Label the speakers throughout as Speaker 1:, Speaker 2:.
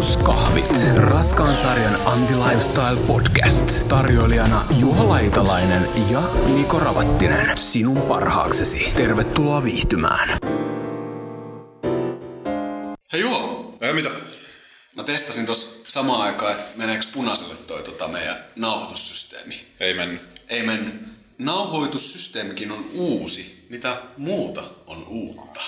Speaker 1: Avaruuskahvit. Raskaan sarjan Anti-Lifestyle Podcast. Tarjoilijana Juha Laitalainen ja Niko Ravattinen. Sinun parhaaksesi. Tervetuloa viihtymään.
Speaker 2: Hei Juho,
Speaker 3: Ei mitä?
Speaker 2: mä testasin tuossa samaan aikaan, että meneekö punaiselle toi tota meidän nauhoitussysteemi.
Speaker 3: Ei mennyt.
Speaker 2: Ei mennyt. Nauhoitussysteemikin on uusi. Mitä muuta on uutta?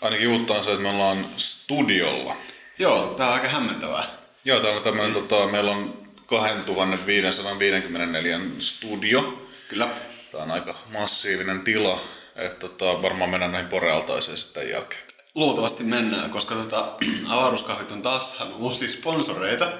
Speaker 3: Ainakin uutta on se, että me ollaan studiolla.
Speaker 2: Joo, tää on aika hämmentävää.
Speaker 3: Joo, täällä on tämmönen, tota, meillä on 2554 studio.
Speaker 2: Kyllä.
Speaker 3: Tää on aika massiivinen tila. Että tota, varmaan mennään näihin porealtaisiin sitten jälkeen.
Speaker 2: Luultavasti mennään, koska tota, avaruuskahvit on taas saanut uusia sponsoreita.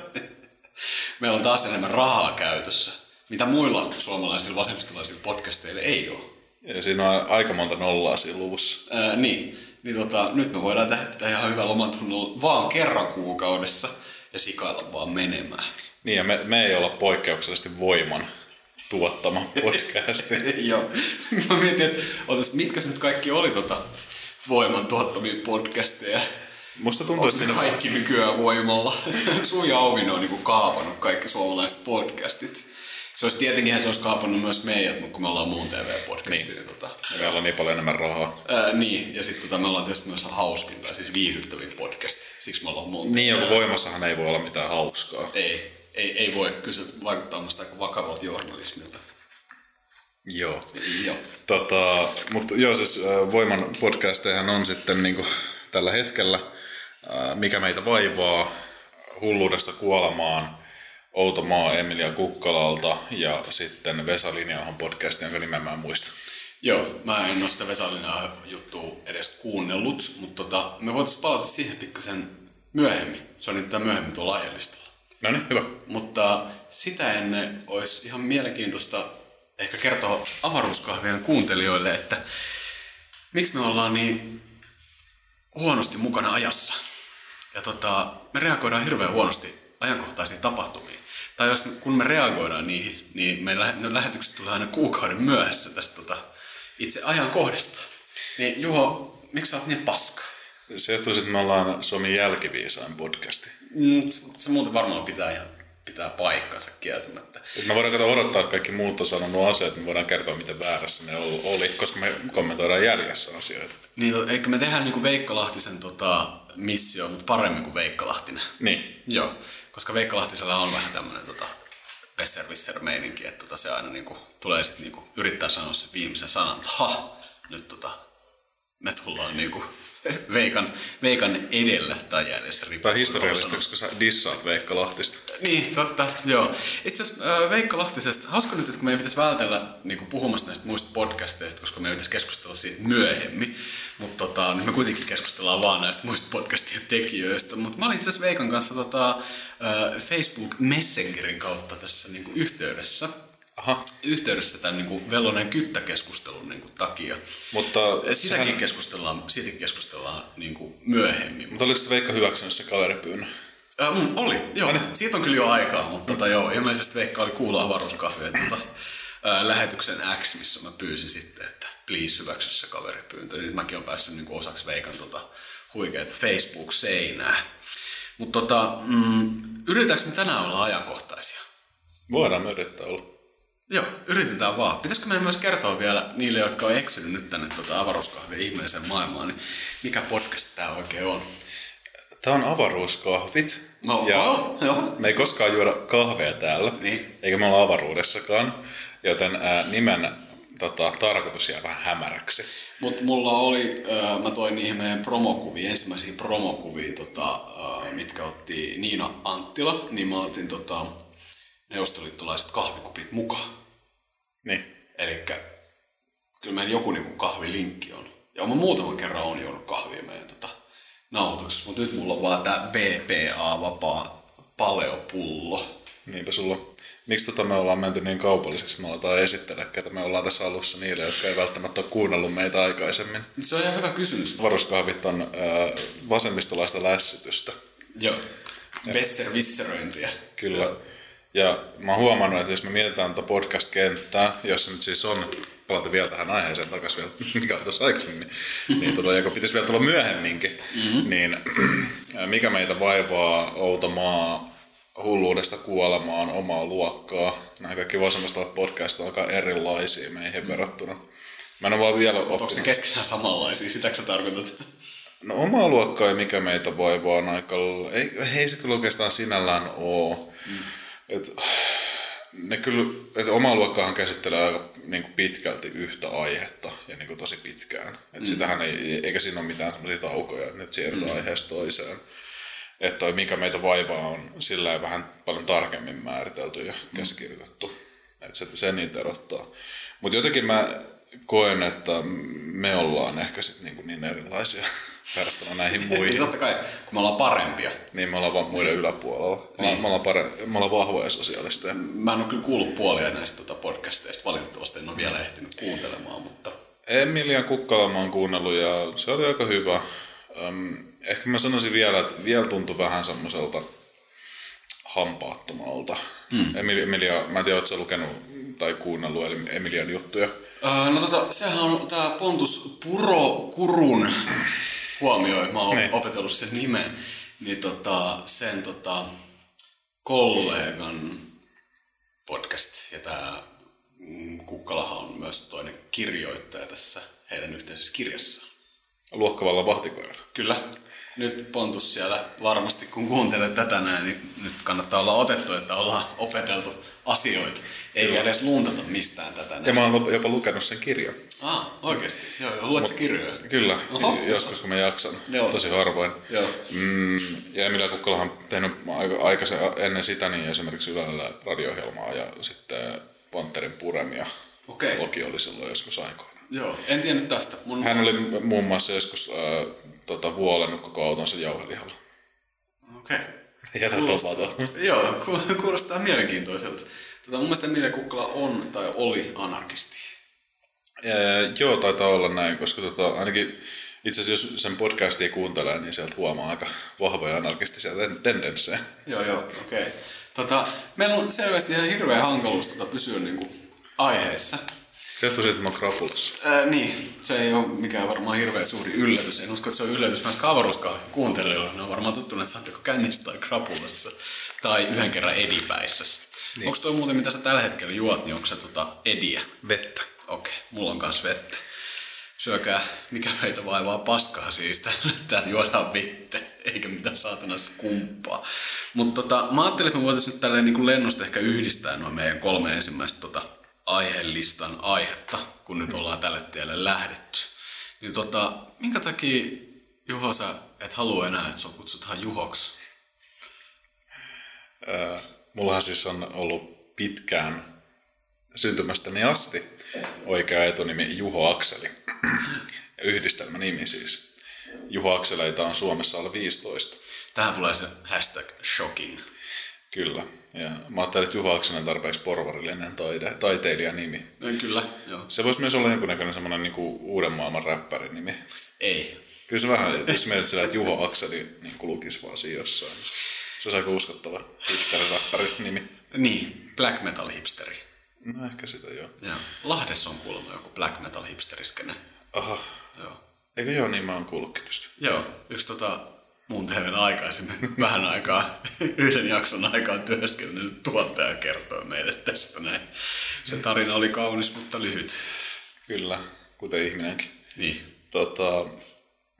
Speaker 2: Meillä on taas enemmän rahaa käytössä, mitä muilla suomalaisilla vasemmistolaisilla podcasteilla ei ole.
Speaker 3: Ja siinä on aika monta nollaa siinä luvussa.
Speaker 2: Ää, niin, niin tota, nyt me voidaan tehdä tätä ihan hyvän lomatunnolla vaan kerran kuukaudessa ja sikailla vaan menemään.
Speaker 3: Niin, ja me, me ei olla poikkeuksellisesti voiman tuottama podcasti.
Speaker 2: Joo. Mä mietin, että otas, mitkä nyt kaikki oli tota voiman tuottamia podcasteja.
Speaker 3: Musta tuntuu, että siinä
Speaker 2: kaikki nykyään voimalla? Sun ja Auvinen on niinku kaapannut kaikki suomalaiset podcastit. Se olisi tietenkin, se olisi kaapannut myös meidät, mutta kun me ollaan muun TV-podcasti, niin, niin tota,
Speaker 3: meillä on niin paljon enemmän rahaa.
Speaker 2: ää, niin, ja sitten tota, me ollaan tietysti myös hauskin, tai siis viihdyttävin podcast, siksi me ollaan muun
Speaker 3: Niin, joku voimassahan ei voi olla mitään hauskaa.
Speaker 2: Ei, ei, ei voi, kyllä se vaikuttaa musta aika vakavalta journalismilta.
Speaker 3: Joo.
Speaker 2: Joo.
Speaker 3: Tota, mutta joo, siis äh, Voiman podcastejahan on sitten niinku tällä hetkellä, äh, mikä meitä vaivaa, hulluudesta kuolemaan, Outo maa Emilia Kukkalalta ja sitten Vesa Linjauhan podcast, jonka nimen mä en muista.
Speaker 2: Joo, mä en ole sitä Vesalina juttua edes kuunnellut, mutta tota, me voitaisiin palata siihen pikkasen myöhemmin. Se on niitä myöhemmin tuolla aihelistalla.
Speaker 3: No niin, hyvä.
Speaker 2: Mutta sitä ennen olisi ihan mielenkiintoista ehkä kertoa avaruuskahvien kuuntelijoille, että miksi me ollaan niin huonosti mukana ajassa. Ja tota, me reagoidaan hirveän huonosti ajankohtaisiin tapahtumiin. Tai jos me, kun me reagoidaan niihin, niin meidän lä- lähetykset tulee aina kuukauden myöhässä tästä tota, itse ajankohdasta. Niin Juho, miksi sä oot niin paska?
Speaker 3: Se johtuu, että me ollaan Suomen jälkiviisain podcasti.
Speaker 2: Mm, se, se muuten varmaan pitää ihan pitää paikkansa kieltämättä.
Speaker 3: Et me voidaan kato odottaa, että kaikki muut on sanonut asiat, me voidaan kertoa, miten väärässä ne oli, koska me kommentoidaan jäljessä asioita.
Speaker 2: Niin, eikö me tehdään niinku Veikka Lahtisen tota, missio, mutta paremmin kuin Veikka Lahtinen.
Speaker 3: Niin.
Speaker 2: Joo, koska Veikka Lahtisella on vähän tämmönen tota, besserwisser meininki, että tota, se aina niinku, tulee sitten niinku, yrittää sanoa se viimeisen sanan, että ha, nyt tota, me tullaan niinku, Veikan, Veikan edellä tai jäljessä.
Speaker 3: Tai historiallista, koska sä dissaat Veikka Lahtista.
Speaker 2: niin, totta, joo. Itse asiassa Veikka Lahtisesta, hauska nyt, että kun meidän pitäisi vältellä niin kuin puhumasta näistä muista podcasteista, koska meidän pitäisi keskustella siitä myöhemmin, mutta tota, niin me kuitenkin keskustellaan vaan näistä muista podcastien tekijöistä. Mutta mä olin itse asiassa Veikan kanssa tota, Facebook Messengerin kautta tässä niin kuin yhteydessä,
Speaker 3: Aha.
Speaker 2: yhteydessä tämän niin kuin Velonen kyttäkeskustelun niin kuin takia.
Speaker 3: Mutta,
Speaker 2: Sitäkin
Speaker 3: sehän,
Speaker 2: keskustellaan, siitäkin keskustellaan niin kuin myöhemmin.
Speaker 3: mutta oliko se Veikka hyväksynyt se kaveripyynnön?
Speaker 2: Äh, mm, oli, joo. Siitä on kyllä jo aikaa, mutta tota, joo, ilmeisesti Veikka oli kuulla avaruuskahvia tota, ää, lähetyksen X, missä mä pyysin sitten, että please hyväksy se kaveripyyntö. Nyt mäkin olen päässyt niin osaksi Veikan tota, huikeita Facebook-seinää. Mutta tota, mm, yritetäänkö me tänään olla ajankohtaisia?
Speaker 3: Voidaan me yrittää olla.
Speaker 2: Joo, yritetään vaan. Pitäisikö meidän myös kertoa vielä niille, jotka on eksynyt nyt tänne tota avaruuskahvien ihmeelliseen maailmaan, niin mikä podcast tämä oikein on?
Speaker 3: Tää on avaruuskahvit.
Speaker 2: No,
Speaker 3: ja
Speaker 2: oh, joo.
Speaker 3: me ei koskaan juoda kahvea täällä,
Speaker 2: Niin.
Speaker 3: eikä me olla avaruudessakaan, joten ää, nimen tota, tarkoitus jää vähän hämäräksi.
Speaker 2: Mutta mulla oli, äh, mä toin niihin meidän promokuvia, ensimmäisiä promokuvia, tota, äh, mitkä otti Niina Anttila, niin mä otin tota, neuvostoliittolaiset kahvikupit mukaan.
Speaker 3: Niin.
Speaker 2: Eli kyllä meillä joku niinku kahvilinkki on. Ja mä muutaman kerran on juonut kahvia meidän tota, nauhoituksessa, mutta nyt mulla on vaan tää BPA-vapaa paleopullo.
Speaker 3: Niinpä sulla. Miksi tota me ollaan menty niin kaupalliseksi? Me aletaan esitellä, ketä me ollaan tässä alussa niille, jotka ei välttämättä ole kuunnellut meitä aikaisemmin.
Speaker 2: Se on ihan hyvä kysymys.
Speaker 3: Avaruuskahvit on ää, vasemmistolaista lässytystä.
Speaker 2: Joo. Besservisseröintiä.
Speaker 3: Kyllä. Ja mä oon huomannut, että jos me mietitään tuota podcast-kenttää, jossa nyt siis on, palata vielä tähän aiheeseen takaisin vielä, mikä oli tuossa aikaisemmin, niin, niin tota, joka pitäisi vielä tulla myöhemminkin, mm-hmm. niin mikä meitä vaivaa outo maa, hulluudesta kuolemaan omaa luokkaa. Nämä kaikki vasemmasta podcastit on aika erilaisia meihin verrattuna. Mä en ole vaan vielä
Speaker 2: Onko ne keskenään samanlaisia? Sitäkö sä tarkoitat?
Speaker 3: No omaa luokkaa ei mikä meitä vaivaa on aika... Ei, ei se kyllä oikeastaan sinällään ole. Mm. Et, ne kyllä, että oma luokkaahan käsittelee aika niin kuin pitkälti yhtä aihetta ja niin kuin tosi pitkään. Et mm. sitähän ei, eikä siinä ole mitään sellaisia taukoja, että nyt siirrytään mm. aiheesta toiseen. Että toi mikä meitä vaivaa on sillä vähän paljon tarkemmin määritelty ja mm. käsikirjoitettu. Että se, se niitä erottaa. Mutta jotenkin mä koen, että me ollaan ehkä sit niin, kuin niin erilaisia verrattuna näihin muihin.
Speaker 2: niin totta kai, kun me ollaan parempia.
Speaker 3: Niin, me ollaan vaan muiden niin. yläpuolella. Me, niin. me, ollaan pare, me ollaan vahvoja sosiaalisteja.
Speaker 2: Mä en ole kyllä kuullut puolia näistä tota podcasteista. Valitettavasti en ole vielä ehtinyt kuuntelemaan, mutta...
Speaker 3: Emilian Kukkala mä oon kuunnellut ja se oli aika hyvä. Öm, ehkä mä sanoisin vielä, että vielä tuntui vähän semmoiselta hampaattomalta. Hmm. Emilia, Emilia, mä en tiedä, ootko lukenut tai kuunnellut Emilian juttuja?
Speaker 2: Öö, no tota, sehän on tää Pontus Puro Kurun huomioi, mä oon niin. opetellut sen nimen, niin tota, sen tota, kollegan podcast, ja tämä mm, Kukkalahan on myös toinen kirjoittaja tässä heidän yhteisessä kirjassaan.
Speaker 3: Luokkavalla vahtikoirat.
Speaker 2: Kyllä. Nyt Pontus siellä varmasti, kun kuuntelet tätä näin, niin nyt kannattaa olla otettu, että ollaan opeteltu asioita. Ei edes luuntata mistään tätä.
Speaker 3: Ja mä oon jopa lukenut sen kirjan.
Speaker 2: Ah, oikeesti? Joo, joo. Luet kirjoja?
Speaker 3: Kyllä, Oho. joskus kun mä jaksan. Joo. Tosi harvoin. Joo. Mm, ja Emilia Kukkalahan on tehnyt aika, aikaisen, ennen sitä niin esimerkiksi Ylellä radio ja sitten Panterin puremia. Okei. Okay. Loki oli silloin joskus aikoina.
Speaker 2: Joo, en tiennyt tästä.
Speaker 3: Mun... Hän oli muun muassa joskus äh, tota, vuolennut koko autonsa jauhelihalla.
Speaker 2: Okei. Okay.
Speaker 3: Jätä kuulostaa,
Speaker 2: Joo, kuulostaa mielenkiintoiselta. Tota, mun mielestä Emilia Kukkala on tai oli anarkisti.
Speaker 3: Ää, joo, taitaa olla näin, koska tota, ainakin itse asiassa jos sen podcastia kuuntelee, niin sieltä huomaa aika vahvoja anarkistisia tendenssejä.
Speaker 2: Joo, joo, okei. Okay. Tota, meillä on selvästi ihan hirveä hankaluus tota, pysyä niinku aiheessa.
Speaker 3: Se johtuu siitä, että mä krapulassa.
Speaker 2: Ää, niin, se ei ole mikään varmaan hirveän suuri yllätys. En usko, että se on yllätys myös avaruuskaan kuuntelijoilla. Ne on varmaan tottunut, että sä oot joko kännissä tai krapulassa. Tai yhden kerran edipäissä. Niin. Onko toi muuten, mitä sä tällä hetkellä juot, niin onko se tota ediä?
Speaker 3: Vettä.
Speaker 2: Okei, mulla on kans vettä. Syökää, mikä meitä vaivaa paskaa siis, tän juodaan vettä, eikä mitään saatanassa kumppaa. Mutta tota, mä ajattelin, että me voitaisiin nyt tälleen niin lennosta ehkä yhdistää nuo meidän kolme ensimmäistä tota, aihelistan aihetta, kun nyt ollaan tälle tielle lähdetty. Niin tota, minkä takia Juho sä et halua enää, että sua kutsutaan Juhoksi?
Speaker 3: Mullahan siis on ollut pitkään syntymästäni asti oikea etunimi Juho Akseli. Yhdistelmänimi siis. Juho Akseleita on Suomessa alle 15.
Speaker 2: Tähän tulee se hashtag shocking.
Speaker 3: Kyllä. Ja mä ajattelin, että Juho Akseli on tarpeeksi porvarillinen taide, taiteilijan nimi.
Speaker 2: No, kyllä, joo.
Speaker 3: Se voisi myös olla jonkunnäköinen semmoinen niin kuin uuden maailman räppärin nimi.
Speaker 2: Ei.
Speaker 3: Kyllä se vähän, jos mietit sillä, että Juho Akseli niin lukisi vaan siinä jossain. Se olisi aika uskottava hipster nimi.
Speaker 2: Niin, black metal hipsteri.
Speaker 3: No ehkä sitä joo.
Speaker 2: joo. Lahdessa on kuulemma joku black metal hipsteriskene.
Speaker 3: Aha. Joo. Eikö joo, niin mä oon kuullutkin tästä.
Speaker 2: Joo, yksi tota muun TVn aikaisemmin vähän aikaa, yhden jakson aikaa työskennellyt tuottaja kertoo meille tästä näin. Se tarina oli kaunis, mutta lyhyt.
Speaker 3: Kyllä, kuten ihminenkin.
Speaker 2: Niin.
Speaker 3: Tota,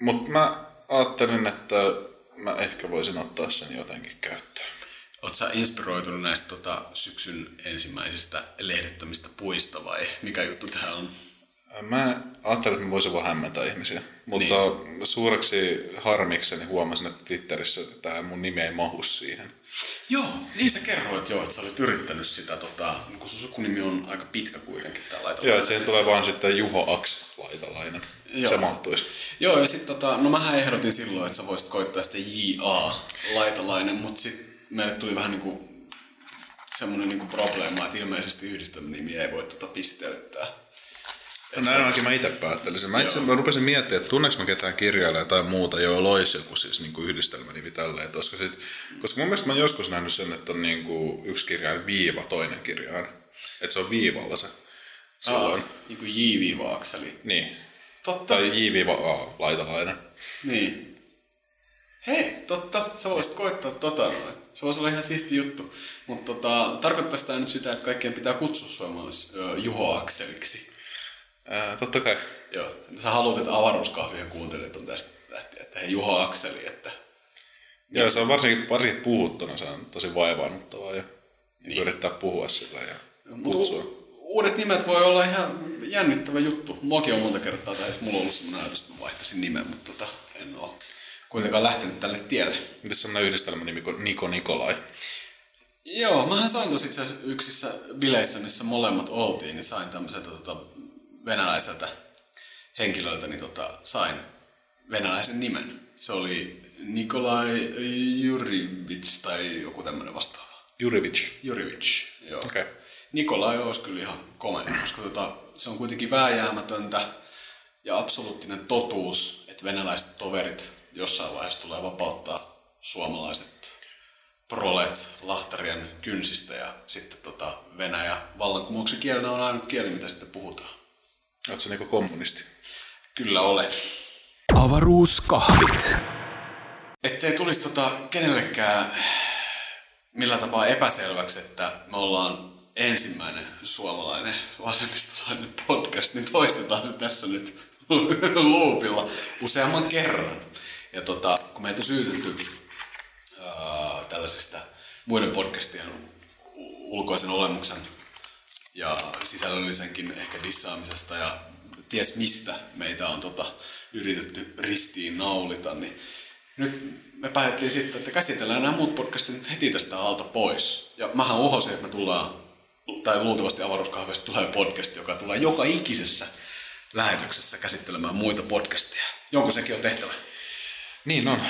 Speaker 3: mutta mä ajattelin, että mä ehkä voisin ottaa sen jotenkin käyttöön.
Speaker 2: Oletko sä inspiroitunut näistä tota, syksyn ensimmäisistä lehdettömistä puista vai mikä juttu tämä on?
Speaker 3: Mä ajattelin, että mä voisin vaan hämmentää ihmisiä. Mutta niin. suureksi harmikseni huomasin, että Twitterissä tämä mun nimi ei mahu siihen.
Speaker 2: Joo, niin sä kerroit jo, että sä olit yrittänyt sitä, tota, kun sun sukunimi on aika pitkä kuitenkin tää laitalainen.
Speaker 3: Joo, että siihen tulee vaan sitten Juho Aks laitalainen. Joo. Se mahtuisi.
Speaker 2: Joo, ja sitten tota, no mähän ehdotin silloin, että sä voisit koittaa sitten J.A. laitalainen, mutta sitten meille tuli vähän niinku semmoinen niinku probleema, että ilmeisesti yhdistelmänimi ei voi tota pisteyttää.
Speaker 3: Näin ainakin mä itse päättelisin. Mä, itse, mä rupesin miettimään, että tunneeko mä ketään kirjailijaa tai muuta, joilla olisi joku siis niin kuin yhdistelmänimi tälleen. Että sit, koska mun mielestä mä joskus nähnyt sen, että on niin kuin yksi kirjain viiva, toinen kirjain. Että se on viivalla se silloin.
Speaker 2: Aa, niin kuin J-Akseli.
Speaker 3: Niin.
Speaker 2: Totta.
Speaker 3: Tai J-A, laitalainen.
Speaker 2: Niin. Hei, totta. Sä voisit koittaa tota noin. Se voisi olla ihan siisti juttu. Mutta tota, tarkoittaa tämä nyt sitä, että kaikkien pitää kutsua suomalais Juho Akseliksi.
Speaker 3: Ää, totta kai.
Speaker 2: Joo. Sä haluat, että avaruuskahvien kuuntelijat on tästä lähtien, että hei Juho Akseli, että
Speaker 3: Joo, se on varsinkin, varsinkin puhuttuna, se on tosi vaivaannuttavaa ja niin. yrittää puhua sillä ja
Speaker 2: Mut
Speaker 3: kutsua.
Speaker 2: u- uudet nimet voi olla ihan jännittävä juttu. Muakin on monta kertaa, tai mulla on ollut sellainen ajatus, että mä vaihtaisin nimen, mutta tota, en ole kuitenkaan lähtenyt tälle tielle.
Speaker 3: Miten semmoinen yhdistelmä nimi kuin Niko Nikolai?
Speaker 2: Joo, mähän sain tosi itse asiassa yksissä bileissä, missä molemmat oltiin, niin sain tämmöiseltä tota, venäläiseltä henkilöltä, niin tota, sain venäläisen nimen. Se oli Nikolai Jurivits tai joku tämmöinen vastaava.
Speaker 3: Jurivich.
Speaker 2: Jurivich, joo.
Speaker 3: Okei.
Speaker 2: Nikolai olisi kyllä ihan komea, koska tota, se on kuitenkin vääjäämätöntä ja absoluuttinen totuus, että venäläiset toverit jossain vaiheessa tulee vapauttaa suomalaiset prolet lahtarien kynsistä ja sitten tota Venäjä vallankumouksen kielenä on ainut kieli, mitä sitten puhutaan.
Speaker 3: Oletko se niinku kommunisti?
Speaker 2: Kyllä olen.
Speaker 1: Avaruuskahvit.
Speaker 2: Ettei tulisi tota kenellekään millä tapaa epäselväksi, että me ollaan ensimmäinen suomalainen vasemmistolainen podcast, niin toistetaan se tässä nyt loopilla useamman kerran. Ja tota, kun meitä on syytetty ää, tällaisesta muiden podcastien ulkoisen olemuksen ja sisällöllisenkin ehkä dissaamisesta ja ties mistä meitä on tota, yritetty ristiin naulita, niin nyt me päätettiin sitten, että käsitellään nämä muut podcastit heti tästä alta pois. Ja mähän uhosin, että me tullaan, tai luultavasti avaruuskahveesta tulee podcast, joka tulee joka ikisessä lähetyksessä käsittelemään muita podcasteja. Jonkun sekin on tehtävä.
Speaker 3: Niin on.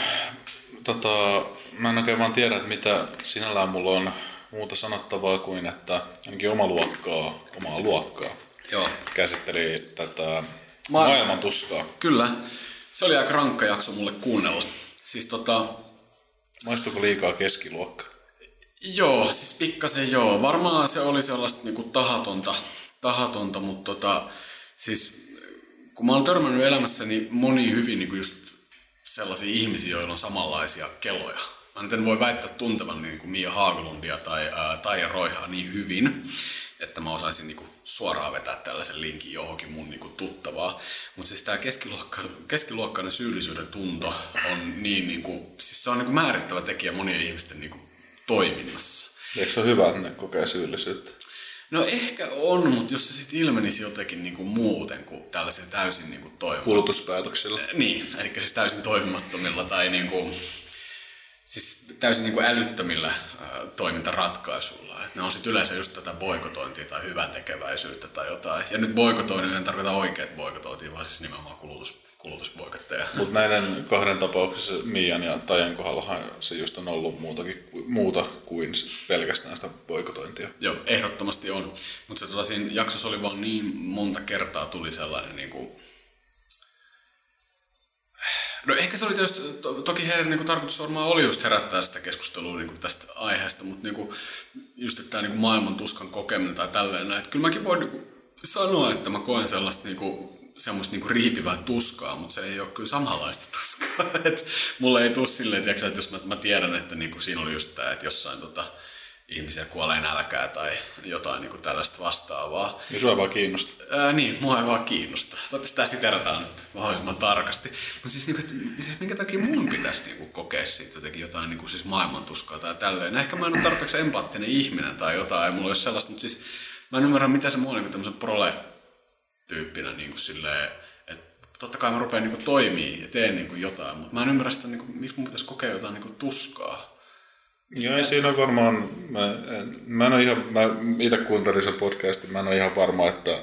Speaker 3: Tota, mä en oikein vaan tiedä, että mitä sinällään mulla on muuta sanottavaa kuin, että ainakin oma luokkaa, omaa luokkaa
Speaker 2: Joo.
Speaker 3: käsitteli tätä
Speaker 2: Ma-
Speaker 3: maailman tuskaa.
Speaker 2: Kyllä. Se oli aika rankka jakso mulle kuunnella. Siis tota,
Speaker 3: Maistuuko liikaa keskiluokka?
Speaker 2: Joo, siis pikkasen joo. Varmaan se oli sellaista niinku tahatonta, tahatonta mutta tota, siis kun mä oon törmännyt elämässäni moni hyvin niinku just sellaisia ihmisiä, joilla on samanlaisia keloja. Mä nyt en voi väittää tuntevan niin kuin Mia Haglundia tai ää, Taija Roihaa niin hyvin, että mä osaisin niinku suoraan vetää tällaisen linkin johonkin mun niinku tuttavaa. Mutta siis tämä keskiluokka, keskiluokkainen syyllisyyden tunto on niin, niinku, siis se on niinku määrittävä tekijä monien ihmisten niinku toiminnassa.
Speaker 3: Eikö se ole hyvä, että ne kokee syyllisyyttä?
Speaker 2: No ehkä on, mutta jos se sitten ilmenisi jotenkin niinku muuten kuin tällaisen täysin niinku toivoa.
Speaker 3: Kulutuspäätöksillä.
Speaker 2: Niin, eli siis täysin toimimattomilla tai niinku, siis täysin niinku älyttömillä äh, toimintaratkaisuilla. Et ne on sitten yleensä just tätä boikotointia tai hyvän tekeväisyyttä tai jotain. Ja nyt boikotoinnilla en tarkoita oikeat boikotointia, vaan siis nimenomaan kulutus, kulutusboikotteja.
Speaker 3: Mutta näiden kahden tapauksessa Mian ja Tajan kohdallahan se just on ollut muutakin, muuta kuin pelkästään sitä boikotointia.
Speaker 2: Joo, ehdottomasti on. Mutta se tota, siinä jaksossa oli vaan niin monta kertaa tuli sellainen niinku... No ehkä se oli tietysti, to, toki heidän niinku, tarkoitus varmaan oli just herättää sitä keskustelua niinku, tästä aiheesta, mutta niinku, just että tämä niinku, maailman tuskan kokeminen tai tälleen näin. Kyllä mäkin voin niinku, sanoa, että mä koen sellaista niinku, semmoista niinku riipivää tuskaa, mutta se ei ole kyllä samanlaista tuskaa. Et mulle ei tule silleen, tiiäksä, että jos mä, mä tiedän, että niinku siinä oli just tämä, että jossain tota, ihmisiä kuolee nälkää tai jotain niinku tällaista vastaavaa.
Speaker 3: Niin sua vaan kiinnostaa.
Speaker 2: Ää, niin, mua ei vaan kiinnosta. Toivottavasti sitä siterataan nyt mahdollisimman tarkasti. Mutta siis, niinku, siis minkä takia mun pitäisi niinku, kokea siitä jotenkin jotain niinku, siis maailmantuskaa tai tälleen. Ehkä mä en ole tarpeeksi empaattinen ihminen tai jotain, ei mulla ole sellaista, mutta siis mä en ymmärrä, mitä se mua niinku, tämmöisen prole-tyyppinä niinku, silleen, että totta kai mä rupean niinku, toimii ja teen niinku, jotain, mutta mä en ymmärrä sitä, niinku, miksi mun pitäisi kokea jotain niinku, tuskaa.
Speaker 3: Joo, ja siinä on varmaan, mä, en, mä en ole ihan, mä itse kuuntelin sen podcastin, mä en ole ihan varma, että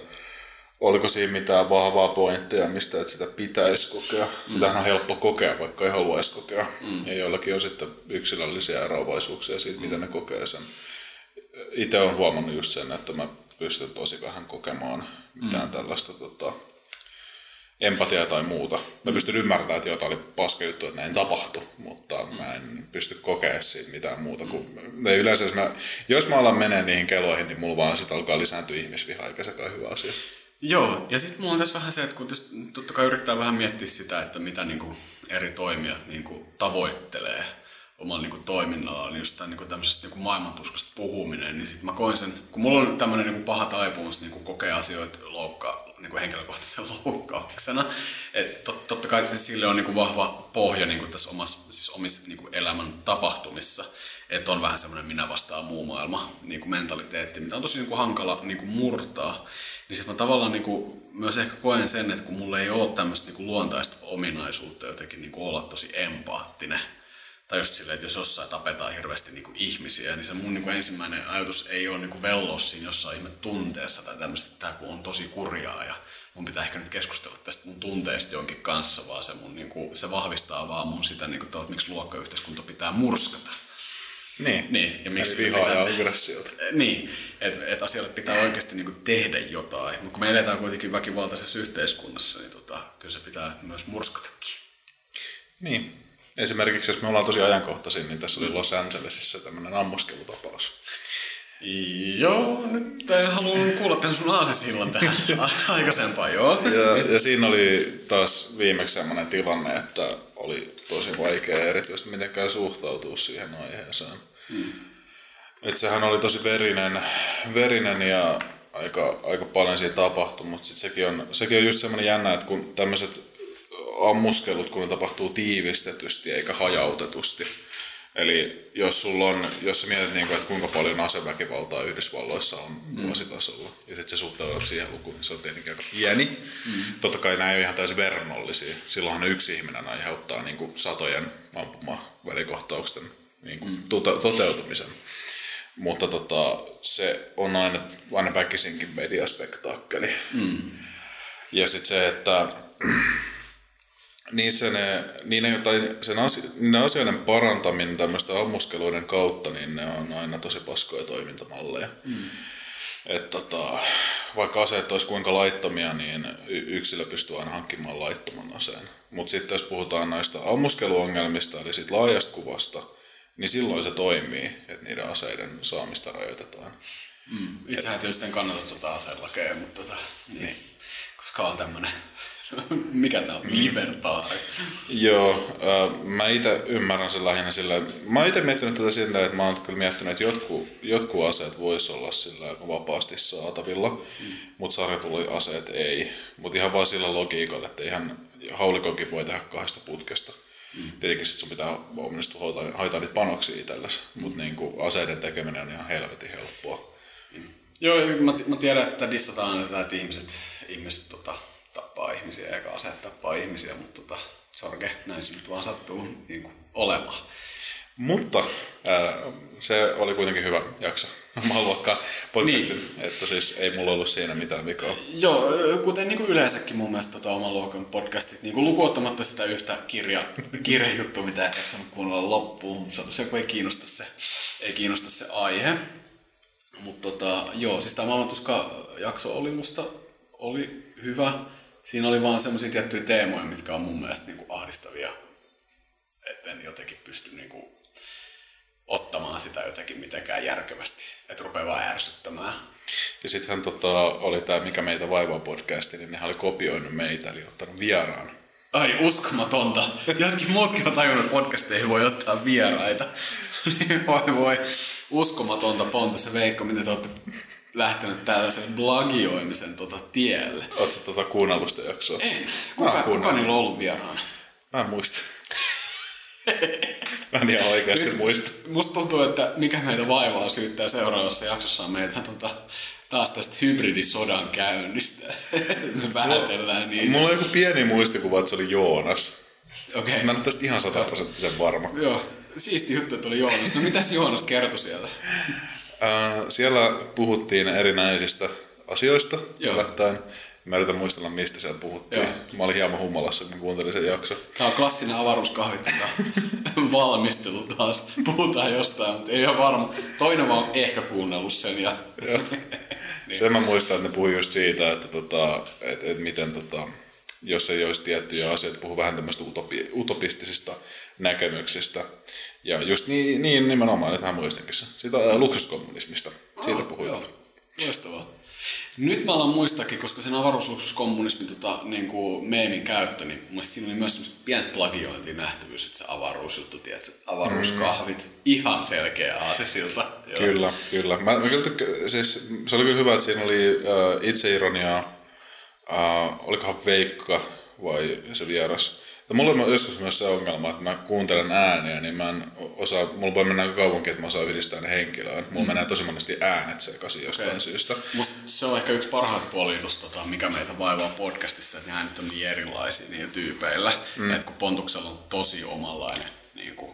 Speaker 3: oliko siinä mitään vahvaa pointtia, mistä että sitä pitäisi kokea. Sitähän on helppo kokea, vaikka ei haluaisi kokea. Mm. Ja joillakin on sitten yksilöllisiä eroavaisuuksia siitä, miten ne kokee sen. Itse olen huomannut just sen, että mä pystyn tosi vähän kokemaan mitään mm. tällaista tota, empatiaa tai muuta. Mä pystyn ymmärtämään, että jotain oli paska juttu, että näin tapahtui, mutta mä en pysty kokemaan siitä mitään muuta kuin... Ne yleensä, jos mä, jos mä alan menee niihin keloihin, niin mulla vaan sit alkaa lisääntyä ihmisviha, eikä sekaan hyvä asia.
Speaker 2: Joo, ja sitten mulla on tässä vähän se, että kun totta kai yrittää vähän miettiä sitä, että mitä niinku eri toimijat niinku tavoittelee omalla niinku toiminnallaan, niin just tämän niinku tämmöisestä niinku maailmantuskasta puhuminen, niin sitten mä koen sen, kun mulla on tämmöinen niinku paha taipumus niinku kokea asioita loukkaa, niinku henkilökohtaisen loukkauksena, että tot, totta kai sille on niinku vahva pohja niinku tässä omassa, siis omissa niinku elämän tapahtumissa, että on vähän semmoinen minä vastaan muu maailma niinku mentaliteetti, mitä on tosi niinku hankala niinku murtaa. Niin sitten mä tavallaan niinku myös ehkä koen sen, että kun mulla ei ole tämmöistä niinku luontaista ominaisuutta jotenkin niinku olla tosi empaattinen, tai just silleen, että jos jossain tapetaan hirveästi niinku ihmisiä, niin se mun niinku ensimmäinen ajatus ei ole niinku velloa siinä jossain ihme tunteessa tai tämmöistä, että tämä on tosi kurjaa ja mun pitää ehkä nyt keskustella tästä mun tunteesta jonkin kanssa, vaan se, mun, niinku, se vahvistaa vaan mun sitä, niinku, että miksi luokkayhteiskunta pitää murskata.
Speaker 3: Niin,
Speaker 2: Niin,
Speaker 3: ja miksi vihaa ja aggressiota.
Speaker 2: Niin, että et asialle pitää oikeasti niinku tehdä jotain. Mutta kun me eletään kuitenkin väkivaltaisessa yhteiskunnassa, niin tota, kyllä se pitää myös murskatakin.
Speaker 3: Niin. Esimerkiksi jos me ollaan tosi ajankohtaisin, niin tässä oli Los Angelesissa tämmöinen ammuskelutapaus.
Speaker 2: Joo, nyt haluan kuulla tämän sun aasisillan tähän aikaisempaan, joo.
Speaker 3: Ja, ja siinä oli taas viimeksi sellainen tilanne, että oli tosi vaikea erityisesti mitenkään suhtautua siihen aiheeseen. Hmm. Et sehän oli tosi verinen, verinen ja aika, aika paljon siitä tapahtui, mutta sit sekin, on, sekin on just semmoinen jännä, että kun tämmöiset ammuskelut, kun ne tapahtuu tiivistetysti eikä hajautetusti. Eli jos sulla on, jos sä mietit, niin kuin, että kuinka paljon aseväkivaltaa Yhdysvalloissa on mm. vuositasolla, ja sitten se suhtautuu siihen lukuun, niin se on tietenkin aika pieni. Mm. Totta kai nämä ei ole ihan täysin verrannollisia. Silloinhan yksi ihminen aiheuttaa niin kuin satojen ampumavälikohtausten niin kuin mm. toteutumisen. Mutta tota, se on aina, aina väkisinkin mediaspektaakkeli. Mm. Ja sitten se, että niissä ne, niine, tai sen asio, ne asioiden parantaminen tämmöisten ammuskeluiden kautta, niin ne on aina tosi paskoja toimintamalleja. Mm. Et tota, vaikka aseet olisi kuinka laittomia, niin yksilö pystyy aina hankkimaan laittoman aseen. Mutta sitten jos puhutaan näistä ammuskeluongelmista, eli sit laajasta kuvasta, niin silloin se toimii, että niiden aseiden saamista rajoitetaan.
Speaker 2: Mm. Itsehän tietysti en kannata tuota aselakeja, mutta tota, niin, koska on tämmöinen mikä tää on? Libertaari.
Speaker 3: Joo, äh, mä itse ymmärrän sen lähinnä sillä, mä oon itse miettinyt tätä sillä, että mä oon kyllä miettinyt, että jotkut, jotkut aseet vois olla sillä vapaasti saatavilla, mm. mutta sarjatuliaseet ei. Mutta ihan vaan sillä logiikalla, että ihan haulikokin voi tehdä kahdesta putkesta. Mm. Tietenkin sit sun pitää onnistua hoitaa niitä panoksia itsellesi, mm. mutta niinku aseiden tekeminen on ihan helvetin helppoa.
Speaker 2: Mm. Joo, mä, mä tiedän, että dissataan että ihmiset, ihmiset tota, tappaa ihmisiä eikä aseet tappaa ihmisiä, mutta tota, sorge, näin se nyt vaan sattuu niin kuin, olemaan.
Speaker 3: Mutta äh, se oli kuitenkin hyvä jakso omaa luokkaa podcastin, niin. että siis ei mulla ollut siinä mitään vikaa.
Speaker 2: Joo, kuten niin kuin yleensäkin mun mielestä tota oman luokan podcastit, niin kuin lukuottamatta sitä yhtä kirja, kirjajuttua, mitä en jaksanut kuunnella loppuun, mutta se ei kiinnosta se, ei kiinnosta se aihe. Mutta tota, joo, siis tämä maailmantuska-jakso oli musta oli hyvä siinä oli vaan semmoisia tiettyjä teemoja, mitkä on mun mielestä niin kuin ahdistavia, etten jotenkin pysty niin kuin ottamaan sitä jotenkin mitenkään järkevästi, että rupeaa vaan ärsyttämään.
Speaker 3: Ja sittenhän tota, oli tämä Mikä meitä vaivaa podcasti, niin nehän oli kopioinut meitä, eli ottanut vieraan.
Speaker 2: Ai uskomatonta. Jotkin muutkin on tajunnut, että podcasteihin voi ottaa vieraita. voi voi. Uskomatonta Pontus ja Veikko, miten te olette lähtenyt tällaisen blagioimisen tota tielle.
Speaker 3: Oletko tota kuunnellut sitä jaksoa?
Speaker 2: En. Kuka, kuka niillä on ollut vieraana?
Speaker 3: Mä en muista. Mä en ihan oikeasti Nyt, muista.
Speaker 2: Musta tuntuu, että mikä meitä vaivaa syyttää seuraavassa jaksossa on meitä tota, taas tästä hybridisodan käynnistä. Me vähätellään niitä.
Speaker 3: Mulla on joku pieni muistikuva, että se oli Joonas.
Speaker 2: Okei. Okay.
Speaker 3: Mä en ole tästä ihan sataprosenttisen varma.
Speaker 2: Joo. Siisti juttu, että oli Joonas. No mitäs Joonas kertoi siellä?
Speaker 3: Äh, siellä puhuttiin erinäisistä asioista yllättäen. Mä yritän muistella, mistä siellä puhuttiin. Joo. Mä olin hieman hummalassa, kun kuuntelin sen jakso.
Speaker 2: Tämä on klassinen avaruuskahvit valmistelu taas. Puhutaan jostain, mutta ei ole varma. Toinen vaan ehkä kuunnellut sen. Ja...
Speaker 3: Joo.
Speaker 2: Niin.
Speaker 3: Sen mä muistan, että ne puhui just siitä, että tota, et, et miten tota, jos ei olisi tiettyjä asioita, puhuu vähän tämmöistä utopi, utopistisista näkemyksistä. Ja just niin, niin nimenomaan, että mä muistankin se. Siitä ää, luksuskommunismista. Siitä
Speaker 2: Ah,
Speaker 3: puhuivat.
Speaker 2: joo. Loistavaa. Nyt mä alan muistaakin, koska sen avaruusluksuskommunismin tota, niin kuin meemin käyttö, niin mun siinä oli myös semmoista pientä plagiointia nähtävyys, että se avaruusjuttu, tiedätkö, avaruuskahvit, mm. ihan selkeä aasesilta. Joo.
Speaker 3: Kyllä, kyllä. Mä, mä kyllä tykkä, siis, se oli kyllä hyvä, että siinä oli äh, itseironiaa. Äh, olikohan Veikka vai se vieras. Ja mulla on joskus myös se ongelma, että mä kuuntelen ääniä, niin mä en osaa, mulla voi mennä aika kauankin, että mä osaan yhdistää ne henkilöön. Mulla mm. menee tosi monesti äänet sekaisin jostain
Speaker 2: Okei.
Speaker 3: syystä.
Speaker 2: Musta se on ehkä yksi parhaita puolia tosta, tota, mikä meitä vaivaa podcastissa, että nämä nyt on niin erilaisia niillä tyypeillä, mm. että kun Pontuksella on tosi omanlainen niin kuin,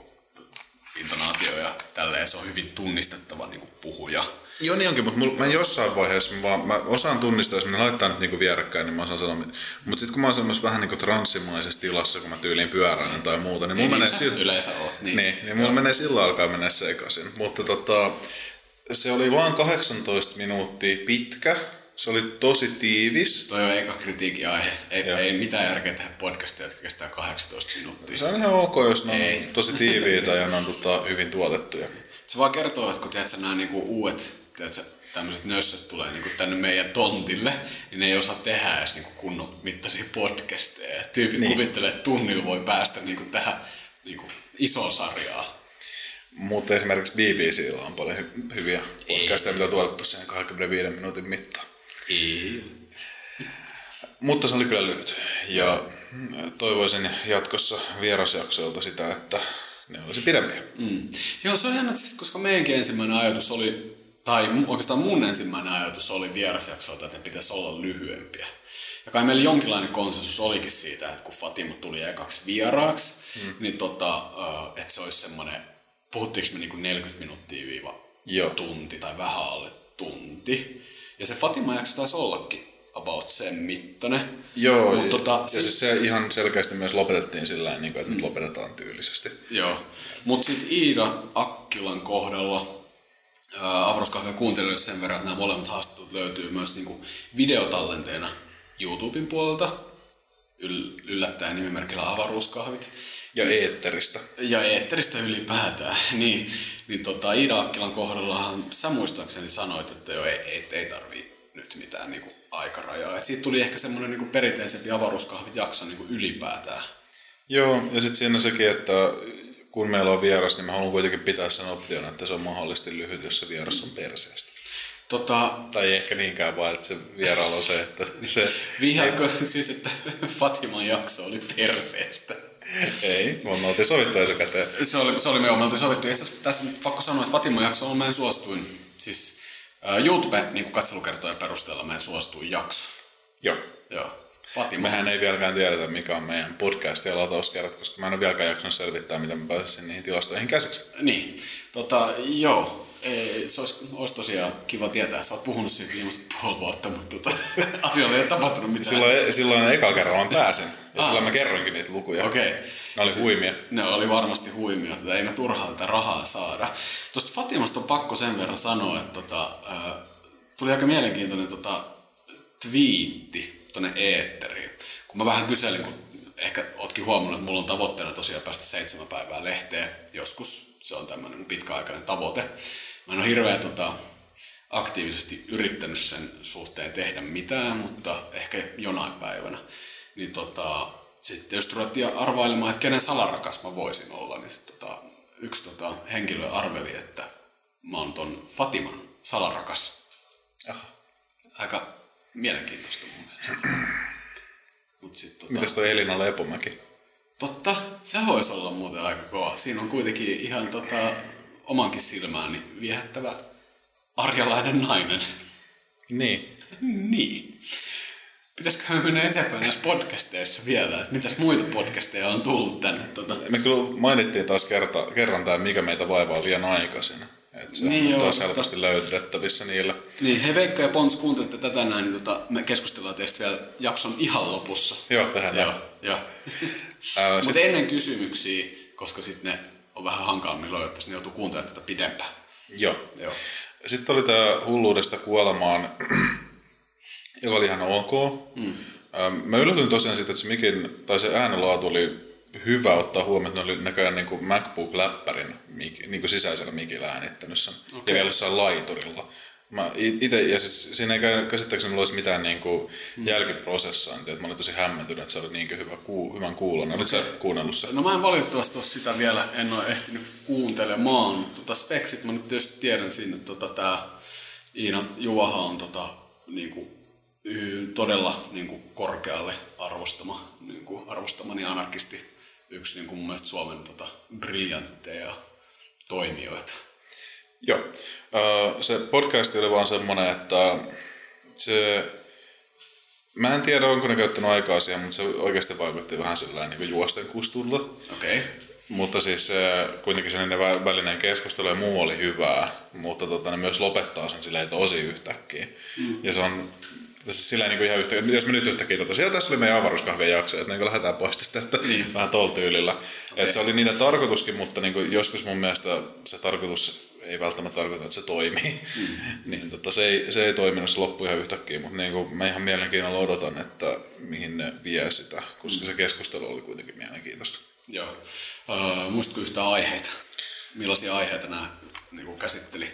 Speaker 2: intonaatio ja tälleen, se on hyvin tunnistettava niin kuin puhuja.
Speaker 3: Joo niin onkin, mutta mulla, mä jossain vaiheessa mä, vaan, mä osaan tunnistaa, jos mä laittaa nyt niinku vierekkäin, niin mä osaan sanoa. Mutta sitten kun mä oon semmoisessa vähän niinku transsimaisessa tilassa, kun mä tyyliin pyöräilen tai muuta, niin mulla menee
Speaker 2: niin
Speaker 3: sillä
Speaker 2: yleensä oot, niin.
Speaker 3: niin, niin mulla menee sillä alkaa mennä sekaisin. Mutta tota, se oli vaan 18 minuuttia pitkä. Se oli tosi tiivis.
Speaker 2: Toi on eka kritiikin aihe. Ei,
Speaker 3: Joo.
Speaker 2: ei mitään järkeä tehdä podcastia, jotka kestää 18 minuuttia.
Speaker 3: Se on ihan ok, jos ne on
Speaker 2: Ei.
Speaker 3: tosi tiiviitä ja ne on tota, hyvin tuotettuja.
Speaker 2: Se vaan kertoo, että kun tiedätkö, nämä niinku uudet tiedätkö, tämmöiset nössöt tulee niinku tänne meidän tontille, niin ne ei osaa tehdä edes niinku kunnon mittaisia podcasteja. Ja Tyypit
Speaker 3: Niin.
Speaker 2: niin. kuvittelee, että tunnilla voi päästä niinku tähän niinku isoon sarjaan.
Speaker 3: Mutta esimerkiksi BBCllä on paljon hy- hyviä podcasteja, mitä on tuotettu sen 25 minuutin mittaan.
Speaker 2: Ei.
Speaker 3: Mutta se oli kyllä lyhyt. Ja toivoisin jatkossa vierasjaksoilta sitä, että ne olisi pidempiä.
Speaker 2: Mm. Joo, se on jännä, siis, koska meidänkin ensimmäinen ajatus oli, tai oikeastaan mun ensimmäinen ajatus oli vierasjaksolta, että ne pitäisi olla lyhyempiä. Ja kai meillä jonkinlainen konsensus olikin siitä, että kun Fatima tuli ekaksi vieraaksi, mm. niin tota, että se olisi semmoinen, puhuttiinko me niinku 40 minuuttia viiva
Speaker 3: Joo.
Speaker 2: tunti tai vähän alle tunti. Ja se Fatima jakso taisi ollakin about sen mittainen.
Speaker 3: Joo,
Speaker 2: Mut
Speaker 3: ja,
Speaker 2: tota,
Speaker 3: ja siis se ihan selkeästi myös lopetettiin sillä tavalla, että nyt
Speaker 2: Mm.
Speaker 3: lopetetaan tyylisesti.
Speaker 2: Joo. Mutta sitten Iida Akkilan kohdalla avaruuskahvia kuuntelijoille sen verran, että nämä molemmat haastattelut löytyy myös niinku videotallenteena YouTuben puolelta. Yl- yllättäen nimimerkillä avaruuskahvit.
Speaker 3: Ja eetteristä.
Speaker 2: Ja eetteristä ylipäätään. niin, niin tota, Iida Akkilan kohdallahan sä muistaakseni sanoit, että jo ei, ei, ei tarvii nyt mitään niinku aikarajaa. Et siitä tuli ehkä semmoinen niinku perinteisempi avaruuskahvit jakso niinku ylipäätään.
Speaker 3: Joo, ja sitten siinä sekin, että kun meillä on vieras, niin mä haluan kuitenkin pitää sen option, että se on mahdollisesti lyhyt, jos se vieras on perseestä.
Speaker 2: Tota,
Speaker 3: Tai ei ehkä niinkään vaan, että se vieraalla on se, että se...
Speaker 2: Vihjaatko siis, että Fatiman jakso oli perseestä?
Speaker 3: Ei, me oltiin sovittu etukäteen.
Speaker 2: Se oli, se oli me, me oltiin sovittu. Itse asiassa tästä pakko sanoa, että Fatiman jakso on meidän suosituin, siis ää, YouTube niin katselukertojen perusteella meidän suosituin jakso.
Speaker 3: Joo.
Speaker 2: Joo. Fatima.
Speaker 3: Mehän ei vieläkään tiedetä, mikä on meidän podcast ja latauskerrat, koska mä en ole vieläkään jaksanut selvittää, miten mä pääsisin niihin tilastoihin käsiksi.
Speaker 2: Niin. Tota, joo. Ei, se olisi, olisi tosiaan kiva tietää. Sä oot puhunut siitä viimeiset puoli vuotta, mutta tota, asioilla ei ole tapahtunut mitään.
Speaker 3: Silloin, silloin eka kerralla mä pääsin, ja
Speaker 2: Ah.
Speaker 3: silloin mä kerroinkin niitä lukuja.
Speaker 2: Okei.
Speaker 3: Ne oli huimia.
Speaker 2: Ne oli varmasti huimia, että ei me turhaa tätä rahaa saada. Tuosta Fatimasta on pakko sen verran sanoa, että tota, ää, tuli aika mielenkiintoinen tota, twiitti tonne eetteriin. Kun mä vähän kyselin, kun ehkä ootkin huomannut, että mulla on tavoitteena tosiaan päästä seitsemän päivää lehteen joskus. Se on tämmöinen pitkäaikainen tavoite. Mä en ole hirveän tota, aktiivisesti yrittänyt sen suhteen tehdä mitään, mutta ehkä jonain päivänä. Niin tota, sitten jos ruvettiin arvailemaan, että kenen salarakas mä voisin olla, niin sit tota, yksi tota, henkilö arveli, että mä oon ton Fatiman salarakas.
Speaker 3: Aha.
Speaker 2: Aika mielenkiintoista mun mielestä. Mut sit, tota,
Speaker 3: Mitäs toi Elina Lepomäki?
Speaker 2: Totta, se voisi olla muuten aika kova. Siinä on kuitenkin ihan tota, omankin silmääni viehättävä arjalainen nainen.
Speaker 3: Niin.
Speaker 2: Niin. Pitäisikö me mennä eteenpäin näissä podcasteissa vielä, että mitäs muita podcasteja on tullut tänne? Tota,
Speaker 3: Me kyllä mainittiin taas kerta, kerran tämä, mikä meitä vaivaa liian aikaisin. Et se
Speaker 2: Niin
Speaker 3: on taas helposti löydettävissä niillä.
Speaker 2: niin, hei Veikka ja Pons, kuuntelitte tätä näin, niin tota, me keskustellaan teistä vielä jakson ihan lopussa.
Speaker 3: Joo, tähän
Speaker 2: Joo, joo. Mutta ennen kysymyksiä, koska sitten ne on vähän hankalammin löydettäisiin, ne joutuu kuuntelemaan tätä pidempään.
Speaker 3: Joo.
Speaker 2: Joo.
Speaker 3: Sitten oli tämä hulluudesta kuolemaan joka oli ihan ok. Mm. Mä yllätyin tosiaan siitä, että se, mikin, tai se äänenlaatu oli hyvä ottaa huomioon, että ne oli näköjään niin kuin MacBook-läppärin niin kuin sisäisellä mikillä äänittänyt sen. Okay. Ja vielä jossain laiturilla. Mä ite, ja siis siinä ei käsittääkseni olisi mitään niin kuin mm. jälkiprosessointia, että mä olin tosi hämmentynyt, että se oli niin hyvä, ku, hyvän kuulon. Oletko sä kuunnellut sen?
Speaker 2: No mä en valitettavasti ole sitä vielä, en ole ehtinyt kuuntelemaan, mutta tota speksit mä nyt tietysti tiedän siinä, että tota, tää Iina Juoha on tota, niin kuin, todella niin kuin korkealle arvostama, niin kuin arvostamani anarkisti, yksi niin kuin mun mielestä Suomen tota, briljantteja toimijoita.
Speaker 3: Joo. Se podcast oli vaan semmonen, että se... Mä en tiedä, onko ne käyttänyt aikaa siihen, mutta se oikeasti vaikutti vähän sillä niin juosten kustulta.
Speaker 2: Okei. Okay.
Speaker 3: Mutta siis kuitenkin sen välinen keskustelu ja muu oli hyvää, mutta tota, ne myös lopettaa sen silleen tosi yhtäkkiä. Mm. Ja se on tässä silleen niin kuin ihan yhtä, jos me nyt yhtäkkiä totesi, ja tässä oli meidän avaruuskahvien jakso, että niin lähdetään pois tästä, että niin. vähän tuolla tyylillä. Okay. Että se oli niiden tarkoituskin, mutta niin kuin joskus mun mielestä se tarkoitus ei välttämättä tarkoita, että se toimii. Mm. niin tota, se, ei, se ei toiminut, se loppui ihan yhtäkkiä, mutta niin kuin, mä ihan mielenkiinnolla odotan, että mihin ne vie sitä, koska mm. se keskustelu oli kuitenkin mielenkiintoista.
Speaker 2: Joo. Uh, muistatko yhtään aiheita? Millaisia aiheita nämä niin kuin käsitteli?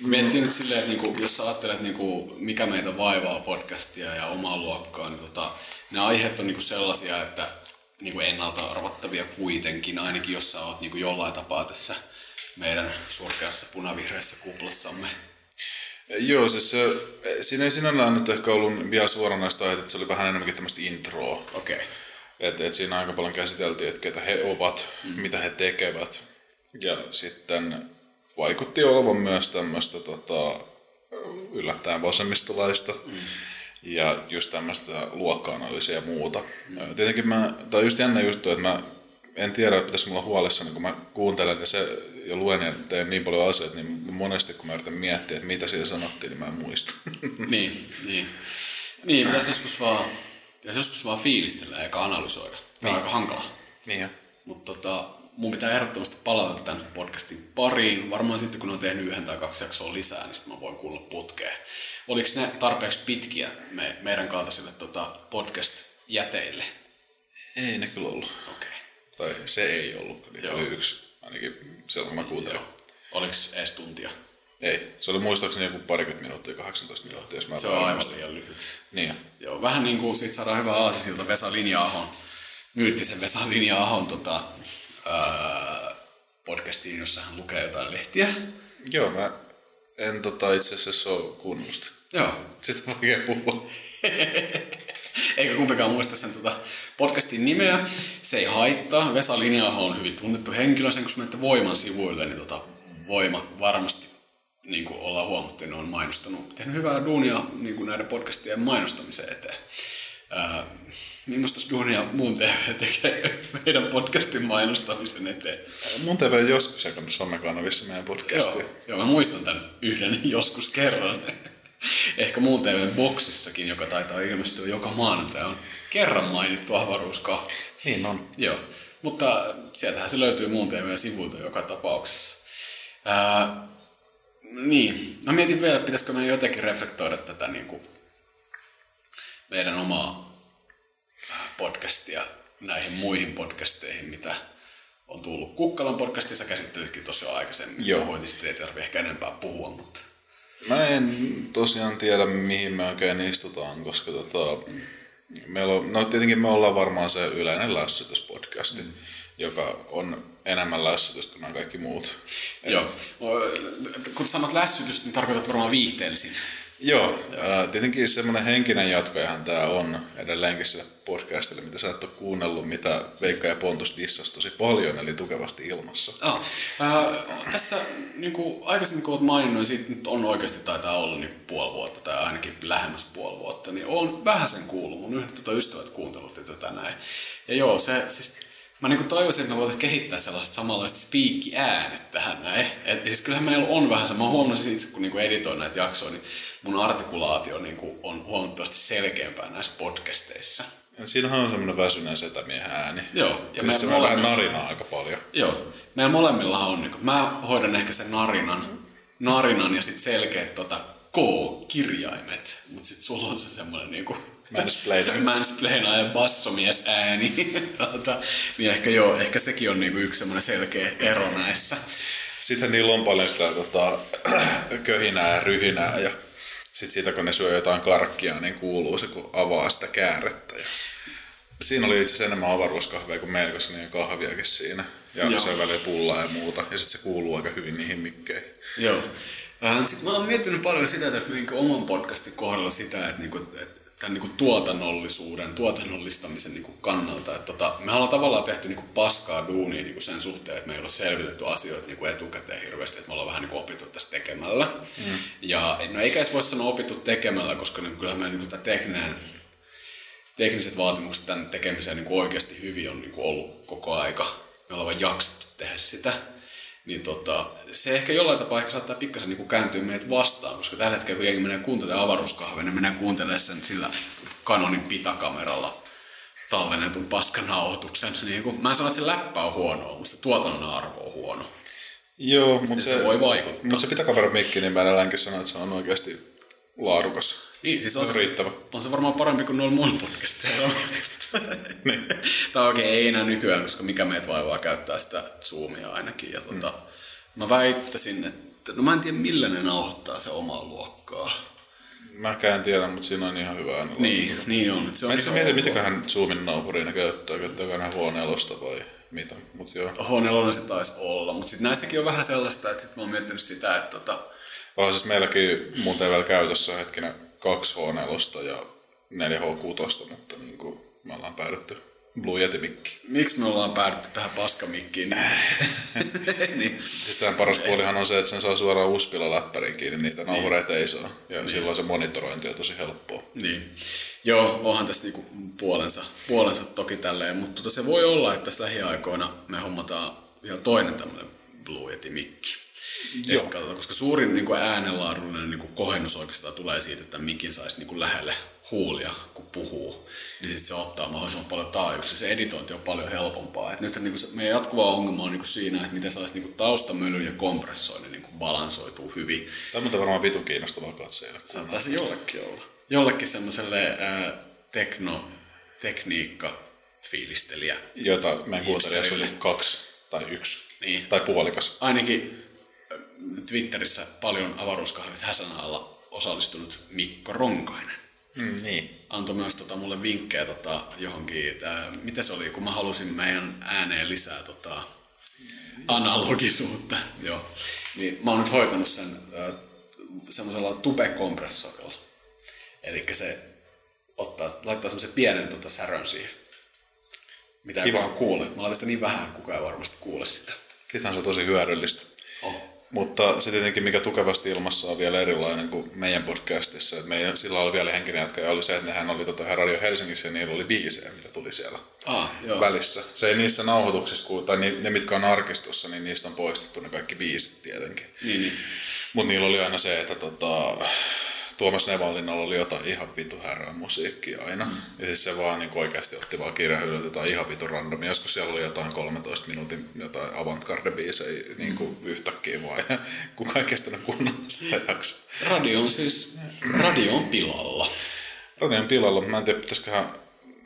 Speaker 2: Miettii nyt silleen, että niinku, jos sä ajattelet, niinku, mikä meitä vaivaa podcastia ja omaa luokkaa, niin tota, ne aiheet on niinku sellaisia, että niinku ennalta arvattavia kuitenkin, ainakin jos sä oot niinku jollain tapaa tässä meidän surkeassa punavihreässä kuplassamme.
Speaker 3: Joo, siis se, siinä ei sinällään nyt ehkä ollut vielä suoranaista aiheita, että se oli vähän enemmänkin tämmöistä introa.
Speaker 2: Okei. Okay.
Speaker 3: Et, et siinä aika paljon käsiteltiin, että ketä he ovat, mm. mitä he tekevät. Ja sitten vaikutti olevan myös tämmöistä tota, yllättäen vasemmistolaista. Mm. Ja just tämmöistä luokka-analyysiä ja muuta. Mm. Tietenkin mä, tai just jännä juttu, että mä en tiedä, että pitäisi mulla huolissa, niin kun mä kuuntelen ja, se, ja luen ja teen niin paljon asioita, niin monesti kun mä yritän miettiä, että mitä siellä sanottiin, niin mä en muista.
Speaker 2: niin, niin. Niin, pitäisi joskus vaan, pitäisi joskus vaan fiilistellä eikä analysoida. Tämä niin. on aika hankala.
Speaker 3: Niin
Speaker 2: Mutta tota, mun pitää ehdottomasti palata tämän podcastin pariin. Varmaan sitten kun on tehnyt yhden tai kaksi jaksoa lisää, niin sitten mä voin kuulla putkeen. Oliko ne tarpeeksi pitkiä me, meidän kaltaisille tota, podcast-jäteille?
Speaker 3: Ei ne kyllä ollut.
Speaker 2: Okei.
Speaker 3: Okay. Tai se ei ollut. Niitä oli yksi, ainakin silloin mä kuuntelin.
Speaker 2: Oliko edes tuntia?
Speaker 3: Ei, se oli muistaakseni joku parikymmentä minuuttia, 18 minuuttia, jos mä
Speaker 2: Se on aivan liian lyhyt.
Speaker 3: Niin.
Speaker 2: Joo, vähän niin kuin siitä saadaan hyvä aasisilta Vesa Linja-ahon, myyttisen Vesa Linja-ahon tota, podcastiin, jossa hän lukee jotain lehtiä.
Speaker 3: Joo, mä en tota itse asiassa ole sitä.
Speaker 2: Joo.
Speaker 3: Sitten on vaikea puhua.
Speaker 2: Eikä kumpikaan muista sen tota podcastin nimeä. Se ei haittaa. Vesa Linjaho on hyvin tunnettu henkilö. Sen kun menette Voiman sivuille, niin tota, Voima varmasti niin kuin ollaan huomattu, ne on mainostanut, tehnyt hyvää duunia niin kuin näiden podcastien mainostamiseen eteen. Ää, Millaista duunia muun TV tekee meidän podcastin mainostamisen eteen?
Speaker 3: Mun TV on joskus jakanut somekanavissa meidän podcastia.
Speaker 2: Joo, joo, mä muistan tämän yhden joskus kerran. Ehkä muun TV boksissakin, joka taitaa ilmestyä joka maanantai, on kerran mainittu avaruuskahvit.
Speaker 3: Niin on.
Speaker 2: Joo, mutta sieltähän se löytyy muun TV-sivuilta joka tapauksessa. Ää, niin, mä mietin vielä, pitäisikö me jotenkin reflektoida tätä niin kuin meidän omaa podcastia näihin muihin podcasteihin, mitä on tullut. Kukkalan podcastissa käsittelitkin tosi aikaisemmin. Joo. Hoitisesti ei tarvitse ehkä enempää puhua, mutta...
Speaker 3: Mä en tosiaan tiedä, mihin me oikein istutaan, koska tota, meillä on, no tietenkin me ollaan varmaan se yleinen lässytyspodcasti, mm. joka on enemmän lässytystä kuin nämä kaikki muut.
Speaker 2: Joo. Kun sanot lässytys, niin tarkoitat varmaan viihteellisin.
Speaker 3: Joo, Joo. tietenkin semmoinen henkinen jatkajahan tämä on edelleenkin sille podcastille, mitä sä et ole kuunnellut, mitä Veikka ja Pontus dissasi tosi paljon, eli tukevasti ilmassa.
Speaker 2: Oh. Äh, tässä niin kuin aikaisemmin kun olet maininnut, siitä nyt on oikeasti taitaa olla niin puoli vuotta tai ainakin lähemmäs puoli vuotta, niin on vähän sen kuullut. Mun yhdet tota ystävät kuuntelut tätä näin. Ja joo, se siis mä niin toivoisin, että me voitaisiin kehittää sellaiset samanlaiset speak-äänet tähän näin. Et, siis kyllähän meillä on vähän se, mä huomannut siis itse kun niin editoin näitä jaksoja, niin mun artikulaatio niin kuin on huomattavasti selkeämpää näissä podcasteissa.
Speaker 3: Ja siinähän on semmoinen väsyneen setämiehen ääni.
Speaker 2: Joo.
Speaker 3: Ja meillä se on vähän narinaa aika paljon.
Speaker 2: Joo. Meillä molemmilla on, niin kuin, mä hoidan ehkä sen narinan, narinan ja sitten selkeät tota, K-kirjaimet, mutta sitten sulla on se semmoinen niinku
Speaker 3: Mansplainer.
Speaker 2: mansplainer ja bassomies ääni. tota, niin ehkä joo, ehkä sekin on niinku yksi semmoinen selkeä ero näissä.
Speaker 3: Sitten niillä on paljon sitä tota, köhinää ja ryhinää ja sitten siitä kun ne syö jotain karkkia, niin kuuluu se kun avaa sitä käärettä. Ja siinä oli itse asiassa enemmän avaruuskahveja kuin meillä, koska niin kahviakin siinä. Ja
Speaker 2: Joo.
Speaker 3: se on välillä pullaa ja muuta. Ja sitten se kuuluu aika hyvin niihin mikkeihin.
Speaker 2: Joo. Äh, Sitten mä oon miettinyt paljon sitä, että jos oman podcastin kohdalla sitä, että, niinku, että tämän niinku tuotannollisuuden, tuotannollistamisen niinku kannalta, että tota, me ollaan tavallaan tehty niinku paskaa duunia niinku sen suhteen, että me ei ole selvitetty asioita niinku etukäteen hirveästi, että me ollaan vähän niinku opittu tässä tekemällä. Mm. Ja no eikä edes voi sanoa opittu tekemällä, koska niinku, kyllähän meidän niinku tämä tekninen tekniset vaatimukset tämän tekemiseen niin kuin oikeasti hyvin on niin kuin ollut koko aika. Me ollaan vain jaksettu tehdä sitä. Niin tota, se ehkä jollain tapaa ehkä saattaa pikkasen niin kuin kääntyä meitä vastaan, koska tällä hetkellä kun jengi menee kuuntelemaan avaruuskahvea, niin menee kuuntelemaan sen sillä Canonin pitakameralla tallennetun paskanauhoituksen. Niin kuin, mä en sano, että se läppä on huono, mutta se tuotannon arvo on huono.
Speaker 3: Joo, mutta
Speaker 2: Ja se voi vaikuttaa.
Speaker 3: Mutta se pitakameran mikki, niin mä edelläänkin sanon, että se on oikeasti laadukas.
Speaker 2: Niin, siis on
Speaker 3: Se
Speaker 2: se,
Speaker 3: on riittävä.
Speaker 2: on se varmaan parempi kuin noilla muilla podcasteilla.
Speaker 3: Niin.
Speaker 2: tai okei, ei enää nykyään, koska mikä meitä vaivaa käyttää sitä Zoomia ainakin. Ja tota, Mä väittäisin, että no mä en tiedä millä ne nauhoittaa se omaa luokkaa.
Speaker 3: Mäkään en tiedä, mutta siinä on ihan hyvä ääni.
Speaker 2: Niin, niin on. Se on
Speaker 3: Mä itse mietin, mitäköhän Zoomin nauhuria ne käyttää, käyttääkö ne huoneelosta vai mitä, mut joo.
Speaker 2: H4 se taisi olla, mutta sitten näissäkin on vähän sellaista, että sit mä oon miettinyt sitä, että tota,
Speaker 3: On siis meilläkin muuten vielä käytössä hetkinen kaksi H4 ja 4H6, mutta niin kuin me ollaan päädytty Blue Yeti mikki.
Speaker 2: miksi me ollaan päädytty tähän paskamikkiin. niin.
Speaker 3: Siis tämän paras puolihan on se, että sen saa suoraan uspilla läppäriin kiinni, niitä nauhureita ei saa. Ja silloin se monitorointi on tosi helppoa.
Speaker 2: Niin. Joo, onhan tässä niinku puolensa, puolensa toki tälleen, mutta tota se voi olla, että tässä lähiaikoina me hommataan vielä toinen tämmöinen Blue Yeti mikki. Ja
Speaker 3: Joo.
Speaker 2: katsotaan, koska suurin niinku äänenlaadullinen niinku kohennus oikeastaan tulee siitä, että mikin saisi niinku lähelle huulia, kun puhuu. Niin sitten se ottaa mahdollisimman paljon taajuuksia. Se editointi on paljon helpompaa. Et nyt niinku se, meidän jatkuva ongelma on niinku siinä, että miten saisi niinku taustamöly ja kompressoinnin niinku balansoituu hyvin.
Speaker 3: Tämä on varmaan vitun kiinnostavaa katseille.
Speaker 2: Saattaa se jollekin olla. Jollekin semmoiselle ää, tekno, tekniikka fiilistelijä.
Speaker 3: Jota meidän kuuntelijoissa oli kaksi tai yksi.
Speaker 2: Niin.
Speaker 3: Tai puolikas.
Speaker 2: Ainakin äh, Twitterissä paljon avaruuskahvit häsän alla osallistunut Mikko Ronkainen.
Speaker 3: Mm, niin.
Speaker 2: Antoi myös tota, mulle vinkkejä tota, johonkin, tää, mitä se oli, kun mä halusin meidän ääneen lisää tota, analogisuutta. Joo. Niin mä oon nyt hoitanut sen äh, semmoisella tube-kompressorilla. Eli se ottaa, laittaa semmoisen pienen tota, särön siihen. Mitä ei kukaan kuule. Mä laitan sitä niin vähän, että kukaan ei varmasti kuule sitä.
Speaker 3: Sitähän se on tosi hyödyllistä.
Speaker 2: Oh.
Speaker 3: Mutta se tietenkin, mikä tukevasti ilmassa on vielä erilainen kuin meidän podcastissa, että meidän, sillä oli vielä henkinen jatkaja, oli se, että nehän oli tota, Radio Helsingissä ja niillä oli biisejä, mitä tuli siellä
Speaker 2: Ah, joo.
Speaker 3: välissä. Se ei niissä nauhoituksissa, tai ni- ne mitkä on arkistossa, niin niistä on poistettu ne kaikki biisit tietenkin.
Speaker 2: Niin, niin.
Speaker 3: Mutta niillä oli aina se, että tota, Tuomas Nevallinnalla oli jotain ihan vitu härää musiikkia aina. Mm. Ja siis se vaan niin oikeasti otti vaan kirjahyllyltä jotain ihan vitu randomia. Joskus siellä oli jotain 13 minuutin jotain avantgarde-biisejä niin kuin mm. yhtäkkiä vaan. Ja kukaan ei kestänyt kunnolla sitä.
Speaker 2: Radio on siis, radio on pilalla.
Speaker 3: Radion pilalla, mä en tiedä, pitäisiköhän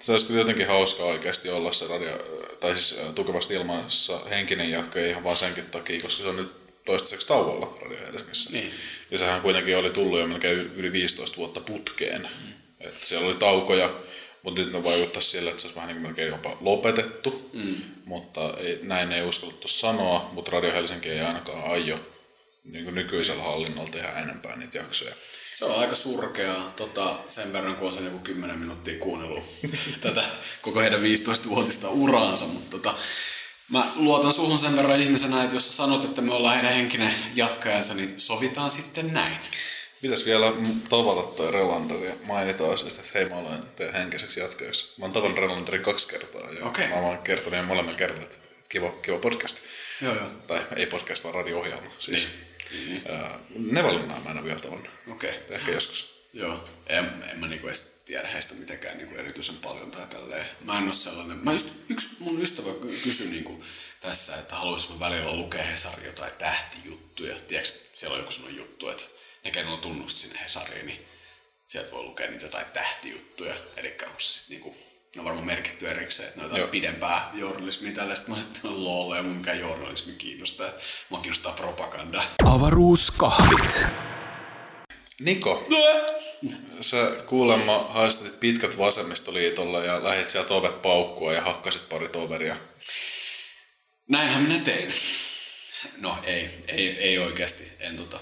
Speaker 3: se olisi jotenkin hauskaa oikeasti olla se radio, tai siis tukevasti ilmassa henkinen jatkaja ihan vaan senkin takia, koska se on nyt toistaiseksi tauolla Radio Helsingissä.
Speaker 2: Niin.
Speaker 3: Ja sehän kuitenkin oli tullut jo melkein yli 15 vuotta putkeen. Mm. Että siellä oli taukoja, mutta nyt ne vaikuttaa sille, että se olisi vähän niin melkein jopa lopetettu. Mm. Mutta ei, näin ei uskallettu sanoa, mutta Radio Helsinki ei ainakaan aio niin nykyisellä hallinnolla tehdä enempää niitä jaksoja.
Speaker 2: Se on aika surkea tota, sen verran, kun on sen joku 10 minuuttia kuunnellut tätä koko heidän 15-vuotista uraansa, mutta tota, mä luotan suhun sen verran ihmisenä, että jos sä sanot, että me ollaan heidän henkinen jatkajansa, niin sovitaan sitten näin.
Speaker 3: Pitäisi vielä tavata toi Relander ja mainita asiasta, että hei mä olen teidän henkiseksi jatkajaksi. Mä oon tavannut Relanderin kaksi kertaa ja
Speaker 2: Okei.
Speaker 3: mä oon kertonut jo molemmat kerrat, että kiva, kiva podcast.
Speaker 2: Joo, joo.
Speaker 3: Tai ei podcast, vaan radio-ohjelma. Siis.
Speaker 2: Niin.
Speaker 3: Ää, Nevalinnaa mä en ole vielä tavannut.
Speaker 2: Okei. Okay.
Speaker 3: Ehkä joskus.
Speaker 2: Joo. En, en mä niinku edes tiedä heistä mitenkään niinku erityisen paljon tai tälleen. Mä en oo sellainen. Mä just, yksi mun ystävä ky- kysyi niinku tässä, että haluaisin mä välillä lukea Hesari jotain tähtijuttuja. Tiedätkö, siellä on joku semmoinen juttu, että ne kenellä on tunnust sinne Hesariin, niin sieltä voi lukea niitä jotain tähtijuttuja. Eli onko se sitten niinku, ne on varmaan merkitty erikseen, että ne on jotain
Speaker 3: Joo.
Speaker 2: pidempää journalismia tällaista. Mä sitten lol, ja mun mikään journalismi kiinnostaa. Mua kiinnostaa propaganda.
Speaker 1: Avaruuskahvit.
Speaker 3: Niko, sä kuulemma haistatit pitkät vasemmistoliitolla ja lähit sieltä ovet paukkua ja hakkasit pari toveria.
Speaker 2: Näinhän minä tein. No ei, ei, ei oikeasti. En, tota,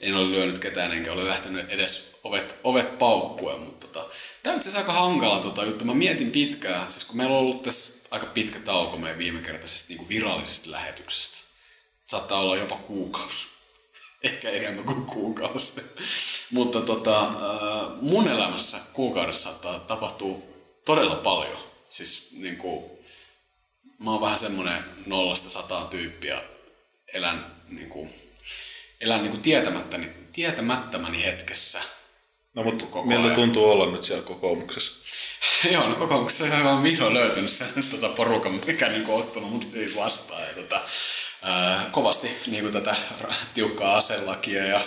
Speaker 2: en ole lyönyt ketään enkä ole lähtenyt edes ovet, ovet paukkuen, mutta tota, tämä on asiassa aika hankala tota, juttu. Mä mietin pitkään, siis kun meillä on ollut tässä aika pitkä tauko meidän viimekertaisesta niin virallisesta lähetyksestä. Saattaa olla jopa kuukausi. Ehkä enemmän kuin kuukausi. mutta tota, äh, mun elämässä kuukaudessa tapahtua todella paljon. Siis niin kuin, mä oon vähän semmonen nollasta sataan tyyppiä. Elän niinku, elän niinku tietämättäni, tietämättömäni hetkessä.
Speaker 3: No mutta
Speaker 2: Koko
Speaker 3: miltä
Speaker 2: ajan.
Speaker 3: tuntuu olla nyt siellä kokoomuksessa?
Speaker 2: Joo, no kokoomuksessa on ihan vihdoin löytänyt sen tota porukan, mikä niinku ottanut mut hyvin vastaan. Ja tota, ää, kovasti niinku tätä ra- tiukkaa aselakia ja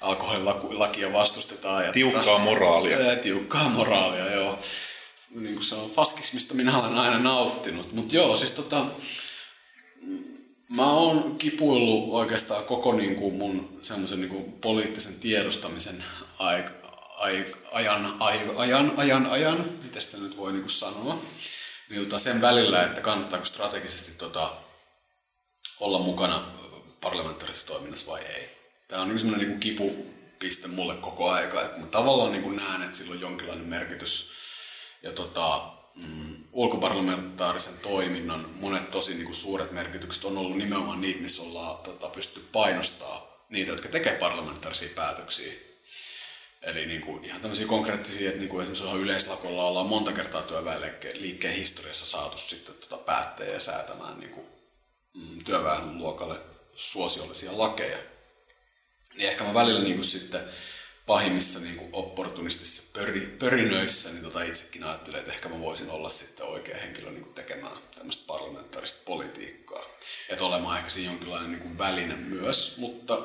Speaker 2: alkoholilakia vastustetaan. Ja
Speaker 3: Tiukkaa
Speaker 2: tota,
Speaker 3: moraalia.
Speaker 2: Ää, tiukkaa moraalia, joo. Niin kuin se on faskismista minä olen aina nauttinut. Mutta joo, siis tota, mä oon kipuillut oikeastaan koko niin kuin mun semmoisen niin kuin poliittisen tiedostamisen aik, aik, ajan, ajan, ajan, ajan, ajan, miten sitä nyt voi niin kuin sanoa, niin tota sen välillä, että kannattaako strategisesti tota, olla mukana parlamentaarisessa toiminnassa vai ei. Tämä on semmoinen niin kipupiste mulle koko aika, että mä tavallaan niin kuin näen, että sillä on jonkinlainen merkitys ja tota, mm, ulkoparlamentaarisen toiminnan monet tosi niin kuin suuret merkitykset on ollut nimenomaan niitä, missä ollaan tota, pystytty painostaa niitä, jotka tekee parlamentaarisia päätöksiä. Eli niin kuin, ihan tämmöisiä konkreettisia, että niin kuin esimerkiksi yleislakolla ollaan monta kertaa työväenliikkeen historiassa saatu sitten tota päättäjiä säätämään niin kuin, työväenluokalle suosiollisia lakeja. Niin ehkä mä välillä niin kuin sitten pahimmissa niin kuin opportunistisissa pöri, pörinöissä niin tota itsekin ajattelen, että ehkä mä voisin olla sitten oikea henkilö niin kuin tekemään tämmöistä parlamentaarista politiikkaa. Että olemaan ehkä siinä jonkinlainen niin kuin väline myös, mutta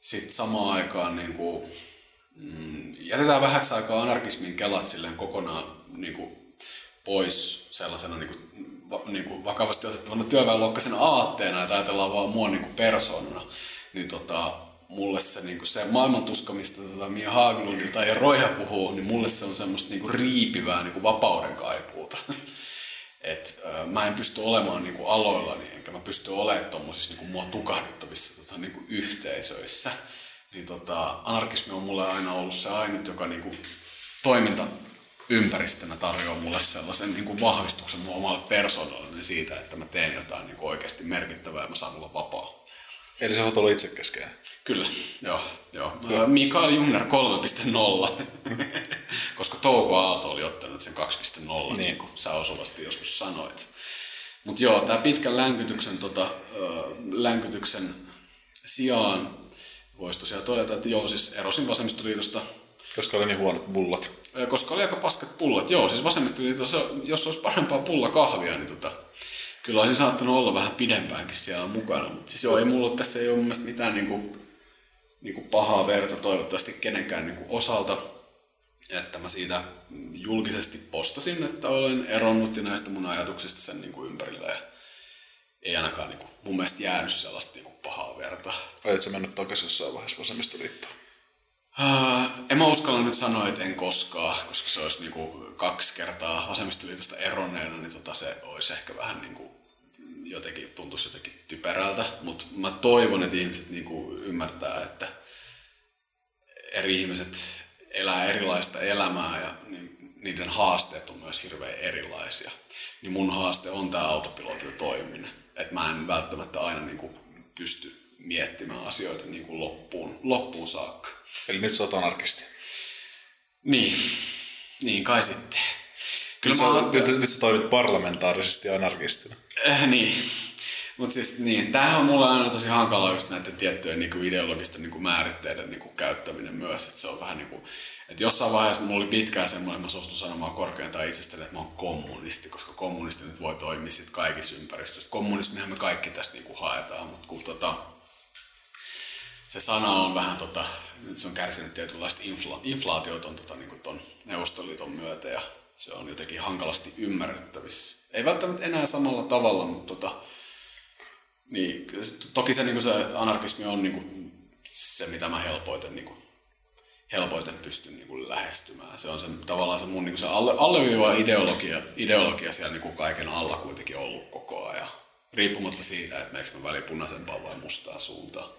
Speaker 2: sitten samaan aikaan niin kuin, mm, jätetään vähäksi aikaa anarkismin kelat silleen kokonaan niin kuin, pois sellaisena niin kuin, va, niin kuin vakavasti otettavana työväenluokkaisena aatteena, että ajatellaan vaan mua niin kuin persoonana, niin tota, mulle se, niin kuin se maailmantuska, mistä tota Mia Haglund tai Roiha puhuu, niin mulle se on semmoista niin kuin riipivää niin kuin vapauden kaipuuta. Et, äh, mä en pysty olemaan niin kuin aloillani, enkä mä pysty olemaan tuommoisissa niin kuin mua tukahduttavissa tota, niin kuin yhteisöissä. Niin tota, anarkismi on mulle aina ollut se ainut, joka niin kuin, toiminta ympäristönä tarjoaa mulle sellaisen niin kuin vahvistuksen mun omalle persoonalleni siitä, että mä teen jotain niin kuin oikeasti merkittävää ja mä saan olla vapaa.
Speaker 3: Eli sä oot ollut itse keskeinen.
Speaker 2: Kyllä, joo. joo. joo. Mikael Jungner 3.0, koska Touko Aalto oli ottanut sen 2.0, niin, niin kuin sä osuvasti joskus sanoit. Mutta joo, tämä pitkän länkytyksen, tota, länkytyksen sijaan voisi tosiaan todeta, että joo, siis erosin vasemmistoliitosta,
Speaker 3: Koska oli niin huonot bullat.
Speaker 2: ö, koska oli aika paskat pullat. Joo, siis vasemmistoliitossa, jos olisi parempaa pulla kahvia, niin tota, kyllä olisi saattanut olla vähän pidempäänkin siellä mukana. Mutta siis joo, ei mulla tässä ei ole mun mielestä mitään niinku, niinku pahaa verta toivottavasti kenenkään niinku osalta. Että mä siitä julkisesti postasin, että olen eronnut ja näistä mun ajatuksista sen niinku ympärillä. Ja ei ainakaan niinku, mun mielestä jäänyt sellaista niinku pahaa verta.
Speaker 3: Oletko sä mennyt takaisin jossain vaiheessa vasemmistoliittoon?
Speaker 2: Uh, en mä uskalla nyt sanoa, että en koskaan, koska se olisi niinku kaksi kertaa vasemmistoliitosta eronneena, niin tota se olisi ehkä vähän niinku jotenkin, tuntuisi jotenkin typerältä. Mutta mä toivon, että ihmiset niinku ymmärtää, että eri ihmiset elää erilaista elämää ja ni- niiden haasteet on myös hirveän erilaisia. Niin mun haaste on tämä autopilotilla toimiminen. Että mä en välttämättä aina niinku pysty miettimään asioita niinku loppuun, loppuun saakka.
Speaker 3: Eli nyt sä oot anarkisti.
Speaker 2: Niin, niin kai sitten. Kyllä
Speaker 3: Nyt,
Speaker 2: mä
Speaker 3: sä, nyt, nyt sä toimit parlamentaarisesti anarkistina.
Speaker 2: äh, niin. Mutta siis niin, tämähän on mulle aina tosi hankala just näiden tiettyjen niinku ideologisten niinku määritteiden niinku käyttäminen myös. Että se on vähän niinku, että jossain vaiheessa mulla oli pitkään semmoinen, että mä suostun sanomaan korkeintaan itsestäni, että mä oon kommunisti, koska kommunisti nyt voi toimia sit kaikissa ympäristöissä. Kommunismihan me kaikki tästä niinku haetaan, mutta kun tota, se sana on vähän tota, se on kärsinyt tietynlaista infla, inflaatiota tota, niin ton Neuvostoliiton myötä ja se on jotenkin hankalasti ymmärrettävissä. Ei välttämättä enää samalla tavalla, mutta tota, niin, toki se, niin se anarkismi on niin kuin se, mitä mä helpoiten, niin kuin, helpoiten pystyn niin kuin lähestymään. Se on se, tavallaan se mun niin kuin se alle, alleviiva ideologia, ideologia siellä niin kuin kaiken alla kuitenkin ollut koko ajan. Riippumatta siitä, että meneekö mä väliin punaisempaan vai mustaan suuntaan.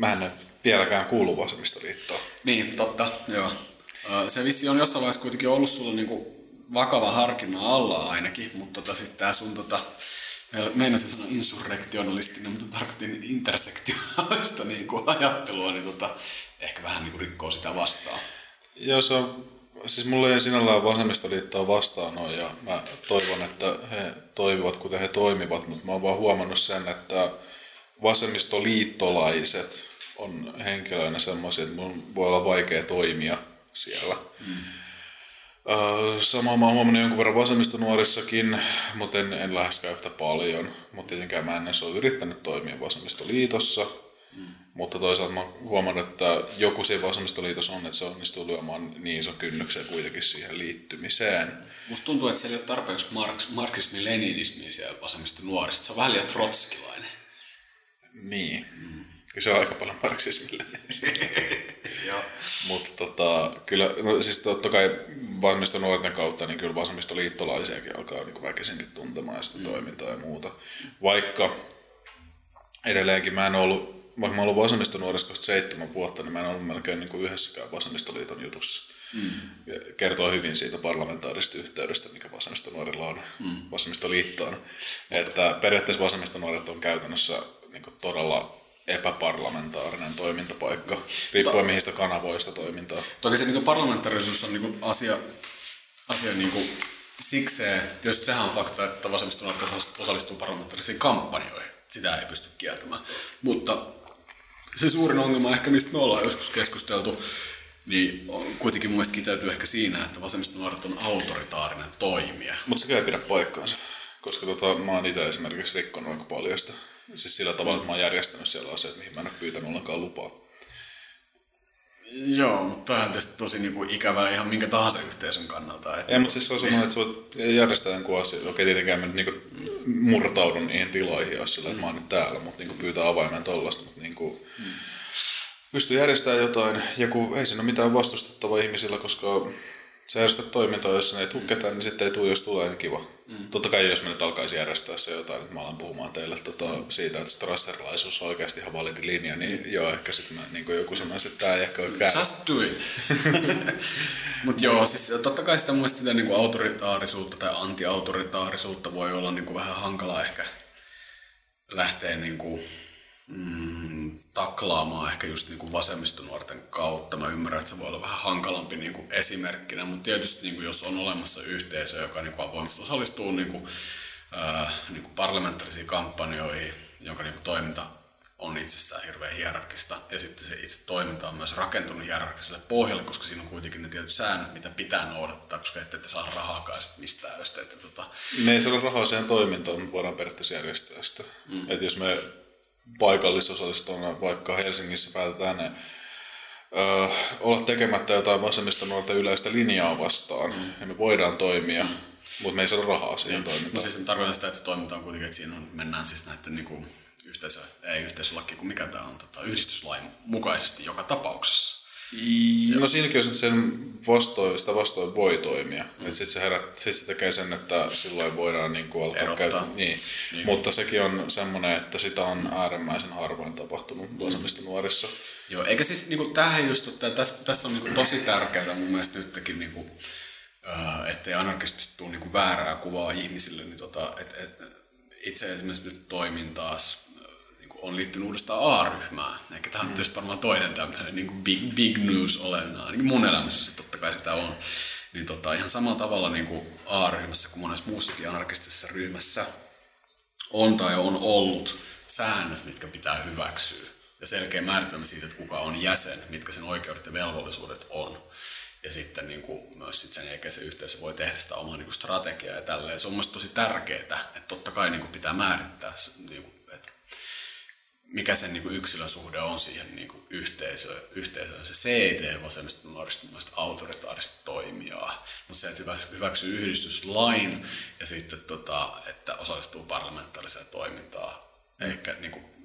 Speaker 3: Mä en vieläkään kuulu vasemmistoliittoon.
Speaker 2: Niin, totta, joo. Se vissi on jossain vaiheessa kuitenkin ollut sulla niinku vakava harkinnan alla ainakin, mutta tota, sitten tää sun tota, meinasin sanoa insurrektionalistinen, mutta tarkoitin intersektionaalista niin kuin ajattelua, niin tota, ehkä vähän niin kuin rikkoo sitä vastaan.
Speaker 3: Joo, se on, siis mulla ei sinällään vasemmistoliittoa vastaan ole, ja mä toivon, että he toimivat kuten he toimivat, mutta mä oon vaan huomannut sen, että vasemmistoliittolaiset on henkilöinä semmoisia, että mun voi olla vaikea toimia siellä. Mm. Samaa mä oon huomannut jonkun verran vasemmistonuorissakin, mutta en, en läheskään yhtä paljon. Mutta tietenkään mä en edes ole yrittänyt toimia vasemmistoliitossa. Mm. Mutta toisaalta mä oon huomannut, että joku siinä vasemmistoliitossa on, että se onnistuu lyömään niin ison kynnyksen kuitenkin siihen liittymiseen.
Speaker 2: Musta tuntuu, että siellä ei ole tarpeeksi marks, marksismi-leninismiä siellä vasemmista nuorista. Se on vähän liian trotskilainen.
Speaker 3: Niin. Mm. Se on aika paljon marksismille. Mutta tota, kyllä, no siis totta kai vasemmisto nuorten kautta, niin kyllä vasemmistoliittolaisiakin alkaa niin väkisinkin tuntemaan sitä mm. toimintaa ja muuta. Vaikka edelleenkin mä en ollut, vaikka mä olen ollut vasemmistonuorissa seitsemän vuotta, niin mä en ollut melkein niin kuin yhdessäkään vasemmistoliiton jutussa. Mm. Kertoo hyvin siitä parlamentaarisesta yhteydestä, mikä vasemmistonuorilla on mm. vasemmistoliittoon. Että periaatteessa vasemmistonuoret on käytännössä niin todella epäparlamentaarinen toimintapaikka, riippuen mihin sitä kanavoista toimintaa.
Speaker 2: Toki se niin parlamentaarisuus on niin asia, asia niin kuin sikseen, tietysti sehän on fakta, että vasemmistonuoret osallistuu parlamentaarisiin kampanjoihin. Sitä ei pysty kieltämään. Mutta se suurin ongelma ehkä, mistä me ollaan joskus keskusteltu, niin on kuitenkin mun mielestä kiteytyy ehkä siinä, että vasemmistonuoret on autoritaarinen toimija.
Speaker 3: Mutta se ei pidä paikkaansa, koska tota, mä oon itse esimerkiksi rikkonut aika paljon sitä Siis sillä tavalla, että mä oon järjestänyt siellä asiat, mihin mä en ole pyytänyt ollenkaan lupaa.
Speaker 2: Joo, mutta tämä on tietysti tosi niinku ikävää ihan minkä tahansa yhteisön kannalta.
Speaker 3: Että... Ei, mutta siis se on semmoinen, että sä voit järjestää jonkun asian. Okei, tietenkään mä nyt niinku murtaudun niihin tiloihin, jos sillä, että mä oon nyt täällä, mutta niinku pyytää avaimen tollasta. Mutta niinku, mm. pystyy järjestämään jotain, ja kun ei siinä ole mitään vastustettavaa ihmisillä, koska sä järjestät toimintaa, jos ei tule ketään, niin sitten ei tule, jos tulee, niin kiva. Mm. Totta kai jos me nyt alkaisi järjestää se jotain, että mä alan puhumaan teille tota, siitä, että strasserlaisuus on oikeasti ihan validi linja, niin mm. joo, ehkä sitten niin joku sanoisi, että tämä ei ehkä ole käy.
Speaker 2: Just do it. Mutta joo, siis totta kai sitä mun sitä niin autoritaarisuutta tai antiautoritaarisuutta voi olla niin kuin vähän hankala ehkä lähteä niin kuin, mm, taklaamaan ehkä just niin kuin vasemmistonuorten kautta. Mä ymmärrän, että se voi olla vähän hankalampi niin kuin esimerkkinä, mutta tietysti niin kuin jos on olemassa yhteisö, joka niin kuin avoimesti osallistuu niin kuin, ää, niin kuin parlamentaarisiin kampanjoihin, jonka niin kuin toiminta on itsessään hirveän hierarkista ja sitten se itse toiminta on myös rakentunut hierarkiselle pohjalle, koska siinä on kuitenkin ne tietyt säännöt, mitä pitää noudattaa, koska ette, ette saa rahaakaan sit mistään, jos te ette tota...
Speaker 3: Ne ei saa rahaa siihen toimintaan, mutta voidaan periaatteessa järjestää sitä. Mm. Et jos me paikallisosallistuna, vaikka Helsingissä päätetään ne, ö, olla tekemättä jotain vasemmista nuorten yleistä linjaa vastaan, mm. ja me voidaan toimia, mm. mutta me ei saada rahaa siihen niin. toimintaan.
Speaker 2: Mutta siis tarkoitan sitä, että se toiminta on kuitenkin, että siinä on, mennään siis näiden niin kuin, yhteisö, ei yhteisölaki, kuin mikä tämä on, tota, yhdistyslain mukaisesti joka tapauksessa.
Speaker 3: No siinäkin on sen vastoin, sitä vastoin voi toimia. Mm. Sitten se, herät, sit se tekee sen, että silloin voidaan niin kuin alkaa käyttää. Niin. niin. Mutta sekin on semmoinen, että sitä on äärimmäisen harvoin tapahtunut mm. vasemmista nuorissa.
Speaker 2: Joo, eikä siis niin kuin, tämähän just, että tässä, tässä on niin kuin, tosi tärkeää mun mielestä nytkin, niin kuin, äh, ettei anarkismista tule niin kuin, väärää kuvaa ihmisille. Niin, tota, et, et, itse esimerkiksi nyt toimin taas on liittynyt uudestaan A-ryhmään. Eikä tämä on mm. tietysti varmaan toinen tämmöinen niin kuin big, big news olenna. Ainakin mun elämässä se totta kai sitä on. Niin tota, ihan samalla tavalla niin kuin A-ryhmässä kuin monessa muussakin anarkistisessa ryhmässä on tai on ollut säännöt, mitkä pitää hyväksyä. Ja selkeä määritelmä siitä, että kuka on jäsen, mitkä sen oikeudet ja velvollisuudet on. Ja sitten niin kuin, myös sit sen jälkeen se yhteisö voi tehdä sitä omaa niin kuin strategiaa ja tälleen. Se on mielestäni tosi tärkeää, että totta kai niin kuin pitää määrittää niin kuin mikä sen niin kuin yksilön suhde on siihen niin kuin yhteisöön, yhteisöön. Se, ei tee vasemmista nuorista autoritaarista toimijaa, mutta se, että hyväksyy yhdistyslain ja sitten, tota, että osallistuu parlamentaariseen toimintaan, ehkä niin kuin,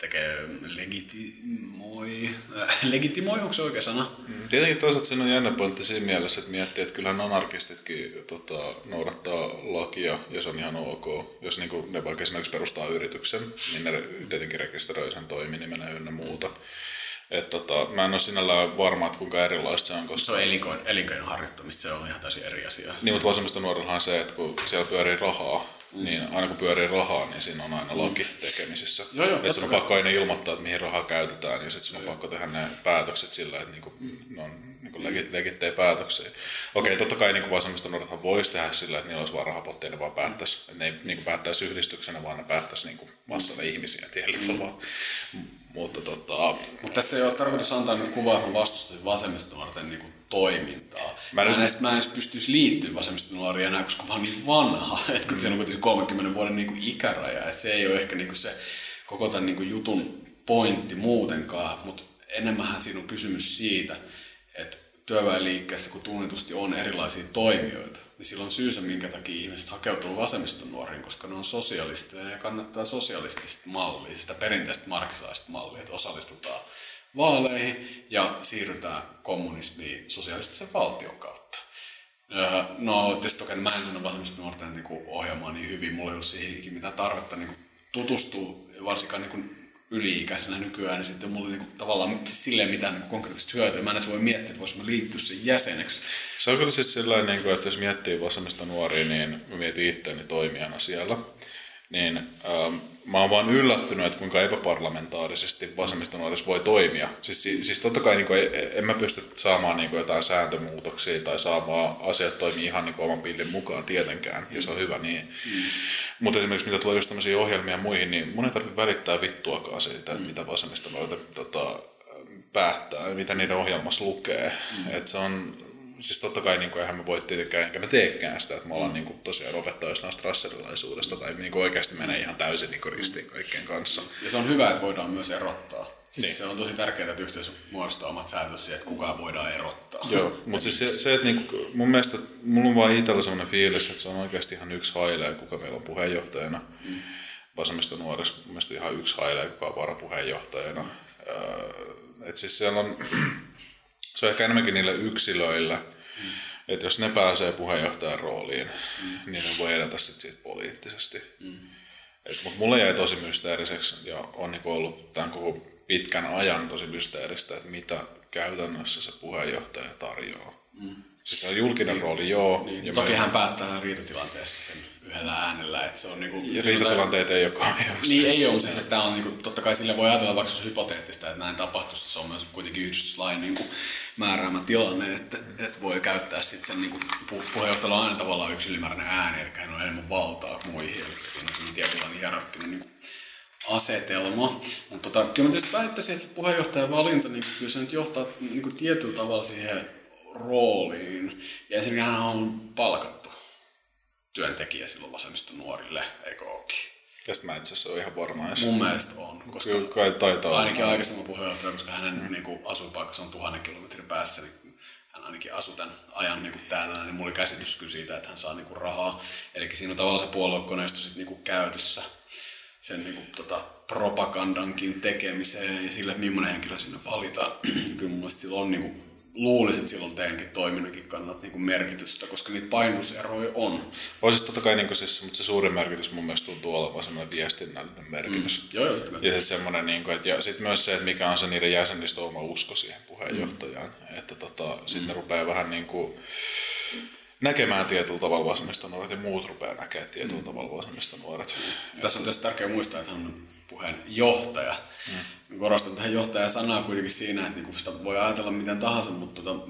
Speaker 2: tekee legitimoi, äh, legitimoi, onko se oikea sana?
Speaker 3: Mm. Tietenkin toisaalta siinä on jännä pointti siinä mielessä, että miettii, että kyllähän anarkistitkin tota, noudattaa lakia ja se on ihan ok. Jos niin kuin, ne vaikka esimerkiksi perustaa yrityksen, niin ne tietenkin rekisteröi sen toiminimen ynnä muuta. Et tota, mä en ole sinällään varma, että kuinka erilaista se on. Koska...
Speaker 2: Se on elinkeino, elinkeinon harjoittamista, se on ihan täysin eri asia.
Speaker 3: Niin, mutta vasemmista nuorillahan se, että kun siellä pyörii rahaa, Mm. Niin aina kun pyörii rahaa, niin siinä on aina laki tekemisissä.
Speaker 2: Joo, joo,
Speaker 3: sun on pakko aina ilmoittaa, että mihin rahaa käytetään, ja sitten sun on pakko tehdä ne päätökset sillä, että niinku, ne on niinku legit, legittejä päätöksiä. Okei, totta kai niinku vasemmista nuorethan voisi tehdä sillä, että niillä olisi vaan rahapotti, ja ne vaan päättäisi, että ne ei niinku päättäisi yhdistyksenä, vaan ne päättäisi niinku massalle ihmisiä tietyllä mm. tavalla. Mutta tota...
Speaker 2: Mutta tässä ei ole tarkoitus antaa nyt kuvaa, että mä vastustan vasemmista nuorten niinku toimintaa. Mä, mä, en edes, mä en edes pystyisi liittyä vasemmista nuoria enää, koska mä oon niin vanha, että kun mm. se on kuitenkin 30 vuoden niin kuin ikäraja, että se ei ole ehkä niin kuin se koko tämän niin kuin jutun pointti muutenkaan, mutta enemmänhän siinä on kysymys siitä, että työväenliikkeessä, kun tunnetusti on erilaisia toimijoita, niin silloin on syynsä, minkä takia ihmiset hakeutuu vasemmiston nuoriin, koska ne on sosialisteja ja kannattaa sosialistista mallia, sitä perinteistä marksilaista mallia, että osallistutaan vaaleihin ja siirrytään kommunismiin sosialistisen valtion kautta. No tietysti toki mä en tunne vasemmista nuorten niin ohjelmaa niin hyvin, mulla ei ollut siihenkin mitään tarvetta niin tutustua, varsinkaan niin yli-ikäisenä nykyään, niin sitten mulla ei niin tavallaan silleen mitään niin konkreettista hyötyä. Mä en edes voi miettiä, että voisimme liittyä sen jäseneksi.
Speaker 3: Se on kyllä siis sellainen, niin että jos miettii vasemmista nuoria, niin mä mietin itseäni toimijana siellä niin ähm, mä oon vaan yllättynyt, että kuinka epäparlamentaarisesti vasemmistonuorissa voi toimia. Siis, siis totta kai niin kuin, en mä pysty saamaan niin kuin, jotain sääntömuutoksia tai saamaan asiat toimii ihan niin kuin, oman pillin mukaan tietenkään, ja se on hyvä niin. Mm. Mutta esimerkiksi mitä tulee just tämmöisiä ohjelmia ja muihin, niin mun ei tarvitse välittää vittuakaan siitä, että mitä vasemmistonuoret tota, päättää, mitä niiden ohjelmassa lukee. Mm. Et se on siis totta kai niin kuin, eihän me voi tietenkään, enkä me teekään sitä, että me ollaan niin kuin, tosiaan opettaa jostain strasserilaisuudesta tai niin kuin, oikeasti menee ihan täysin niin kuin, ristiin kaikkien kanssa.
Speaker 2: Ja se on hyvä, että voidaan myös erottaa. Siis niin. Se on tosi tärkeää, että yhteisö muodostaa omat sääntönsä että kukaan voidaan erottaa.
Speaker 3: Joo, mutta siis se, se että niinku, mun mielestä mulla on vaan itsellä sellainen fiilis, että se on oikeasti ihan yksi hailee, kuka meillä on puheenjohtajana. Mm. Vasemmista nuorissa mun mielestä ihan yksi hailee, kuka on varapuheenjohtajana. Et siis siellä on se on ehkä enemmänkin niillä yksilöillä, mm. että jos ne pääsee puheenjohtajan rooliin, mm. niin ne voi edetä sit siitä poliittisesti. Mm. Mutta mulle jäi tosi mysteeriseksi ja on niinku ollut tämän koko pitkän ajan tosi mysteeristä, että mitä käytännössä se puheenjohtaja tarjoaa. Mm. Siis se on julkinen niin, rooli, joo.
Speaker 2: Niin, ja toki hän päättää riitatilanteessa sen yhdellä äänellä. Että se on niinku,
Speaker 3: ja riitatilanteet ei ole
Speaker 2: Niin ei ole, siis että on niinku, totta kai sille voi ajatella, vaikka se hypoteettista, että näin tapahtuisi, se on myös kuitenkin yhdistyslain niinku, määräämä tilanne, että, että voi käyttää sitten sen niinku, puheenjohtajalla on aina tavallaan yksi ylimääräinen ääni, eli hän on enemmän valtaa muihin, eli siinä on sellainen tietynlainen hierarkkinen niinku, asetelma. Mutta tota, kyllä mä tietysti väittäisin, että se puheenjohtajan valinta, niin kyllä se nyt johtaa niin tietyllä tavalla siihen rooliin. Ja ensinnäkin hän on palkattu työntekijä silloin vasemmista nuorille, eikö ookin?
Speaker 3: Tästä mä itse asiassa ole ihan varma edes.
Speaker 2: Mun mielestä on, koska
Speaker 3: Kyllä kai taitaa
Speaker 2: ainakin olla. aikaisemmin puheenjohtaja, koska hänen mm. niin kuin, asuinpaikkansa on tuhannen kilometrin päässä, niin hän ainakin asui tämän ajan niin kuin täällä, niin mulla oli käsitys kyllä siitä, että hän saa niin kuin, rahaa. Eli siinä on tavallaan se puoluekoneisto sitten niin kuin, käytössä sen niin kuin, tota, propagandankin tekemiseen ja sille, millainen henkilö sinne valitaan. kyllä mun mielestä sillä on niin kuin, luulisin, että silloin teidänkin toiminnankin kannat niin kuin merkitystä, koska niitä painotuseroja on.
Speaker 3: On siis totta kai, niin kuin siis, mutta se suurin merkitys mun mielestä tuntuu olevan semmoinen viestinnällinen merkitys.
Speaker 2: Mm. Joo, joo,
Speaker 3: ja sitten semmoinen, niin kuin, että, ja sitten myös se, että mikä on se niiden jäsenistä oma usko siihen puheenjohtajaan. Mm. Että tota, sitten mm. ne rupeaa vähän niin kuin, näkemään tietyllä tavalla vasemmista nuoret ja muut rupeaa näkemään tietyllä mm. tavalla vasemmista nuoret.
Speaker 2: Tässä on tietysti tärkeää muistaa, että hän on puheenjohtaja. Mm. Korostan tähän johtajan sanaa kuitenkin siinä, että niinku sitä voi ajatella miten tahansa, mutta tota,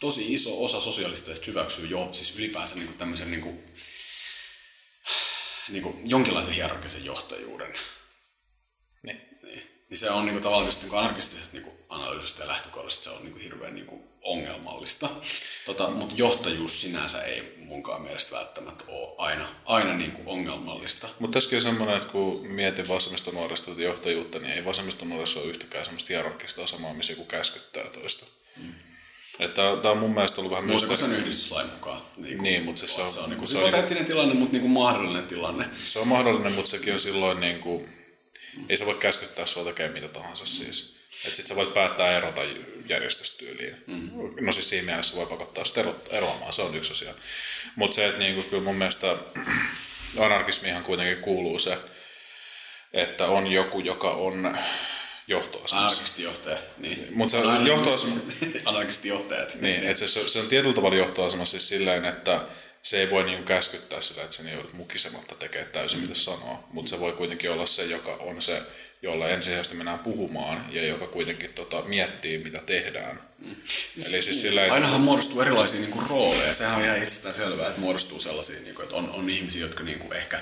Speaker 2: tosi iso osa sosialisteista hyväksyy jo, siis ylipäänsä niinku tämmöisen niinku, niinku jonkinlaisen hierarkisen johtajuuden.
Speaker 3: Niin. niin.
Speaker 2: niin se on niinku tavallaan just niinku anarkistisesta niinku analyysistä ja lähtökohdasta se on niinku hirveän niinku ongelmallista. Tota, Mutta johtajuus sinänsä ei munkaan mielestä välttämättä ole aina, aina niinku ongelmallista.
Speaker 3: Mutta tässäkin on semmoinen, että kun mietin vasemmistonuorista johtajuutta, niin ei vasemmistonuorissa ole yhtäkään semmoista hierarkista asemaa, missä joku käskyttää toista. Mm. Että tämä on mun mielestä ollut vähän
Speaker 2: Muuta kuin
Speaker 3: mysteeri.
Speaker 2: sen yhdistyslain mukaan. Niinku,
Speaker 3: Niin, mutta se on-
Speaker 2: se on niinku
Speaker 3: se on
Speaker 2: hypoteettinen tilanne, mutta niinku mahdollinen tilanne.
Speaker 3: Se on mahdollinen, mutta sekin on silloin niin kuin, ei se voi käskyttää sua tekemään mitä tahansa siis. Että sit sä voit päättää erota järjestystyyliin. Mm. No siis siinä mielessä voi pakottaa sitä ero, eroamaan, se on yksi asia. Mutta se, että niinku, kyllä mun mielestä anarkismihan kuitenkin kuuluu se, että on joku, joka on johtoasemassa.
Speaker 2: Anarkistijohtajat. Niin.
Speaker 3: Mut se
Speaker 2: Aina
Speaker 3: johtoasema-
Speaker 2: Anarkistijohtajat.
Speaker 3: Niin, että se, se on tietyllä tavalla johtoasemassa siis silleen, että se ei voi niinku käskyttää sillä, että sen joudut mukisematta tekemään täysin mitä sanoo, mutta se voi kuitenkin olla se, joka on se, jolla ensisijaisesti mennään puhumaan ja joka kuitenkin tota, miettii, mitä tehdään. Mm. Eli siis sillä, että
Speaker 2: Ainahan muodostuu erilaisia niinku rooleja. Sehän on ihan itsestään selvää, että muodostuu sellaisia, niinku, että on, on ihmisiä, jotka niinku ehkä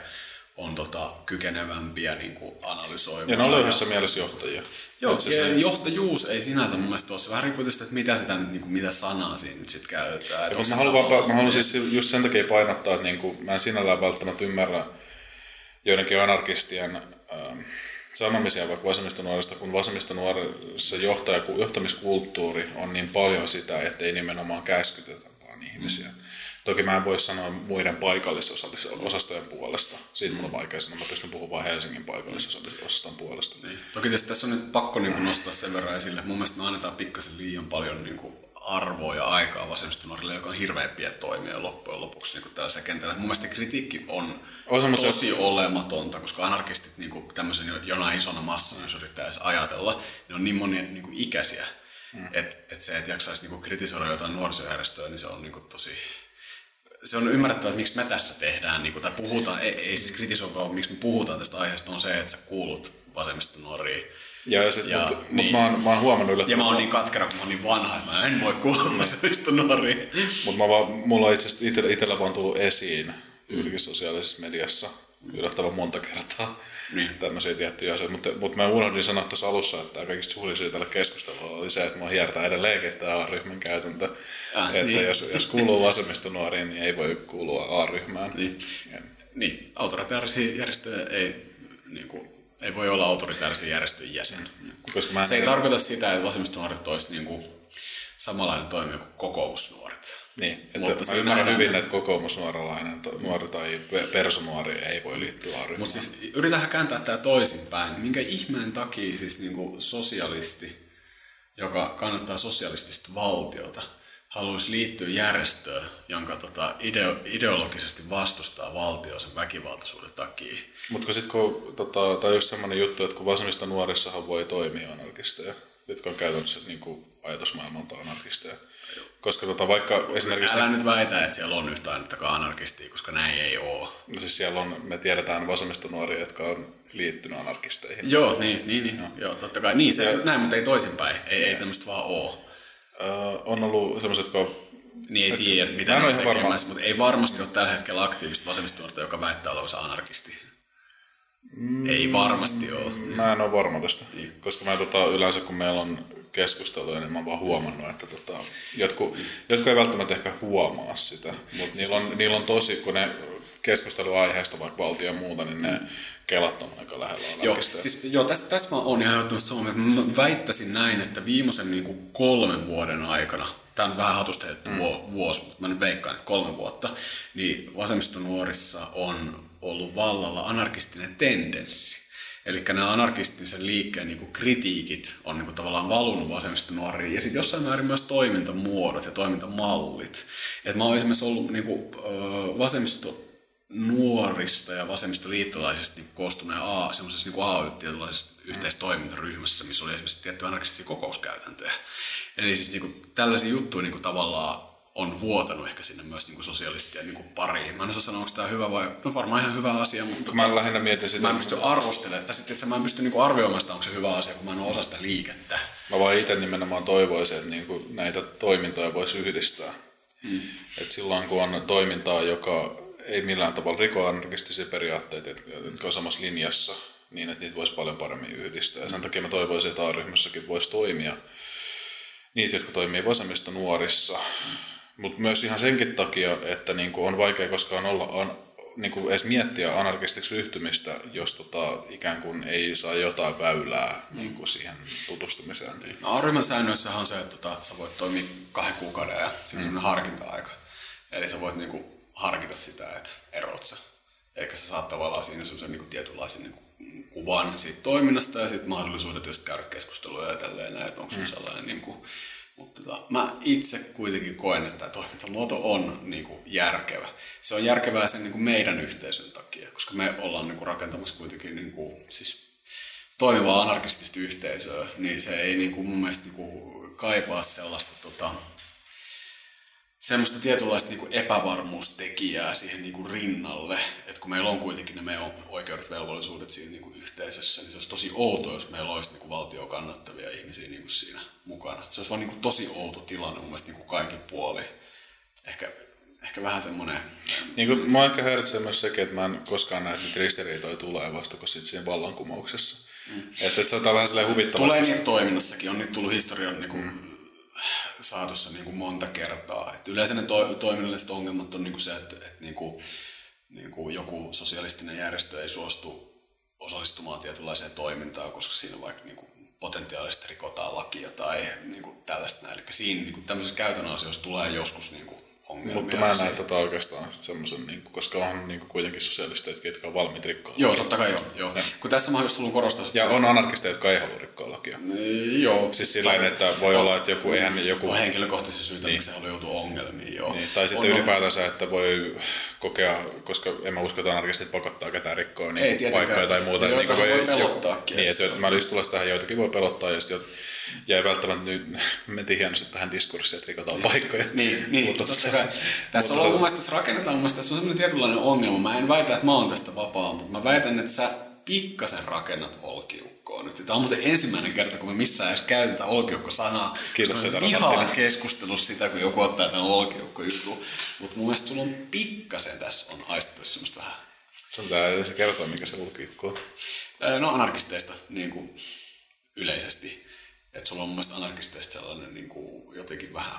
Speaker 2: on tota, kykenevämpiä niinku analysoimaan.
Speaker 3: ja ne on löyhässä mielessä johtajia.
Speaker 2: Joo,
Speaker 3: se,
Speaker 2: ja
Speaker 3: se,
Speaker 2: johtajuus ei sinänsä mun mielestä ole. Se vähän riippuu tietysti, että mitä, sitä, nyt, niinku, mitä sanaa siinä nyt sitten käytetään. Et
Speaker 3: Ja, mä haluan, mä haluan siis just sen takia painottaa, että niinku, mä en sinällään välttämättä ymmärrä joidenkin anarkistien ähm, sanomisia vaikka vasemmistonuorista, kun vasemmistonuorissa johtaja, johtamiskulttuuri on niin paljon sitä, että ei nimenomaan käskytetä vaan ihmisiä. Toki mä en voi sanoa muiden paikallisosastojen puolesta. Siitä mun on vaikea sanoa. Mä pystyn puhumaan vain Helsingin paikallisosaston puolesta.
Speaker 2: Niin. Toki tietysti tässä on nyt pakko niin nostaa sen verran esille. Mun mielestä me annetaan pikkasen liian paljon niin kuin arvoa ja aikaa vasemmistonuorille, joka on hirveän pieni toimija loppujen lopuksi niin tällaisella kentällä. Mun mielestä kritiikki on
Speaker 3: On
Speaker 2: tosi olematonta, koska anarkistit niin kuin tämmöisen jo- jonain isona massana, jos yrittää edes ajatella, ne on niin monia niin kuin ikäisiä, mm. että et se, että jaksaisi niin kuin kritisoida jotain nuorisojärjestöä, niin se on niin kuin tosi se on ymmärrettävää, että miksi me tässä tehdään, niin kuin, tai puhutaan, ei, ei siis kritisoida, vaan miksi me puhutaan tästä aiheesta, on se, että sä kuulut vasemmista nuoriin.
Speaker 3: Ja, ja sit,
Speaker 2: Ja,
Speaker 3: mut, mut
Speaker 2: niin.
Speaker 3: mä, oon, mä oon huomannut
Speaker 2: Ja
Speaker 3: yllättävän
Speaker 2: mä oon niin katkera, kun mä oon niin vanha, että mä en voi kuulla vasemmista nuoriin.
Speaker 3: Mutta mä vaan, mulla on itse asiassa itellä, itellä vaan tullut esiin yhdenkin sosiaalisessa mediassa yllättävän monta kertaa
Speaker 2: Niin.
Speaker 3: tämmöisiä tiettyjä asioita. Mutta, mutta mä unohdin sanoa tuossa alussa, että kaikista suurin syy tällä keskustelulla oli se, että mä hiertää edelleenkin tämä A-ryhmän käytäntö.
Speaker 2: Ah,
Speaker 3: että
Speaker 2: niin.
Speaker 3: jos, jos kuuluu vasemmistonuoriin, niin ei voi kuulua A-ryhmään.
Speaker 2: Niin. Niin, autoritaarisia järjestöjä ei, niin kuin, ei voi olla autoritaarisen järjestön jäsen.
Speaker 3: Koska mä
Speaker 2: Se ei tarkoita sitä, että vasemmistonuoret olisi niin kuin, samanlainen toimija kuin kokoomusnuoret.
Speaker 3: Niin, että
Speaker 2: Mutta
Speaker 3: mä ymmärrän hyvin, että kokoomusnuoralainen to- nuori tai pe- personuori ei voi liittyä A-ryhmään.
Speaker 2: Mutta siis yritetään kääntää tämä toisinpäin. Minkä ihmeen takia siis niinku sosialisti, joka kannattaa sosialistista valtiota, haluaisi liittyä järjestöön, jonka tota ideo, ideologisesti vastustaa valtio sen väkivaltaisuuden takia.
Speaker 3: Mutta sitten kun, tota, tai semmoinen juttu, että kun vasemmista nuorissahan voi toimia anarkisteja, jotka on käytännössä niin kuin ajatusmaailmalta anarkisteja. Koska tota, vaikka esimerkiksi,
Speaker 2: Älä nyt väitä, että siellä on yhtään ainuttakaan anarkistia, koska näin ei ole.
Speaker 3: no siis siellä on, me tiedetään vasemmista nuoria, jotka on liittynyt anarkisteihin.
Speaker 2: Joo, niin, niin, niin. Joo, totta kai. Niin, se, näin, mutta ei toisinpäin. Ei, ei tämmöistä vaan ole.
Speaker 3: Öö, on ollut semmoiset, jotka
Speaker 2: Niin ei tiedä, mitä
Speaker 3: Mä en
Speaker 2: ne
Speaker 3: ole ihan
Speaker 2: tekemässä, mutta ei varmasti ole tällä hetkellä aktiivista vasemmistonuorta, joka väittää olevansa anarkisti. Mm, ei varmasti ole.
Speaker 3: Mä en ole varma tästä,
Speaker 2: Niin.
Speaker 3: koska mä tota, yleensä kun meillä on keskusteluja, niin mä oon vaan huomannut, että tota, jotkut, jotkut ei välttämättä ehkä huomaa sitä, mutta niillä on, niillä on tosi, kun ne keskusteluaiheesta vaikka valtio ja muuta, niin ne kelat on aika lähellä
Speaker 2: Joo, siis, joo tässä, tässä mä oon ihan ehdottomasti samaa mieltä. Mä väittäisin näin, että viimeisen niin kuin kolmen vuoden aikana, tämä on vähän hatusta heitetty mm. vuosi, mutta mä nyt veikkaan, että kolme vuotta, niin vasemmistonuorissa on ollut vallalla anarkistinen tendenssi. Eli nämä anarkistisen liikkeen niin kuin kritiikit on niin kuin tavallaan valunut vasemmistonuoriin ja sitten jossain määrin myös toimintamuodot ja toimintamallit. Et mä oon esimerkiksi ollut niin kuin, vasemmisto nuorista ja vasemmistoliittolaisista niin koostuneen A, semmoisessa niin AY-tietynlaisessa yhteistoimintaryhmässä, missä oli esimerkiksi tiettyjä anarkistisia kokouskäytäntöjä. Eli siis niin kuin, tällaisia juttuja niin kuin, tavallaan on vuotanut ehkä sinne myös niin sosialistien niin pariin. Mä en osaa sanoa, onko tämä hyvä vai... No varmaan ihan hyvä asia, mutta
Speaker 3: Mä lähinnä mietin sitä,
Speaker 2: mä en pysty arvostelemaan, tai sitten että mä en pysty niin arvioimaan sitä, onko se hyvä asia, kun mä en ole osa sitä liikettä.
Speaker 3: Mä vaan itse nimenomaan toivoisin, että niinku näitä toimintoja voisi yhdistää. Mm. Et silloin kun on toimintaa, joka ei millään tavalla riko anarkistisia periaatteita, jotka on samassa linjassa, niin, että niitä voisi paljon paremmin yhdistää. Ja sen takia mä toivoisin, että A-ryhmässäkin voisi toimia niitä, jotka toimii vasemmista nuorissa, mutta myös ihan senkin takia, että niin kuin on vaikea koskaan olla an, niin kuin edes miettiä anarkistiksi ryhtymistä, jos tota, ikään kuin ei saa jotain väylää mm. niin kuin siihen tutustumiseen.
Speaker 2: No, A-ryhmän säännöissähän on se, että, tota, että sä voit toimia kahden kuukauden ja sitten mm. harkinta-aika. Eli sä voit niin kuin, harkita sitä, että eroat sä. Eikä sä saat tavallaan siinä semmoisen niin tietynlaisen niin kuvan siitä toiminnasta ja sitten mahdollisuudet just käydä keskusteluja ja tälleen näin, että onko mm. sellainen niin kuin, mutta tota, mä itse kuitenkin koen, että tämä toimintamuoto on niin kuin, järkevä. Se on järkevää sen niin kuin meidän yhteisön takia, koska me ollaan niin kuin, rakentamassa kuitenkin niin kuin, siis toimivaa anarkistista yhteisöä, niin se ei niin kuin, mun mielestä niin kuin, kaipaa sellaista tota, semmoista tietynlaista niin epävarmuustekijää siihen niin kuin rinnalle, että kun meillä on kuitenkin ne meidän oikeudet velvollisuudet siinä niin kuin yhteisössä, niin se olisi tosi outo, jos meillä olisi niin kuin valtio kannattavia ihmisiä niin kuin siinä mukana. Se olisi vaan niin kuin tosi outo tilanne mun mielestä niin kuin kaikki puoli. Ehkä, ehkä vähän semmoinen...
Speaker 3: Niin kuin, mä ehkä häiritsee myös sekin, että mä en koskaan näe, että niitä ristiriitoja tulee vasta kuin sitten siinä vallankumouksessa. Mm. Että, että se on vähän sellainen huvittavaa.
Speaker 2: Tulee niin toiminnassakin, on niitä tullut historian niin kuin, mm saatossa niin kuin monta kertaa. Et yleensä ne to, toiminnalliset ongelmat on niin kuin se, että, että niin kuin, niin kuin joku sosialistinen järjestö ei suostu osallistumaan tietynlaiseen toimintaan, koska siinä vaikka niin kuin potentiaalisesti rikotaan lakia tai niin kuin tällaista näin. Eli siinä niin kuin tämmöisessä käytännön asioissa tulee joskus niin kuin ongelmia.
Speaker 3: Mutta mä en näe tätä oikeastaan semmoisen, niin koska on niin kuin kuitenkin sosialisteja, jotka on valmiit rikkoa
Speaker 2: Joo, totta kai joo. joo. Kun tässä mä just haluan korostaa
Speaker 3: sitä. Ja on anarkisteja, jotka ei halua rikkoa
Speaker 2: joo.
Speaker 3: Siis sillä että voi no, olla, että joku eihän joku...
Speaker 2: On henkilökohtaisia syitä, niin. miksi se haluaa joutua ongelmiin, joo.
Speaker 3: Niin. Tai sitten on, ylipäätänsä, että voi kokea, koska en mä usko, että anarkistit pakottaa ketään rikkoa niin ei, paikkoja tai muuta.
Speaker 2: Niin, niin, voi pelottaakin.
Speaker 3: Niin, että mä olin tulossa tähän, joitakin voi pelottaa, ja sitten ja ei välttämättä nyt mentiin hienosti tähän diskurssiin, että rikotaan paikkoja.
Speaker 2: Niin, niin mutta totta kai. Tässä on mun mielestä, tässä rakennetaan mun mielestä, tässä on sellainen tietynlainen ongelma. Mä en väitä, että mä oon tästä vapaa, mutta mä väitän, että sä pikkasen rakennat olkiukkoa nyt. Tämä on muuten ensimmäinen kerta, kun me missään edes käytetään olkiukko-sanaa.
Speaker 3: Kiitos
Speaker 2: sitä vihaan keskustelussa sitä, kun joku ottaa tämän olkiukko-jutun. Mutta mun mielestä sulla on pikkasen tässä on aistettavissa semmoista vähän.
Speaker 3: Se on tää, se kertoo, mikä se olkiukko on.
Speaker 2: No anarkisteista niin kuin yleisesti että sulla on mun mielestä anarkisteista sellainen niin kuin, jotenkin vähän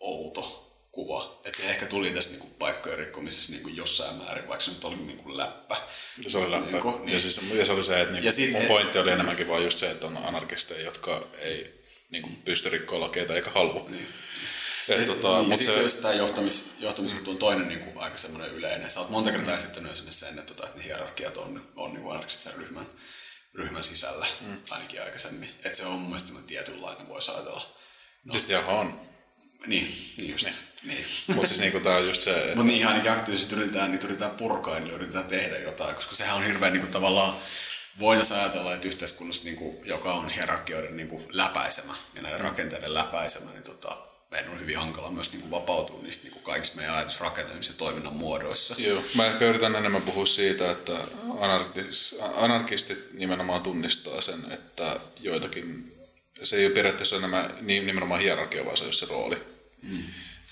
Speaker 2: outo kuva. Että se ehkä tuli tässä niin kuin, paikkojen rikkomisessa niin kuin jossain määrin, vaikka se nyt oli niin kuin läppä.
Speaker 3: Ja se oli läppä. Niin kuin, niin. Ja, siis, ja se oli se, että niin, ja sit, mun pointti oli enemmänkin vaan just se, että on anarkisteja, jotka ei niin kuin, pysty rikkoa lakeita eikä halua. Niin.
Speaker 2: Ja, ja, tota, niin, ja sitten se... just tämä johtamis, johtamisjuttu on toinen niin kuin, aika semmoinen yleinen. Sä oot monta kertaa esittänyt esimerkiksi sen, että, tota, että ne hierarkiat on, on niin anarkistisen ryhmän ryhmän sisällä, mm. ainakin aikaisemmin. Että se on mun mielestä tietynlainen, voisi ajatella.
Speaker 3: No. Siis jaha on.
Speaker 2: Niin, niin just. Niin. niin.
Speaker 3: Mutta siis niinku tää on just se,
Speaker 2: että... Mutta niin ainakin aktiivisesti yritetään, niin yritetään purkaa, niin yritetään tehdä jotain, koska sehän on hirveän niinku tavallaan voitaisiin ajatella, että yhteiskunnassa, niin kuin, joka on hierarkioiden niin kuin, läpäisemä ja näiden rakenteiden läpäisemä, niin tota, meidän on hyvin hankala myös niin kuin, vapautua niistä niin kuin, kaikista meidän ajatusrakenteiden toiminnan muodoissa.
Speaker 3: Joo, mä ehkä yritän enemmän puhua siitä, että anarkistit nimenomaan tunnistaa sen, että joitakin, se ei ole periaatteessa enemmän nimenomaan hierarkia, vaan se on se rooli. Mm.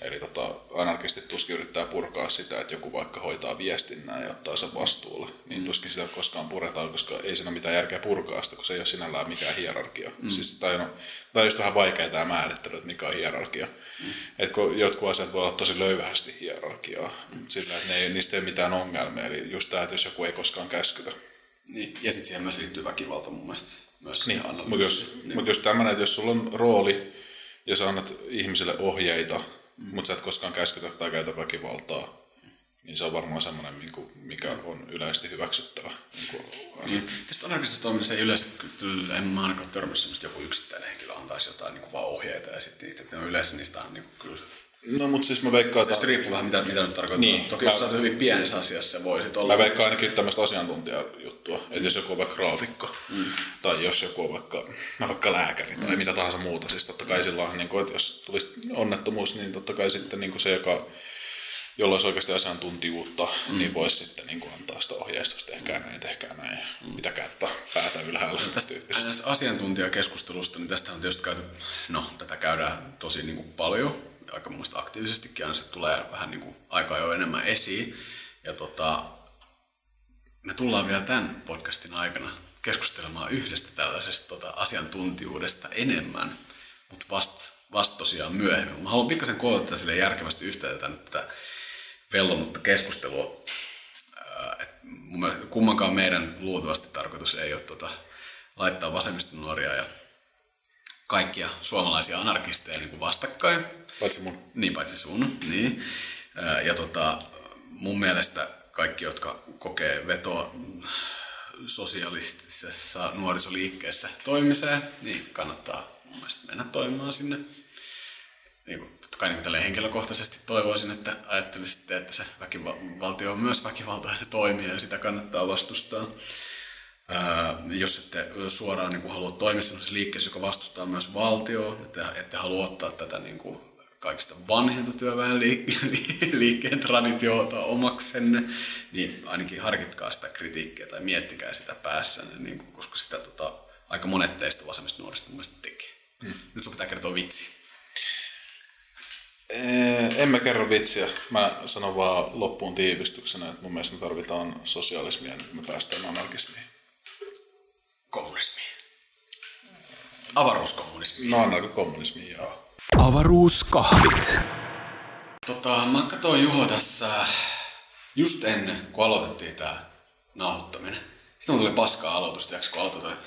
Speaker 3: Eli tota, anarkistit tuskin yrittää purkaa sitä, että joku vaikka hoitaa viestinnää ja ottaa sen vastuulle. Niin mm. tuskin sitä koskaan puretaan, koska ei siinä ole mitään järkeä purkaa sitä, kun se ei ole sinällään mikään hierarkia. Mm. Siis, tai, no, tai just vähän vaikea tämä määrittely, että mikä on hierarkia. Mm. Et kun jotkut asiat voi olla tosi löyvästi hierarkiaa, mm. sillä että ne ei, niistä ei ole mitään ongelmia. Eli just tämä, että jos joku ei koskaan käskytä.
Speaker 2: Niin. Ja sitten siihen myös liittyy väkivalta mun mielestä. Myös
Speaker 3: niin. Mutta jos, niin. mut jos tämmöinen, että jos sulla on rooli ja sä annat ihmisille ohjeita, mm. mutta sä et koskaan käskytä tai käytä väkivaltaa, niin se on varmaan semmoinen, mikä on yleisesti hyväksyttävä.
Speaker 2: Niin. Tästä anarkisesta toiminnasta ei yleensä, kyllä en mä ainakaan törmännyt semmoista joku yksittäinen henkilö antaisi jotain niin kuin vaan ohjeita ja sitten niitä, että ne on yleensä niistä on niin kuin, kyllä
Speaker 3: No mutta siis mä veikkaan,
Speaker 2: että... Riippuu vähän mitä, mitä nyt tarkoittaa. Niin, Toki mä... jos sä oot hyvin pienessä asiassa, se voi olla...
Speaker 3: Mä veikkaan ainakin tämmöistä asiantuntijajuttua. Mm. Että jos joku on vaikka graafikko, mm. tai jos joku on vaikka, vaikka lääkäri, mm. tai mitä tahansa muuta. Siis totta kai sillä on, niin kuin, että jos tulisi onnettomuus, niin totta kai sitten niin kuin se, joka jolla olisi oikeasti asiantuntijuutta, mm. niin voisi sitten niin kuin antaa sitä ohjeistusta, tehkää näin, tehkää näin, mm. pitäkää päätä ylhäällä. No,
Speaker 2: tästä asiantuntijakeskustelusta, niin tästä on tietysti käyty, no tätä käydään tosi niin kuin paljon, aika mun aktiivisestikin aina se tulee vähän niin kuin aika jo enemmän esiin. Ja tota, me tullaan vielä tämän podcastin aikana keskustelemaan yhdestä tällaisesta tota, asiantuntijuudesta enemmän, mutta vasta vast tosiaan myöhemmin. Mä haluan pikkasen koota sille järkevästi yhteyttä tätä vellonutta keskustelua. Ää, et mun mielestä kummankaan meidän luultavasti tarkoitus ei ole tota, laittaa vasemmiston nuoria ja kaikkia suomalaisia anarkisteja niin kuin vastakkain.
Speaker 3: Paitsi mun.
Speaker 2: Niin, paitsi sun. Niin. Ja tota, mun mielestä kaikki, jotka kokee vetoa sosialistisessa nuorisoliikkeessä toimiseen, niin kannattaa mun mielestä mennä toimimaan sinne. Niin kuin, kai niin kuin henkilökohtaisesti toivoisin, että ajattelisitte, että se väkivaltio on myös väkivaltainen toimija ja sitä kannattaa vastustaa. Ää, jos ette suoraan niin kuin, halua toimia sellaisessa liikkeessä, joka vastustaa myös valtioa, että ette halua ottaa tätä niin kuin, kaikista vanhinta työväen liikkeen traditiota omaksenne, niin ainakin harkitkaa sitä kritiikkiä tai miettikää sitä päässänne, niin kuin, koska sitä tota, aika monet teistä vasemmista nuorista mun mielestä tekee. Hmm. Nyt sun pitää kertoa vitsi.
Speaker 3: Ee, En mä kerro vitsiä. Mä sanon vaan loppuun tiivistyksenä, että mun mielestä me tarvitaan sosialismia, niin me päästään anarkismiin.
Speaker 2: Kommunismi. Avaruuskommunismi.
Speaker 3: No anarkokommunismiin, joo.
Speaker 1: Avaruuskahvit.
Speaker 2: Tota, mä katsoin Juho tässä just ennen, kun aloitettiin tää nauhoittaminen. Sitten mulla tuli paskaa aloitus, tiiäks, kun aloitetaan.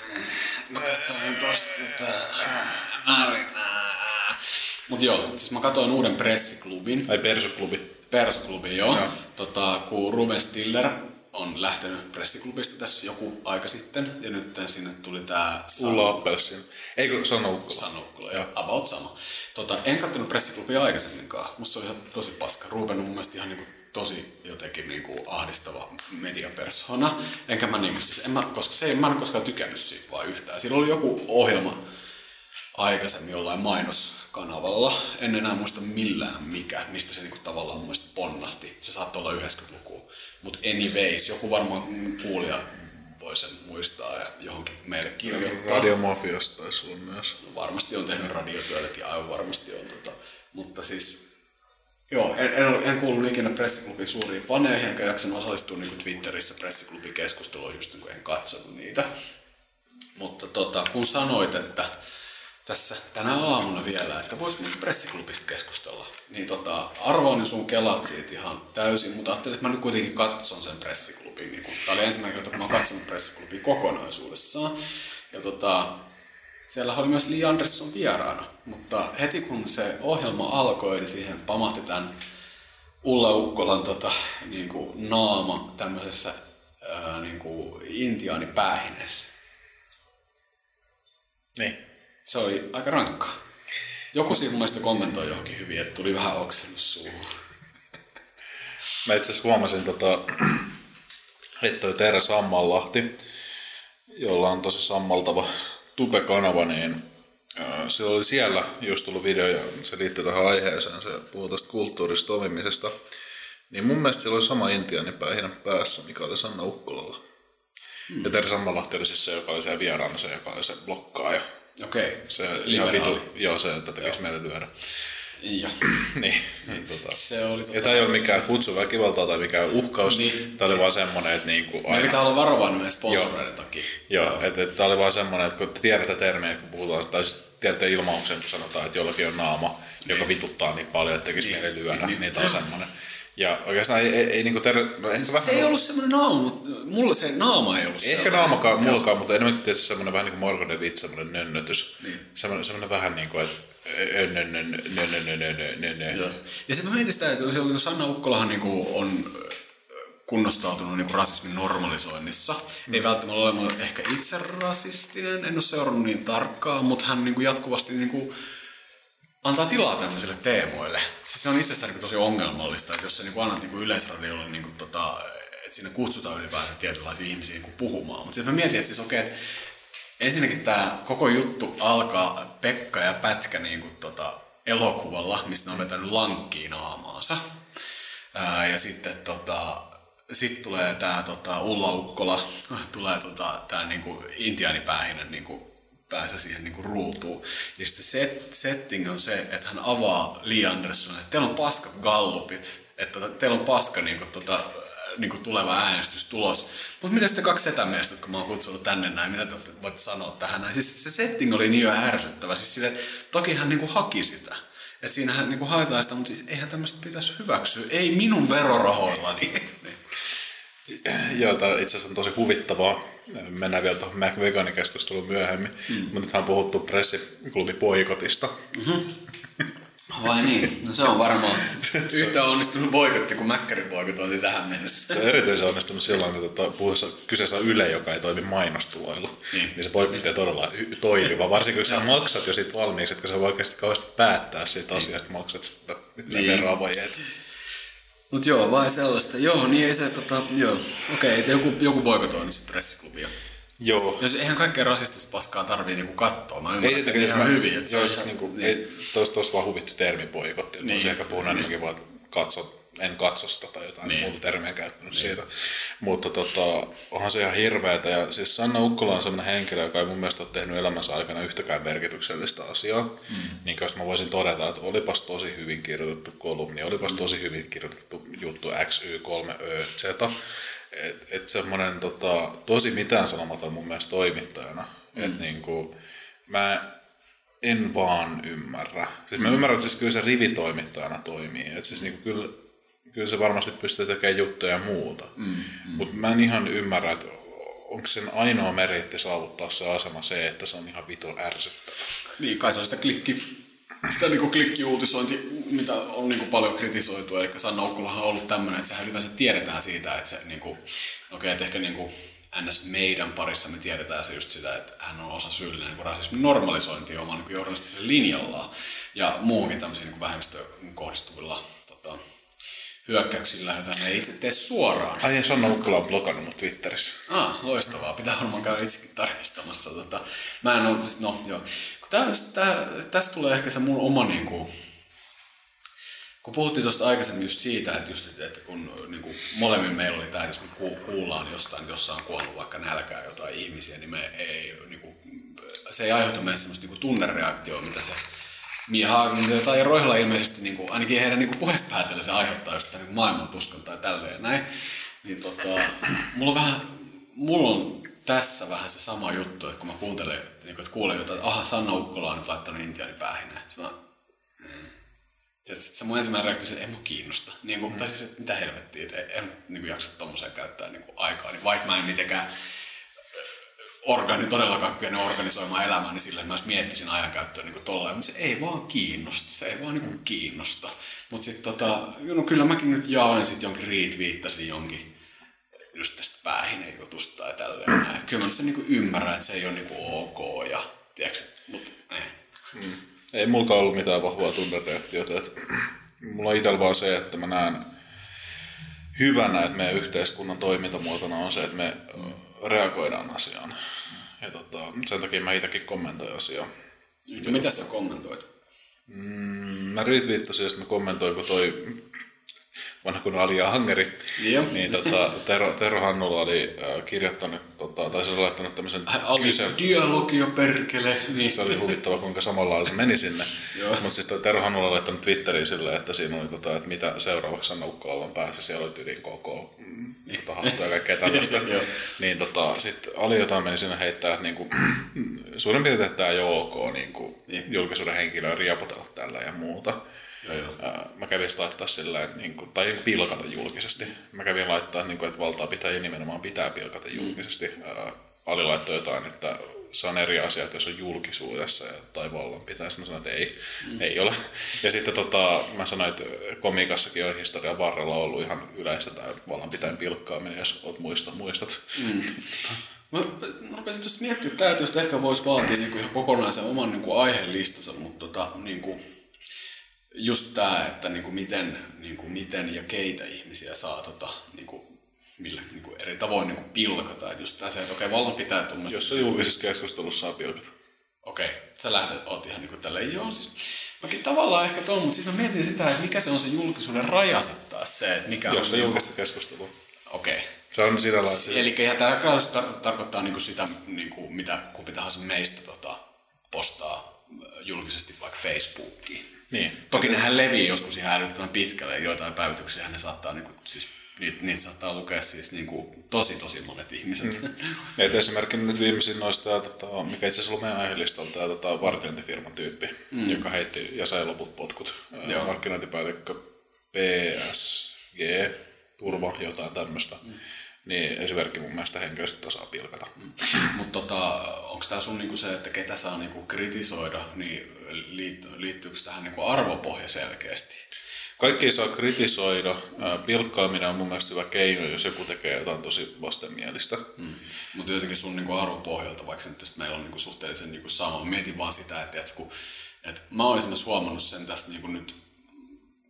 Speaker 2: Mä katsoin tosta tää. Mut joo, siis mä katsoin uuden pressiklubin.
Speaker 3: Ai persuklubi.
Speaker 2: Persklubi, joo.
Speaker 3: Joo.
Speaker 2: Tota, kun Ruben Stiller on lähtenyt pressiklubista tässä joku aika sitten, ja nyt sinne tuli tää
Speaker 3: Ulla Appelsin. Eikö sano Ukkola?
Speaker 2: Sanukkula, joo. About sama. Tota, en kattonut pressiklubia aikaisemminkaan. Musta se oli ihan tosi paska. Ruben on mun mielestä ihan niinku tosi jotenkin niinku ahdistava mediapersona. Enkä mä niinku, siis en mä, koska se ei, mä en koskaan tykännyt siitä vaan yhtään. Siinä oli joku ohjelma aikaisemmin jollain mainoskanavalla. En enää muista millään mikä, mistä se niinku tavallaan mun mielestä ponnahti. Se saattoi olla 90-lukua. Mutta anyways, joku varmaan kuulija voi sen muistaa ja johonkin meille kirjoittaa.
Speaker 3: Radiomafiasta taisi olla myös.
Speaker 2: Varmasti on tehnyt radiotyötäkin, aivan varmasti on. Tota. Mutta siis, joo, en, en, en kuullut ikinä pressiklubin suuriin faneihin, enkä jaksanut osallistua niin Twitterissä pressiklubin keskusteluun, just niin en katsonut niitä. Mutta tota, kun sanoit, että tässä tänä aamuna vielä, että vois niin pressiklubista keskustella, niin tota, arvoin sun kelat siitä ihan täysin, mutta ajattelin, että mä nyt kuitenkin katson sen pressiklubin. Niin kun, tää oli ensimmäinen kerta, kun mä oon katsonut pressiklubia kokonaisuudessaan. Ja tota, siellä oli myös Li Andersson vieraana, mutta heti kun se ohjelma alkoi, niin siihen pamahti tämän Ulla Ukkolan tota, niin kuin naama tämmöisessä ää, niin kuin intiaanipäähineessä.
Speaker 3: Niin.
Speaker 2: Se oli aika rankkaa. Joku siinä mun mielestä kommentoi johonkin hyvin, että tuli vähän oksennus suuhun.
Speaker 3: Mä itse asiassa huomasin, tota, että toi Tere Sammallahti, jolla on tosi sammaltava Tube-kanava, niin sillä oli siellä just tullut video ja se liittyy tähän aiheeseen, se puhuu tästä kulttuurista toimimisesta. Niin mun mielestä sillä oli sama intiaanipäihinä päässä, mikä oli Sanna Ukkolalla. Ja Tere Sammalahti oli siis se, joka oli siellä vieraana, se, joka oli se blokkaaja.
Speaker 2: Okei.
Speaker 3: Se ihan
Speaker 2: Liberaali.
Speaker 3: vitu, joo, se, että tekisi meille lyödä.
Speaker 2: Ja.
Speaker 3: niin, niin tota.
Speaker 2: Se oli tota...
Speaker 3: Ja tämä ei ole mikään kutsu väkivaltaa tai mikään uhkaus.
Speaker 2: Niin.
Speaker 3: Niin. Tämä oli vaan semmoinen, että niinku
Speaker 2: Meidän pitää olla varovainen meidän sponsoreiden
Speaker 3: Joo.
Speaker 2: takia.
Speaker 3: Joo, että et, tämä oli vaan semmoinen, että kun te tiedätte termiä, kun puhutaan, tai siis tiedätte ilmauksen, kun sanotaan, että jollakin on naama, joka vituttaa niin paljon, että tekisi
Speaker 2: Niin.
Speaker 3: mieli lyödä,
Speaker 2: Niin.
Speaker 3: niin, tämä on semmoinen. Ja oikeastaan ei, ei, ei niinku ter... no, en,
Speaker 2: se ei ollut semmoinen naamu, mulla se naama ei ollut
Speaker 3: Ehkä naamakaan
Speaker 2: ja.
Speaker 3: mullakaan, mutta enemmänkin tietysti semmoinen vähän niin kuin Marko David, semmoinen nönnötys.
Speaker 2: Niin.
Speaker 3: Semmoinen, semmoinen vähän niin kuin, että
Speaker 2: ja sitten mä mietin sitä, että jos Anna Ukkolahan niinku on kunnostautunut niinku rasismin normalisoinnissa, mm. ei välttämättä ole ehkä itse rasistinen, en ole seurannut niin tarkkaan, mutta hän niinku jatkuvasti niinku, antaa tilaa tämmöisille teemoille. Siis se on itsessään niinku tosi ongelmallista, että jos sä niinku annat niinku yleisradiolle, niinku tota, että sinne kutsutaan ylipäänsä tietynlaisia ihmisiä niinku puhumaan. Mutta sitten mä mietin, että siis okei, että ensinnäkin tämä koko juttu alkaa Pekka ja Pätkä niinku tota, elokuvalla, mistä ne on vetänyt lankkiin naamaansa. Ää, ja sitten tota, sit tulee tämä tota, Ulla Ukkola, tulee tota, tämä niinku intiaanipäähinen niinku, pääsee siihen niinku ruutuun. Ja sitten se set, setting on se, että hän avaa Lee Andersonille, että teillä on paskat gallupit, että teillä on paska niinku, tota, niinku tuleva äänestystulos, Mutta mitä sitten kaksi setämiestä, jotka mä oon kutsunut tänne näin, mitä te voitte sanoa tähän näin? Siis se setting oli niin jo ärsyttävä. Siis sille, toki hän niinku haki sitä. Että siinähän niinku haetaan sitä, mutta siis eihän tämmöistä pitäisi hyväksyä. Ei minun verorahoillani.
Speaker 3: Joo, tämä itse asiassa on tosi huvittavaa. Mennään vielä tuohon Mac Vegaani-keskusteluun myöhemmin. Mm. Mutta nythän on puhuttu pressiklubi poikotista.
Speaker 2: Vai niin? No se on varmaan yhtä onnistunut boikotti kuin Mäkkärin boikotointi tähän mennessä.
Speaker 3: Se on erityisen onnistunut silloin, kun tota, puhuessa kyseessä on Yle, joka ei toimi mainostuloilla. Niin, niin se boikotti ei todella toimiva. Varsinkin kun sä maksat jo siitä valmiiksi, että sä voi oikeasti kauheasti päättää siitä asiasta, maksat sitä
Speaker 2: Niin.
Speaker 3: veroa vai et.
Speaker 2: Mut joo, vai sellaista. Joo, niin ei se tota, joo. Okei, okay, joku, joku boikotoi nyt sit pressiklubia.
Speaker 3: Joo.
Speaker 2: Jos eihän kaikkea rasistista paskaa tarvii niinku katsoa. Mä ymmärrän
Speaker 3: Ei
Speaker 2: sen ihan
Speaker 3: mä-
Speaker 2: hyvin. Että se
Speaker 3: joo,
Speaker 2: on
Speaker 3: siis niinku,
Speaker 2: niin.
Speaker 3: ei, tuossa vaan huvitti termi poikotti. Niin.
Speaker 2: Niin.
Speaker 3: Voisi ehkä puhua enemmänkin vaan, että katso, en katsosta tai jotain
Speaker 2: Niin.
Speaker 3: niin. muuta termiä käyttänyt niin. siitä. Mutta tota, onhan se ihan hirveetä. Ja siis Sanna Ukkola on sellainen henkilö, joka ei mun mielestä ole tehnyt elämänsä aikana yhtäkään merkityksellistä asiaa. Mm. Niin jos mä voisin todeta, että olipas tosi hyvin kirjoitettu kolumni, olipas mm. tosi hyvin kirjoitettu juttu XY3ÖZ. Että et semmoinen tota, tosi mitään sanomaton mun mielestä toimittajana. Mm. Että niinku, mä en vaan ymmärrä. Siis mä ymmärrän, että siis kyllä se rivitoimittajana toimii. Että siis niinku kyllä, kyllä se varmasti pystyy tekemään juttuja ja muuta. Mm, mm. Mutta mä en ihan ymmärrä, että onko sen ainoa meritti saavuttaa se asema se, että se on ihan vitun ärsyttävä.
Speaker 2: Niin, kai se on sitä klikki, sitä niinku klikkiuutisointi, mitä on niinku paljon kritisoitu. Eli Sanna Ukkolahan on ollut tämmöinen, että sehän ylipäänsä tiedetään siitä, että se niinku, okei, okay, ehkä niinku ns. meidän parissa me tiedetään se just sitä, että hän on osa syyllinen niin rasismin normalisointiin oman niin journalistisella linjallaan ja muuhunkin tämmöisiin niin vähemmistöön kohdistuvilla hyökkäyksillä, hän ei itse tee suoraan.
Speaker 3: Ai ja Sanna Ukkola on blokannut mut Twitterissä.
Speaker 2: Ah, loistavaa. Pitää varmaan käydä itsekin tarkistamassa. Tota, mä en ole, no joo. Kun tää, tää, tästä tulee ehkä se mun oma niinku, kun puhuttiin tuosta aikaisemmin just siitä, että, just, että kun niin kuin molemmin meillä oli tämä, jos me ku- kuullaan jostain, jossain on kuollut vaikka nälkää jotain ihmisiä, niin me ei, niin kuin, se ei aiheuta meille semmoista niin tunnereaktioa, mitä se Haglund tai Roihla ilmeisesti, niin kuin, ainakin heidän niin puheesta päätellen se aiheuttaa just niin maailman tuskan tai tälleen näin. Niin tota, mulla on vähän, mulla on tässä vähän se sama juttu, että kun mä kuuntelen, niin kuin, että kuulen jotain, että aha, Sanna Ukkola on nyt laittanut intiaanipäähineen. Sitten mä, että se mun ensimmäinen reaktio että ei mua kiinnosta. Niin kuin, mm. Tai siis, että mitä helvettiä, että en, en niin kuin jaksa tommoseen käyttää niin kuin aikaa. Niin vaikka mä en mitenkään organi, todellakaan kykene organisoimaan elämääni silleen, että mä miettisin ajankäyttöä niin tolleen, mutta se ei vaan kiinnosta, se ei vaan niin kiinnosta. Mutta sitten tota, no kyllä mäkin nyt jaoin sitten jonkin retweettasin jonkin just tästä päähineen jutusta ja tälleen näin. Et kyllä mä sen niin ymmärrän, että se ei ole niin ok ja tiedätkö, mutta eh.
Speaker 3: Ei mulkaan ollut mitään vahvaa tunnereaktiota. Että mulla on itsellä vaan se, että mä näen hyvänä, että meidän yhteiskunnan toimintamuotona on se, että me reagoidaan asiaan. Ja tota, sen takia mä itsekin kommentoin asiaa.
Speaker 2: No, mitä sä kommentoit?
Speaker 3: Mä retweettasin ja sitten mä kommentoin, kun toi vanha kun Alia Hangeri,
Speaker 2: Joo.
Speaker 3: niin tota, Tero, Tero Hannula oli äh, kirjoittanut, tota, tai se oli laittanut tämmöisen
Speaker 2: Ali
Speaker 3: kyseen.
Speaker 2: dialogia perkele. Niin.
Speaker 3: Se oli huvittava, kuinka samalla se meni sinne. Mutta siis Tero Hannula on laittanut Twitteriin silleen, että siinä oli, tota, että mitä seuraavaksi Sanna Ukkolalla on päässä. Siellä oli yli koko mm, tota, ja kaikkea tällaista. Niin tota, sitten Ali jotain meni sinne heittää, että niinku, suurin piirtein tämä ei ole ok niinku,
Speaker 2: Niin.
Speaker 3: julkisuuden henkilöä riapotella tällä ja muuta. Ää, Mä kävin laittaa silleen, niin kuin, tai pilkata julkisesti. Mä kävin laittaa, niin kuin, että valtaa pitää ja nimenomaan pitää pilkata julkisesti. Ää, Ali laittoi jotain, että se on eri asia, että jos on julkisuudessa tai vallan pitää. Sitten mä sanoin, että ei, mm. ei ole. Ja sitten tota, mä sanoin, että komikassakin on historian varrella ollut ihan yleistä tämä vallanpitäjän pilkkaaminen, jos oot muista, muistat. Mm.
Speaker 2: Mä, mä rupesin tuosta miettimään, että tämä ehkä voisi vaatia niinku ihan kokonaisen oman niinku aihelistansa, mutta tota, niinku, just tämä, että niinku miten, niinku miten ja keitä ihmisiä saa tota, niinku, millä niinku eri tavoin niinku pilkata. Et just tää se, että okei, vallan pitää tuommoista...
Speaker 3: Jos se julkisessa keskustelussa saa pilkata.
Speaker 2: Okei, sä lähdet, oot ihan niinku tälleen, joo siis mäkin tavallaan ehkä tuon, mutta sitten mä mietin sitä, että mikä se on se julkisuuden raja sitten taas se, että mikä
Speaker 3: Jos
Speaker 2: on...
Speaker 3: on
Speaker 2: niinku-
Speaker 3: julkista keskustelua.
Speaker 2: Okei.
Speaker 3: Se on sillä lailla, että
Speaker 2: Eli ihan tämä tar- tarkoittaa niinku sitä, niinku, mitä kumpi tahansa meistä tota, postaa julkisesti vaikka Facebookiin.
Speaker 3: Niin.
Speaker 2: Toki nehän levii joskus ihan älyttömän pitkälle, ja joitain päivityksiä ne saattaa niinku, siis niitä, niitä saattaa lukea siis niin kuin tosi tosi monet ihmiset. Mm.
Speaker 3: Et esimerkiksi nyt viimeisin noista, tota, mikä itse asiassa ollut meidän aiheelistalla, tämä tota, vartiointifirman tyyppi, mm. joka heitti ja sai loput potkut. Joo. Markkinointipäällikkö PSG, Turva, jotain tämmöistä. Mm. Niin esimerkki mun mielestä henkilöstöä saa pilkata. Mm.
Speaker 2: Mutta tota, onko tämä sun niinku se, että ketä saa niinku kritisoida, niin liittyykö tähän niinku arvopohja selkeästi?
Speaker 3: Kaikki saa kritisoida. Pilkkaaminen on mun mielestä hyvä keino, jos joku tekee jotain tosi vastenmielistä. Mm.
Speaker 2: Mutta jotenkin sun niinku arvopohjalta, vaikka nyt meillä on niinku suhteellisen niinku sama, mietin vaan sitä, että, että, kun, että mä oon esimerkiksi huomannut sen tästä niinku nyt,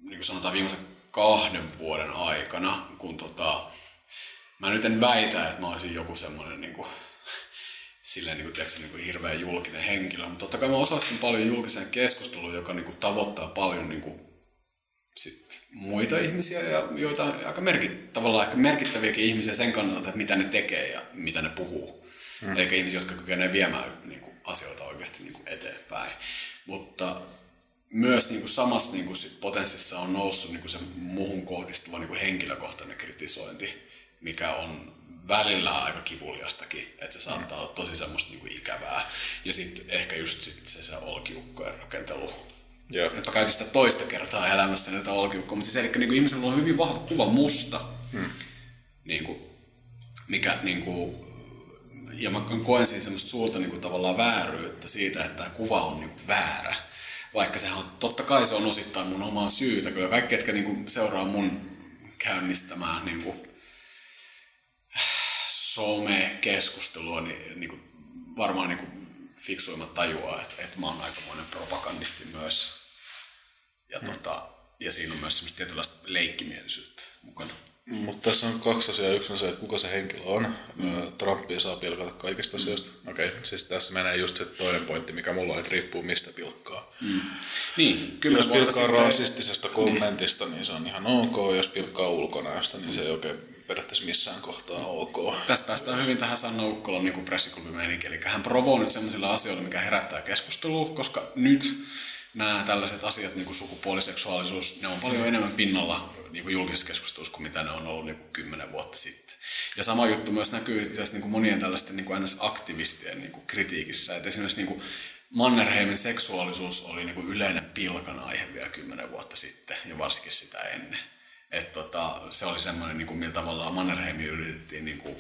Speaker 2: niin kuin sanotaan viimeisen kahden vuoden aikana, kun tota, mä nyt en väitä, että mä olisin joku semmoinen niinku, silleen niin kuin, tiedätkö, niin kuin hirveän julkinen henkilö, mutta totta kai mä osallistun paljon julkiseen keskusteluun, joka niin kuin, tavoittaa paljon niin kuin, sit muita ihmisiä, ja joita aika merkit, tavallaan ehkä merkittäviäkin ihmisiä sen kannalta, että mitä ne tekee ja mitä ne puhuu. Mm. Eli ihmisiä, jotka kykenevät viemään niin kuin, asioita oikeasti niin kuin, eteenpäin. Mutta myös niin kuin, samassa niin kuin, sit potenssissa on noussut niin kuin, se muuhun kohdistuva niin kuin, henkilökohtainen kritisointi, mikä on välillä aika kivuliastakin, että se saattaa olla tosi semmoista niin kuin, ikävää. Ja sitten ehkä just sit se, se olkiukkojen rakentelu Joo. Nyt mä käytin sitä toista kertaa elämässä näitä olkiukkoa, mutta siis eli niin kuin ihmisellä on hyvin vahva kuva musta, hmm. niin kuin, mikä niin kuin, ja mä koen siinä semmoista suurta niin kuin, tavallaan vääryyttä siitä, että tämä kuva on niin kuin, väärä. Vaikka sehän on, totta kai se on osittain mun omaa syytä. Kyllä kaikki, jotka niin kuin, seuraa mun käynnistämää niin kuin, some-keskustelua, niin, niin kuin, varmaan niin kuin, fiksuimmat tajuaa, että, että mä oon aikamoinen propagandisti myös. Ja, mm. tota, ja siinä on myös semmoista tietynlaista leikkimielisyyttä mukana.
Speaker 3: Mutta tässä on kaksi asiaa. Yksi on se, että kuka se henkilö on. Mm. Trumpia saa pilkata kaikista asioista. Mm. Okei, okay. siis tässä menee just se toinen pointti, mikä mulla on, että riippuu mistä pilkkaa.
Speaker 2: Mm. Niin, kyllä
Speaker 3: jos pilkkaa sitten... rasistisesta kommentista, niin. niin se on ihan ok. Jos pilkkaa ulkonäöstä, niin se ei oikein periaatteessa missään kohtaa ok.
Speaker 2: Tässä päästään hyvin tähän Sanna Ukkolan niin pressiklubimeenikin, eli hän provoo nyt sellaisilla asioilla, mikä herättää keskustelua, koska nyt nämä tällaiset asiat, niin kuin sukupuoliseksuaalisuus, ne on paljon enemmän pinnalla niin kuin julkisessa keskustelussa kuin mitä ne on ollut niin kuin kymmenen vuotta sitten. Ja sama juttu myös näkyy niin kuin monien tällaisten niin kuin NS-aktivistien niin kuin kritiikissä. Et esimerkiksi niin kuin Mannerheimin seksuaalisuus oli niin kuin yleinen pilkan aihe vielä kymmenen vuotta sitten ja varsinkin sitä ennen. Et tota, se oli semmoinen, niin kuin, millä tavallaan Mannerheimi yritettiin niin kuin,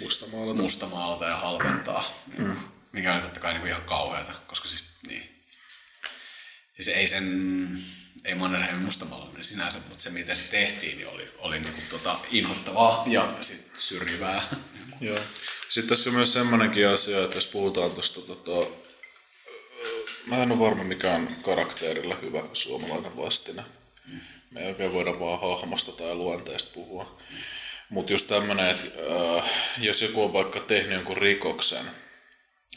Speaker 3: mustamaalata.
Speaker 2: mustamaalata ja halventaa, niin mm. mikä oli totta kai niin kuin ihan kauheata, koska siis, niin, siis ei sen, ei Mannerheimin mustamaalaminen sinänsä, mutta se miten se tehtiin, niin oli, oli niin kuin, tota, inhottavaa ja sit syrjivää.
Speaker 3: Joo. Sitten tässä on myös semmoinenkin asia, että jos puhutaan tuosta tota, mä en ole varma mikä on karakterilla hyvä suomalainen vastine. Mm me ei oikein voida vaan hahmosta tai luonteesta puhua. Mutta just tämmöinen, että äh, jos joku on vaikka tehnyt jonkun rikoksen,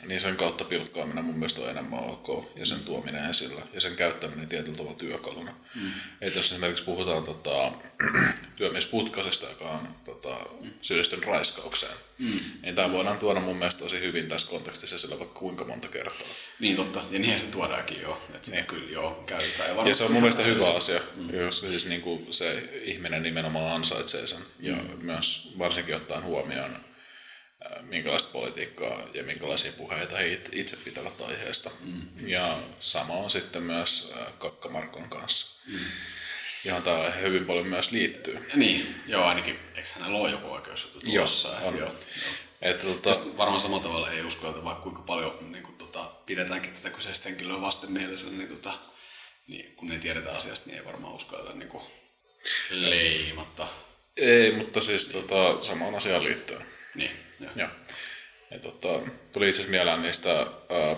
Speaker 3: niin sen kautta pilkkaaminen mun mielestä on enemmän ok ja sen tuominen esillä ja sen käyttäminen tietyllä tavalla työkaluna. Mm. Että jos esimerkiksi puhutaan tota, työmies Putkasesta, joka on tota, syyllistynyt raiskaukseen, mm. niin tämä voidaan tuoda mun mielestä tosi hyvin tässä kontekstissa sillä vaikka kuinka monta kertaa.
Speaker 2: Niin totta, ja niinhän se tuodaankin jo, että se kyllä jo käytetään.
Speaker 3: Ja, ja se on mun mielestä hyvä asia, mm. jos siis niin kuin se ihminen nimenomaan ansaitsee sen ja mm. myös varsinkin ottaen huomioon minkälaista politiikkaa ja minkälaisia puheita he itse pitävät aiheesta. Mm. Ja sama on sitten myös Kakkamarkon kanssa. Mm. Johon tämä hyvin paljon myös liittyy.
Speaker 2: Niin, joo ainakin. Eikö hänellä ole joku oikeusjuttu tuossa? Joo, on. Joo. Että, tota... varmaan samalla tavalla ei uskota, vaikka kuinka paljon niin kuin, tota, pidetäänkin tätä kyseistä henkilöä vastenmielisenä, niin, tota, niin kun ei tiedetä asiasta, niin ei varmaan uskota niin kuin, leimatta.
Speaker 3: Ei, mutta siis tota, samaan asiaan liittyen.
Speaker 2: Niin.
Speaker 3: Joo. Ja tota, tuli itse asiassa mieleen niistä, ää,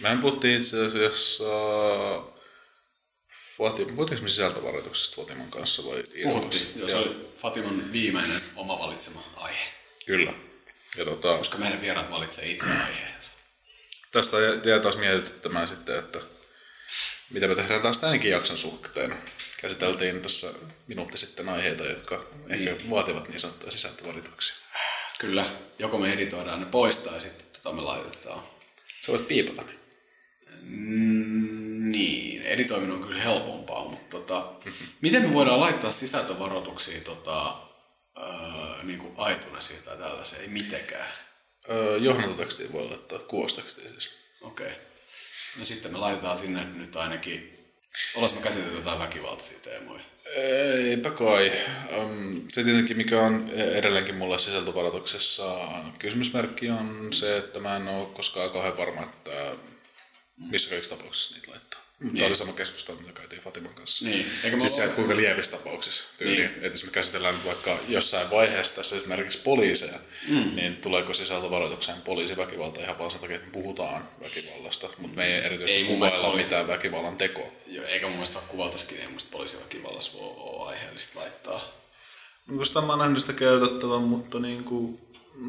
Speaker 3: mehän puhuttiin itse asiassa Puhuttiinko me sisältövaroituksesta Fatiman kanssa vai
Speaker 2: Puhuttiin, joo, se oli Fatiman viimeinen oma valitsema aihe.
Speaker 3: Kyllä. Ja tota,
Speaker 2: Koska meidän vieraat valitsee itse aiheensa.
Speaker 3: Tästä jää taas mietityttämään sitten, että mitä me tehdään taas tämänkin jakson suhteen. Käsiteltiin tuossa minuutti sitten aiheita, jotka niin. ehkä vaativat niin sanottuja sisältövalituksia.
Speaker 2: Kyllä, joko me editoidaan ne pois tai sitten tota me laitetaan.
Speaker 3: Sä voit piipata ne.
Speaker 2: Mm, niin, editoiminen on kyllä helpompaa, mutta tota, miten me voidaan laittaa sisältövaroituksia tota, öö, niin kuin iTunesiin tai tällaisia? Ei mitenkään.
Speaker 3: Öö, johdantotekstiin voi laittaa kuvastekstiin siis.
Speaker 2: Okei. Okay. No sitten me laitetaan sinne nyt ainakin, olas me käsitelty jotain väkivaltaisia teemoja.
Speaker 3: Eipä kai. Se tietenkin, mikä on edelleenkin mulle sisältövaroituksessa kysymysmerkki on se, että mä en ole koskaan kauhean varma, että missä kaikissa tapauksissa niitä laittaa.
Speaker 2: Niin.
Speaker 3: oli sama keskustelu, mitä käytiin Fatiman kanssa.
Speaker 2: Niin. Eikä
Speaker 3: Siis se, että kuinka lievissä tapauksissa tyyliin.
Speaker 2: Niin.
Speaker 3: Että jos me käsitellään nyt vaikka jossain vaiheessa tässä esimerkiksi poliiseja, mm. niin tuleeko sisältövaroitukseen poliisiväkivalta ihan vaan sen takia, että me puhutaan väkivallasta, mutta me ei erityisesti
Speaker 2: Ei
Speaker 3: kuvailla
Speaker 2: poliisi-
Speaker 3: mitään väkivallan tekoa.
Speaker 2: Joo, eikä mun mielestä kuvaltaisikin, niin mun mielestä poliisiväkivallassa voi olla aiheellista laittaa.
Speaker 3: Sitä mä oon nähnyt sitä käytettävän, mutta niin kuin,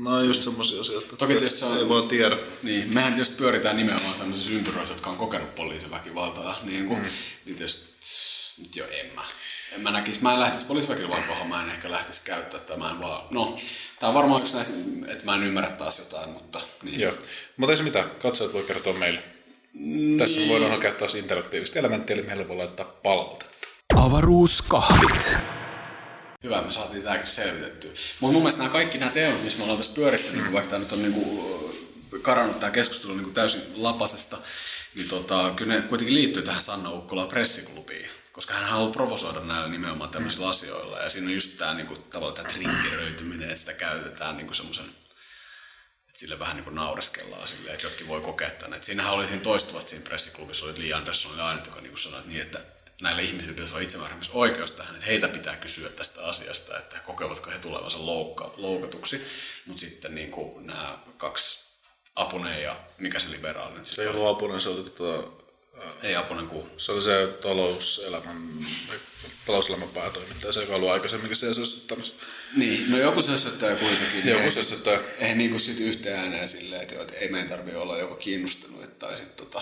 Speaker 3: on just semmoisia asioita,
Speaker 2: Toki tietysti se on-
Speaker 3: ei vaan tiedä.
Speaker 2: Niin, mehän tietysti pyöritään nimenomaan sellaisissa ympyröissä, jotka on kokenut poliisiväkivaltaa. Niin, kuin, mm. niin tietysti, tss, nyt jo en mä. En mä näkisi, mä en lähtisi poliisiväkivallan kohdalla, mä en ehkä lähtisi käyttää tämän vaan. No, tää on varmaan yksi näistä, että mä en ymmärrä taas jotain, mutta niin.
Speaker 3: Joo. Mutta ei se mitään, katsojat voi kertoa meille. Niin. Tässä voidaan hakea taas interaktiivista elementtiä, eli meille voi laittaa palautetta.
Speaker 1: Avaruuskahvit.
Speaker 2: Hyvä, me saatiin tämäkin selvitettyä. Mutta mun mielestä nämä kaikki nämä teemat, missä me ollaan tässä pyöritty, mm. vaikka tämä nyt on niin kuin, karannut tämä keskustelu niin kuin täysin lapasesta, niin tota, kyllä ne kuitenkin liittyy tähän Sanna Ukkolan pressiklubiin. Koska hän haluaa provosoida näillä nimenomaan tämmöisillä mm. asioilla. Ja siinä on just tämä niin tavallaan tämä triggeröityminen, että sitä käytetään niin semmoisen että sille vähän kuin naureskellaan silleen, että jotkin voi kokea tänne. Et siinähän oli siinä toistuvasti siinä pressiklubissa, oli Lee Anderson oli ainut, joka niin kuin sanoi, että, niin, että näille ihmisille pitäisi olla itsemääräämisoikeus tähän, että heiltä pitää kysyä tästä asiasta, että kokevatko he tulevansa loukka, loukatuksi. Mutta sitten niin kuin nämä kaksi Apunen ja mikä se liberaali nyt
Speaker 3: Se
Speaker 2: sitten
Speaker 3: ei ollut apunen, se oli, tota,
Speaker 2: Ei Apunen kuin
Speaker 3: se, oli se talouselämän, talouselämän päätoimittaja, se joka ollut aikaisemminkin se sössittämässä.
Speaker 2: Niin, no joku sössöttäjä kuitenkin.
Speaker 3: Joku
Speaker 2: Ei-
Speaker 3: sössöttäjä.
Speaker 2: Ei niinku sit yhteen ääneen silleen, että, että ei meidän tarvitse olla joko kiinnostunut, että- tai sitten tota,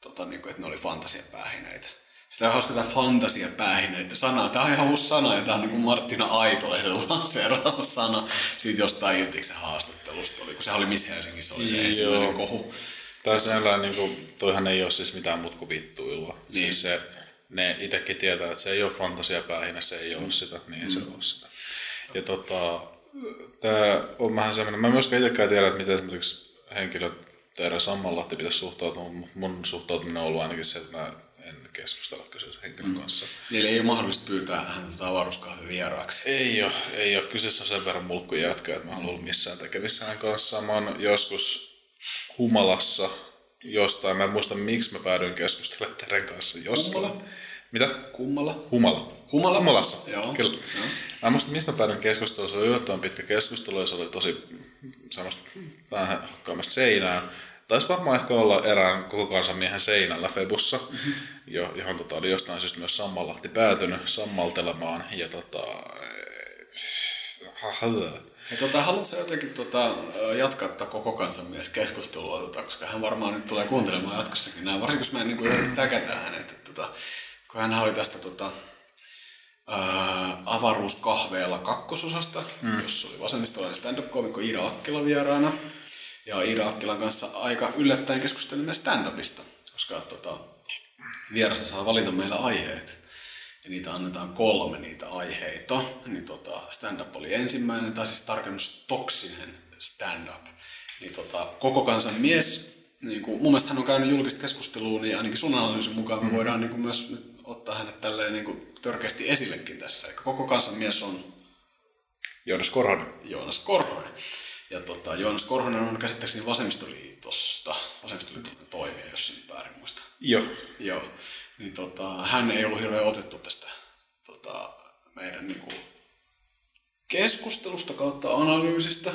Speaker 2: tota, niinku, että ne oli fantasiapäähineitä. Sitä on hauska tämä fantasiapäähineitä sana. Tämä on ihan uusi sana ja tämä on niinku Marttina Aitolehden lanseeraama sana siitä jostain Iltiksen haastattelusta. Oli, kun se oli Miss Helsingissä, oli se
Speaker 3: Joo.
Speaker 2: ensimmäinen kohu.
Speaker 3: Tai sellainen, niin kuin, toihan ei ole siis mitään muuta kuin vittuilua.
Speaker 2: Niin.
Speaker 3: Siis se, ne itsekin tietää, että se ei ole fantasiapäähinä, se ei ole sitä, niin ei se ole sitä. Ja tota, tämä on vähän semmoinen, mä en myöskään itsekään tiedä, että miten esimerkiksi henkilö Teera Sammanlahti pitäisi suhtautua, mutta mun suhtautuminen on ollut ainakin se, että mä en keskustella kyseisen henkilön kanssa.
Speaker 2: Niille ei ole mahdollista pyytää häntä tota avaruuskahvin vieraaksi.
Speaker 3: Ei ole, ei ole. Kyseessä on sen verran mulkku jätkä, että mä en ollut missään tekemissä hänen kanssaan. Mä oon joskus humalassa jostain. Mä en muista, miksi mä päädyin keskustelemaan Teren kanssa jostain.
Speaker 2: Humala?
Speaker 3: Mitä?
Speaker 2: Kummalla?
Speaker 3: Humala.
Speaker 2: Humala?
Speaker 3: Humalassa,
Speaker 2: Joo.
Speaker 3: kyllä.
Speaker 2: Joo.
Speaker 3: Mä en muista, mistä mä päädyin keskusteluun. Se oli yllättävän pitkä keskustelu ja se oli tosi semmoista vähän hakkaamasta seinään. Taisi varmaan ehkä olla erään koko kansanmiehen seinällä Febussa, mm-hmm. Jo, johon tota, oli jostain syystä myös Sammalahti päätynyt sammaltelemaan. Ja tota,
Speaker 2: Ja tota, haluatko jotenkin tota, ö, jatkaa tätä koko kansan mies keskustelua, tota, koska hän varmaan nyt tulee kuuntelemaan jatkossakin nämä, varsinkin jos mä niin kuin täkätään hänet, että tota, kun hän oli tästä tota, ää, avaruuskahveella kakkososasta, mm. jossa oli vasemmistolainen stand-up-komikko Iida Akkila vieraana. Ja Iida Akkilan kanssa aika yllättäen keskustelimme stand-upista, koska tota, vierassa saa valita meillä aiheet. Ja niitä annetaan kolme niitä aiheita. Niin tota, stand-up oli ensimmäinen, tai siis tarkennus toksinen stand-up. Niin tota, koko kansan mies, niin kuin, mun mielestä hän on käynyt julkista keskustelua, niin ainakin sun analyysin mukaan me voidaan niin kuin myös nyt ottaa hänet tälleen niin kuin törkeästi esillekin tässä. Eli koko kansan mies on
Speaker 3: Joonas Korhonen.
Speaker 2: Joonas Korhonen. Ja tota, Joonas Korhonen on käsittääkseni vasemmistoliitosta, vasemmistoliiton toimija, jos en väärin muista.
Speaker 3: Joo.
Speaker 2: Joo. Niin tota, hän ei ollut hirveän otettu tästä tota, meidän niinku, keskustelusta kautta analyysistä.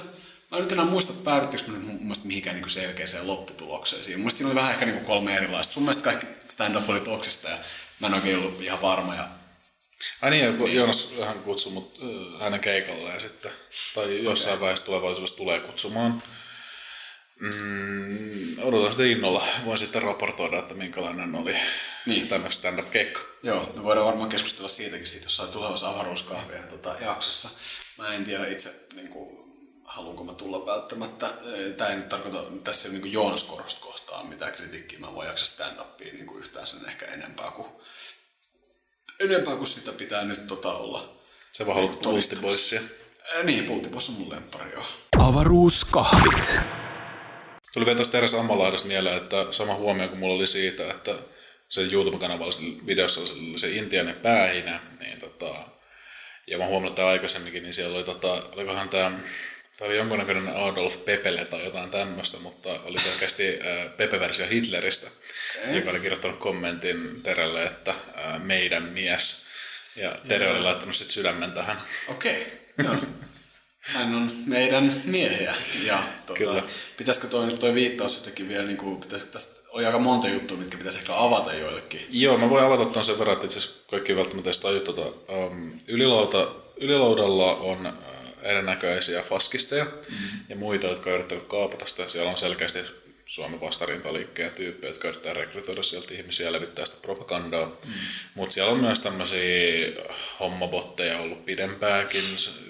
Speaker 2: Mä en nyt enää muista, että päädyttikö me nyt mun mielestä mihinkään niinku selkeäseen lopputulokseen siinä. Mun siinä oli vähän ehkä niinku kolme erilaista. Sun mielestä kaikki stand-up oli toksista ja mä en oikein ollut ihan varma. Ja
Speaker 3: Ai niin, ja Joonas hän kutsui mut hänen keikalleen sitten. Tai jossain okay. vaiheessa tulevaisuudessa tulee kutsumaan. Mm, odotan sitä innolla. Voin sitten raportoida, että minkälainen oli
Speaker 2: Niin.
Speaker 3: tämä stand-up-keikka.
Speaker 2: Joo, me voidaan varmaan keskustella siitäkin siitä jossain tulevassa avaruuskahvien tota, jaksossa. Mä en tiedä itse, niin kuin, haluanko mä tulla välttämättä. Tämä ei nyt tarkoita tässä ei niin Joonas Korosta kohtaan mitään kritiikkiä. Mä en voi jaksa stand-upia niin kuin yhtään sen ehkä enempää kuin, enempää kuin sitä pitää nyt tota olla.
Speaker 3: Se vaan haluat pulttiboissia.
Speaker 2: Äh, niin, pulttiboss on mun lemppari, joo.
Speaker 1: Avaruuskahvit.
Speaker 3: Tuli vielä tuosta Teres Ammalahdesta mieleen, että sama huomio kuin mulla oli siitä, että se YouTube-kanavalla videossa oli se intiainen päähinä, niin tota, ja mä huomannut tämän aikaisemminkin, niin siellä oli tota, olikohan tämä Tämä oli jonkunnäköinen Adolf Pepele tai jotain tämmöistä, mutta oli selkeästi äh, Pepe-versio Hitleristä, okay. joka oli kirjoittanut kommentin Terelle, että äh, meidän mies. Ja Tere oli laittanut sitten sydämen tähän.
Speaker 2: Okei, okay. joo. Hän on meidän miehiä. Ja tota,
Speaker 3: Kyllä.
Speaker 2: pitäisikö toi nyt toi viittaus jotenkin vielä, niin kuin, pitäisikö tästä oli aika monta juttua, mitkä pitäisi ehkä avata joillekin.
Speaker 3: Joo, mä voin avata tuon sen verran, että itse asiassa kaikki välttämättä edes tajua tuota. Um, ylilauta, ylilaudalla on uh, erinäköisiä faskisteja mm-hmm. ja muita, jotka on yrittänyt kaapata sitä. Siellä on selkeästi Suomen vastarintaliikkeen tyyppejä, jotka yrittää rekrytoida sieltä ihmisiä ja levittää sitä propagandaa. Mm. Mutta siellä on myös tämmöisiä hommabotteja ollut pidempäänkin,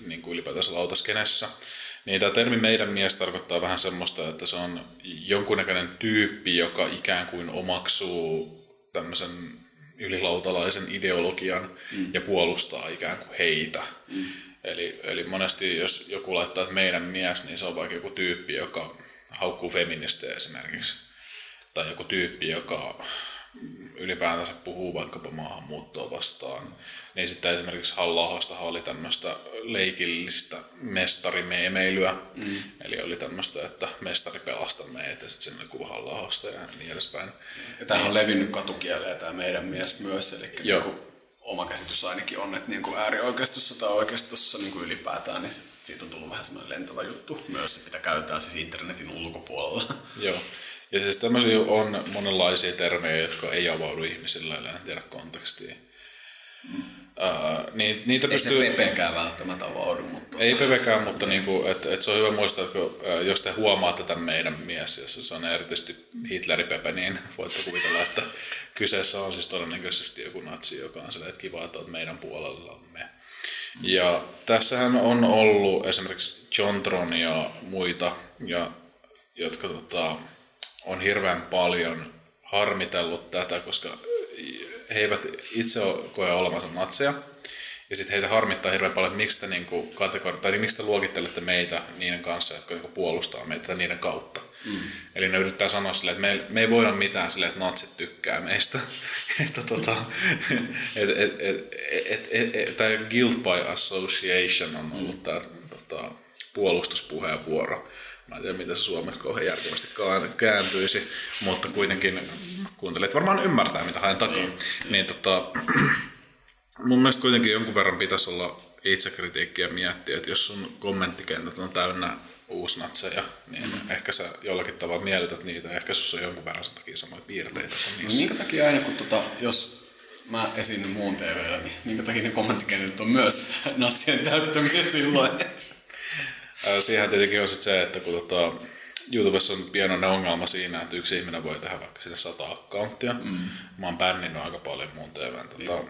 Speaker 3: niin kuin ylipäätänsä lautaskenessä. Niin tämä termi meidän mies tarkoittaa vähän semmoista, että se on jonkunnäköinen tyyppi, joka ikään kuin omaksuu tämmöisen ylilautalaisen ideologian mm. ja puolustaa ikään kuin heitä. Mm. Eli, eli monesti jos joku laittaa, että meidän mies, niin se on vaikka joku tyyppi, joka haukkuu feministejä esimerkiksi. Tai joku tyyppi, joka ylipäätänsä puhuu vaikkapa maahanmuuttoa vastaan. Niin sitten esimerkiksi halla oli tämmöistä leikillistä mestarimeemeilyä. Mm. Eli oli tämmöistä, että mestari pelasta meitä ja sitten sinne kuva halla ja niin edespäin.
Speaker 2: Ja tämä on levinnyt katukieleen tämä meidän mies myös. Eli Joo. Niin kuin oma käsitys ainakin on, että niin kuin äärioikeistossa tai oikeistossa niin kuin ylipäätään, niin siitä on tullut vähän semmoinen lentävä juttu myös, mitä käytetään siis internetin ulkopuolella.
Speaker 3: Joo. Ja siis tämmöisiä on monenlaisia termejä, jotka ei avaudu ihmisille, en tiedä kontekstia. Mm. Uh, niin, niitä
Speaker 2: ei pystyy... se Pepekään välttämättä avaudu. Mutta...
Speaker 3: Ei Pepekään, mutta niin kuin, et, et se on hyvä muistaa, että jos te huomaatte tämän meidän mies, jos se on erityisesti Hitleri Pepe, niin voitte kuvitella, että kyseessä on siis todennäköisesti joku natsi, joka on sillä, että kiva, että olet meidän puolellamme. Ja tässähän on ollut esimerkiksi Jontron ja muita, ja, jotka tota, on hirveän paljon harmitellut tätä, koska he eivät itse koe olevansa natseja. Ja sitten heitä harmittaa hirveän paljon, että miksi te, niinku kategori- tai miksi te luokittelette meitä niiden kanssa, jotka niinku puolustaa meitä niiden kautta. Mm. Eli ne yrittää sanoa silleen, että me, me ei voida mitään silleen, että natsit tykkää meistä. että tota, et, et, et, et, et, et, tämä guilt by association on ollut mm. tämä tota, puolustuspuheenvuoro. Mä en tiedä, miten se suomeksi kauhean järkevästi kääntyisi, mutta kuitenkin kuuntelijat varmaan ymmärtää, mitä haen takaa. Niin, niin tota, mun mielestä kuitenkin jonkun verran pitäisi olla itsekritiikkiä miettiä, että jos sun kommenttikentät on täynnä uusnatseja, niin mm. ehkä sä jollakin tavalla miellytät niitä, ehkä sussa on jonkun verran sen takia samoja piirteitä kuin
Speaker 2: niissä. No, minkä takia aina kun tota, jos mä esiinnyn muun TVllä, niin minkä takia ne kommenttikentät on myös natsien täyttämisiä silloin?
Speaker 3: Siihen tietenkin on sit se, että kun tota, YouTubessa on pienoinen ongelma siinä, että yksi ihminen voi tehdä vaikka sitä sata accounttia. Mm. Mä oon bänninyt aika paljon muun TVn tota,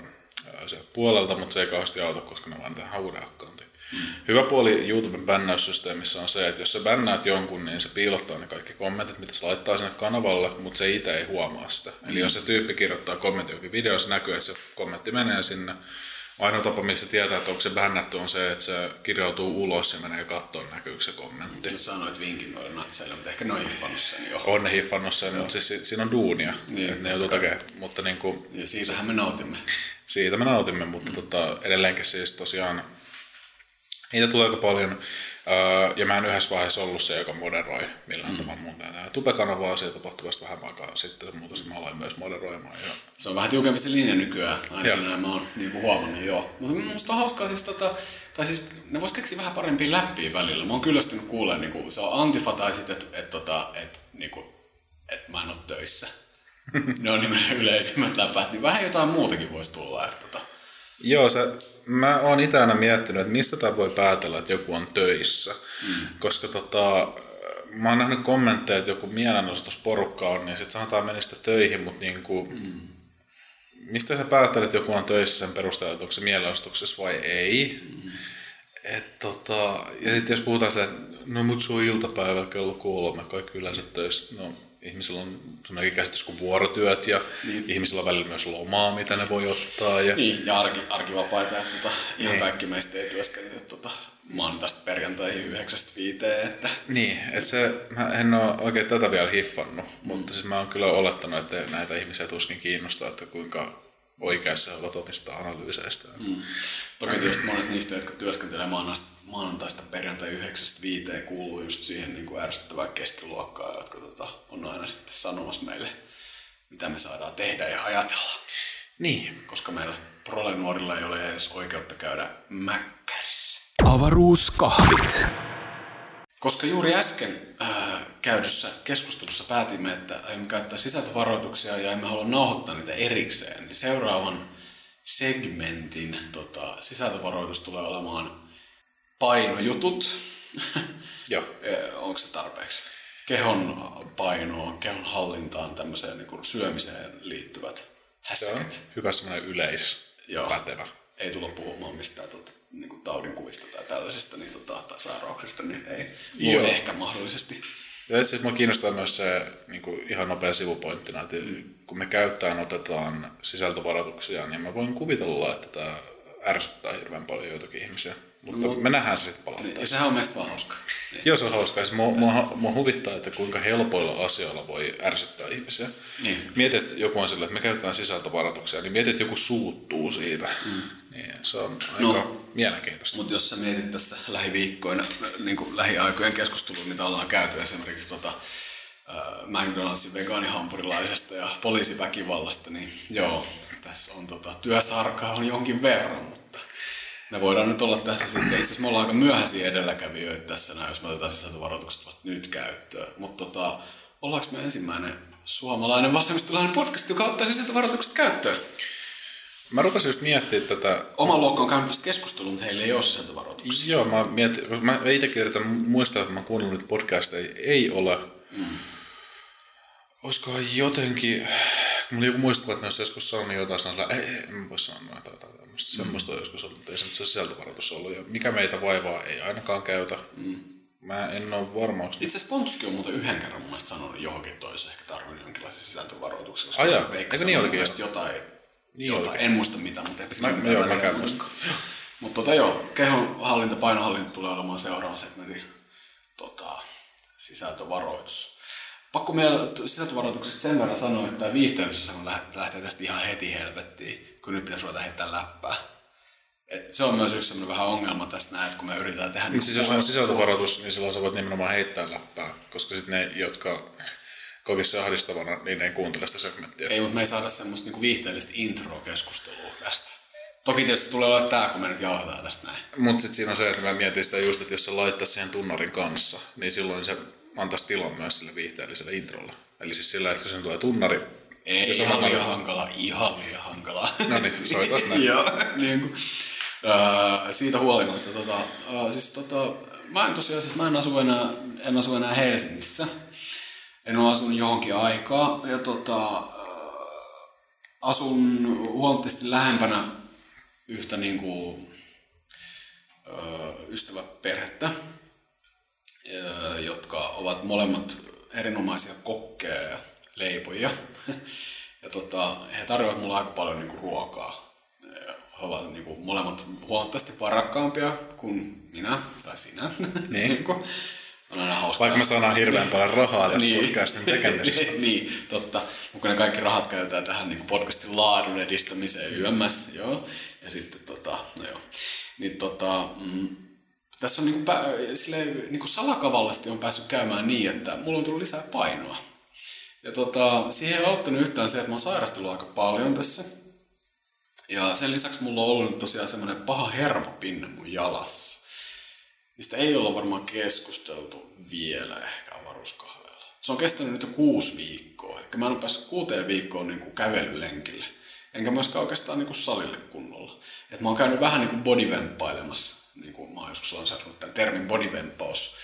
Speaker 3: puolelta, mutta se ei kauheasti auta, koska ne vaan tehdään uuden accountin. Mm. Hyvä puoli YouTuben bännäyssysteemissä on se, että jos sä bännäät jonkun, niin se piilottaa ne kaikki kommentit, mitä se laittaa sinne kanavalle, mutta se itse ei huomaa sitä. Mm. Eli jos se tyyppi kirjoittaa kommentti johonkin videoon, se näkyy, että se kommentti menee sinne, Ainoa tapa, missä tietää, että onko se bännätty, on se, että se kirjautuu ulos ja menee kattoon, näkyykö se kommentti.
Speaker 2: Nyt sanoit vinkin noille natseille, mutta ehkä ne on hiffannut sen jo.
Speaker 3: On ne hiffannut sen, Joo. mutta siis siinä on duunia, niin, että ne joutuu tekemään. Mutta niin kuin,
Speaker 2: ja siitähän me nautimme.
Speaker 3: Siitä me nautimme, mutta mm. tota, edelleenkin siis tosiaan niitä tulee aika paljon. Öö, ja mä en yhdessä vaiheessa ollut se, joka moderoi millään mm. tavalla mun tätä Tube-kanavaa. Se tapahtui vasta vähän aikaa sitten, mutta mä aloin myös moderoimaan. Ja...
Speaker 2: Se on vähän tiukempi se linja nykyään, ainakin näin mä oon niin kuin huomannut joo. Mutta musta on hauskaa siis tota, tai siis ne vois keksiä vähän parempia läppiä välillä. Mä oon kyllästynyt kuulemaan, niin kuin, se on antifa tai sitten, että et, tota, et, niin kuin, et mä en oo töissä. ne on niin yleisimmät läpät, niin vähän jotain muutakin voisi tulla. Että, tota.
Speaker 3: Joo, se mä oon itse aina miettinyt, että mistä tämä voi päätellä, että joku on töissä. Mm. Koska tota, mä oon nähnyt kommentteja, että joku mielenosoitusporukka on, niin sitten sanotaan meni sitä töihin, mutta niin kuin, mm. mistä sä päättelet, että joku on töissä sen perusteella, että onko se mielenosoituksessa vai ei. Mm. Et tota, ja sitten jos puhutaan se, että no mut sun iltapäivällä kello kolme, kaikki yleensä töissä, no ihmisillä on sellainen käsitys kuin vuorotyöt ja niin. ihmisillä on välillä myös lomaa, mitä ne voi ottaa. Ja...
Speaker 2: Niin, ja arki, arkivapaita, että tota, ihan niin. kaikki meistä ei työskentele tota, maanantaista perjantaihin yhdeksästä viiteen. Että...
Speaker 3: Niin, että se, mä en ole oikein tätä vielä hiffannut, mm. mutta siis mä oon kyllä olettanut, että näitä ihmisiä tuskin kiinnostaa, että kuinka oikeassa ovat omista analyyseistä. Mm.
Speaker 2: Toki tietysti monet niistä, jotka työskentelee maanantaista perjantai 9 viiteen kuuluu just siihen niin kuin ärsyttävään keskiluokkaan, jotka tota, on aina sitten sanomassa meille, mitä me saadaan tehdä ja ajatella.
Speaker 3: Niin.
Speaker 2: Koska meillä prolenuorilla ei ole edes oikeutta käydä mäkkärissä.
Speaker 1: Avaruuskahvit.
Speaker 2: Koska juuri äsken äh, käydyssä keskustelussa päätimme, että aiomme käyttää sisältövaroituksia ja emme halua nauhoittaa niitä erikseen, niin seuraavan segmentin tota, sisältövaroitus tulee olemaan painojutut.
Speaker 3: Joo.
Speaker 2: Onko se tarpeeksi? Kehon painoon, kehon hallintaan, tämmöiseen niin kuin syömiseen liittyvät häsket.
Speaker 3: Hyvä semmoinen yleispätevä.
Speaker 2: Ei tulla puhumaan mistään tota, niin kuin taudinkuvista tai tällaisista niin, tota, tai sairauksista, niin ei. Joo. ehkä mahdollisesti.
Speaker 3: Ja itse asiassa kiinnostaa myös se niin kuin ihan nopea sivupointtina, että mm. kun me käyttäen otetaan sisältövaroituksia, niin mä voin kuvitella, että tämä ärsyttää hirveän paljon joitakin ihmisiä. Mutta no, me nähdään se sitten palautteessa.
Speaker 2: Niin, sehän on meistä vaan hauska.
Speaker 3: Niin. Joo, se on hauska. Siis mua, mua, mua, huvittaa, että kuinka helpoilla asioilla voi ärsyttää ihmisiä.
Speaker 2: Niin.
Speaker 3: Mietit, että joku on sillä, että me käytetään sisältövaroituksia, niin mietit, että joku suuttuu siitä. Mm. Niin, se on aika no, mielenkiintoista.
Speaker 2: Mutta jos sä mietit tässä lähiviikkoina, niin kuin lähiaikojen keskustelua, mitä ollaan käyty esimerkiksi tota, äh, McDonaldsin vegaanihampurilaisesta ja poliisiväkivallasta, niin joo, tässä on tota, työsarkaa on jonkin verran, me voidaan nyt olla tässä sitten, itse asiassa me ollaan aika myöhäisiä edelläkävijöitä tässä näin, jos me otetaan sisältövaroitukset vasta nyt käyttöön. Mutta tota, ollaanko me ensimmäinen suomalainen vasemmistolainen podcast, joka ottaa sisältövaroitukset käyttöön?
Speaker 3: Mä rupesin just miettimään tätä...
Speaker 2: Oma luokka on käynyt tästä keskustelua, mutta heillä ei ole sisältövaroituksia.
Speaker 3: Joo, mä, mietin, mä itsekin yritän muistaa, että mä kuunnellut nyt podcasteja. Ei ole. Mm. Olisikohan jotenkin... Mulla joku muistuva, että ne olisi joskus sanonut jotain, sanoa, ei, ei, en voi sanoa jotain, Mm. Semmoista on joskus ollut, mutta ei se sisältövaroitus ollut. Ja mikä meitä vaivaa, ei ainakaan käytä. Mm. Mä en ole varma. Itse
Speaker 2: asiassa Pontuskin on muuten yhden kerran mun mielestä sanonut johonkin toisessa ehkä tarvinnut jonkinlaisia sisältövaroituksia.
Speaker 3: Koska Ai eikö niin olikin
Speaker 2: jotain niin jotain. En muista mitä, mutta eipä siinä mä, joo, mä muista. Mutta tota joo, kehon hallinta, painohallinta tulee olemaan seuraavan segmentin tota, sisältövaroitus. Pakko vielä sisältövaroituksesta sen verran sanoa, että tämä viihteydessä kun lähtee tästä ihan heti helvettiin, kun nyt pitäisi ruveta heittää läppää. Et se on myös yksi sellainen vähän ongelma tässä näin, että kun me yritetään tehdä...
Speaker 3: Niin siis jos on sisältövaroitus, niin silloin sä voit nimenomaan heittää läppää, koska sitten ne, jotka kokisi ahdistavana, niin ei kuuntele sitä segmenttiä.
Speaker 2: Ei, mutta me ei saada semmoista niinku viihteellistä intro-keskustelua tästä. Toki tietysti tulee olla tää, kun me nyt jauhetaan tästä näin.
Speaker 3: Mutta sitten siinä on se, että mä mietin sitä just, että jos se laittaa siihen tunnarin kanssa, niin silloin se antaisi tilan myös sille viihteelliselle introlle. Eli siis sillä, että sen tulee tunnari,
Speaker 2: ei, ihan liian hankala, ihan liian hankala.
Speaker 3: No niin, soitas näin.
Speaker 2: Joo, niin kuin, äh, siitä huolimatta, tota, äh, siis tota, mä en tosiaan, siis mä en asu enää, en asu enää Helsingissä en ole asunut johonkin aikaa. Ja tota, äh, asun huomattavasti lähempänä yhtä niin kuin, äh, ystäväperhettä, jotka ovat molemmat erinomaisia kokkeja ja leipoja. Ja tota, he tarjoavat mulle aika paljon niin kuin, ruokaa. He ovat niin kuin, molemmat huomattavasti varakkaampia kuin minä tai sinä.
Speaker 3: Niin.
Speaker 2: niin kuin, on aina hauskaa.
Speaker 3: Vaikka me saadaan hirveän paljon rahaa tästä niin. podcastin tekemisestä.
Speaker 2: niin, totta. Mutta ne kaikki rahat käytetään tähän niin podcastin laadun edistämiseen YMS, joo. Ja sitten tota, no joo. Niin tota, mm, tässä on niinku, pä, silleen, niinku salakavallasti on päässyt käymään niin, että mulla on tullut lisää painoa. Ja tota, siihen ei auttanut yhtään se, että mä oon sairastellut aika paljon tässä. Ja sen lisäksi mulla on ollut tosiaan semmoinen paha hermopinne mun jalassa mistä ei olla varmaan keskusteltu vielä ehkä avaruuskahveella. Se on kestänyt nyt jo kuusi viikkoa. Eli mä en ole päässyt kuuteen viikkoon niin kuin kävelylenkille. Enkä myöskään oikeastaan niin kuin salille kunnolla. Et mä oon käynyt vähän niin kuin bodyvemppailemassa. Niin kuin mä oon joskus lanseerannut tämän termin bodyvempaus.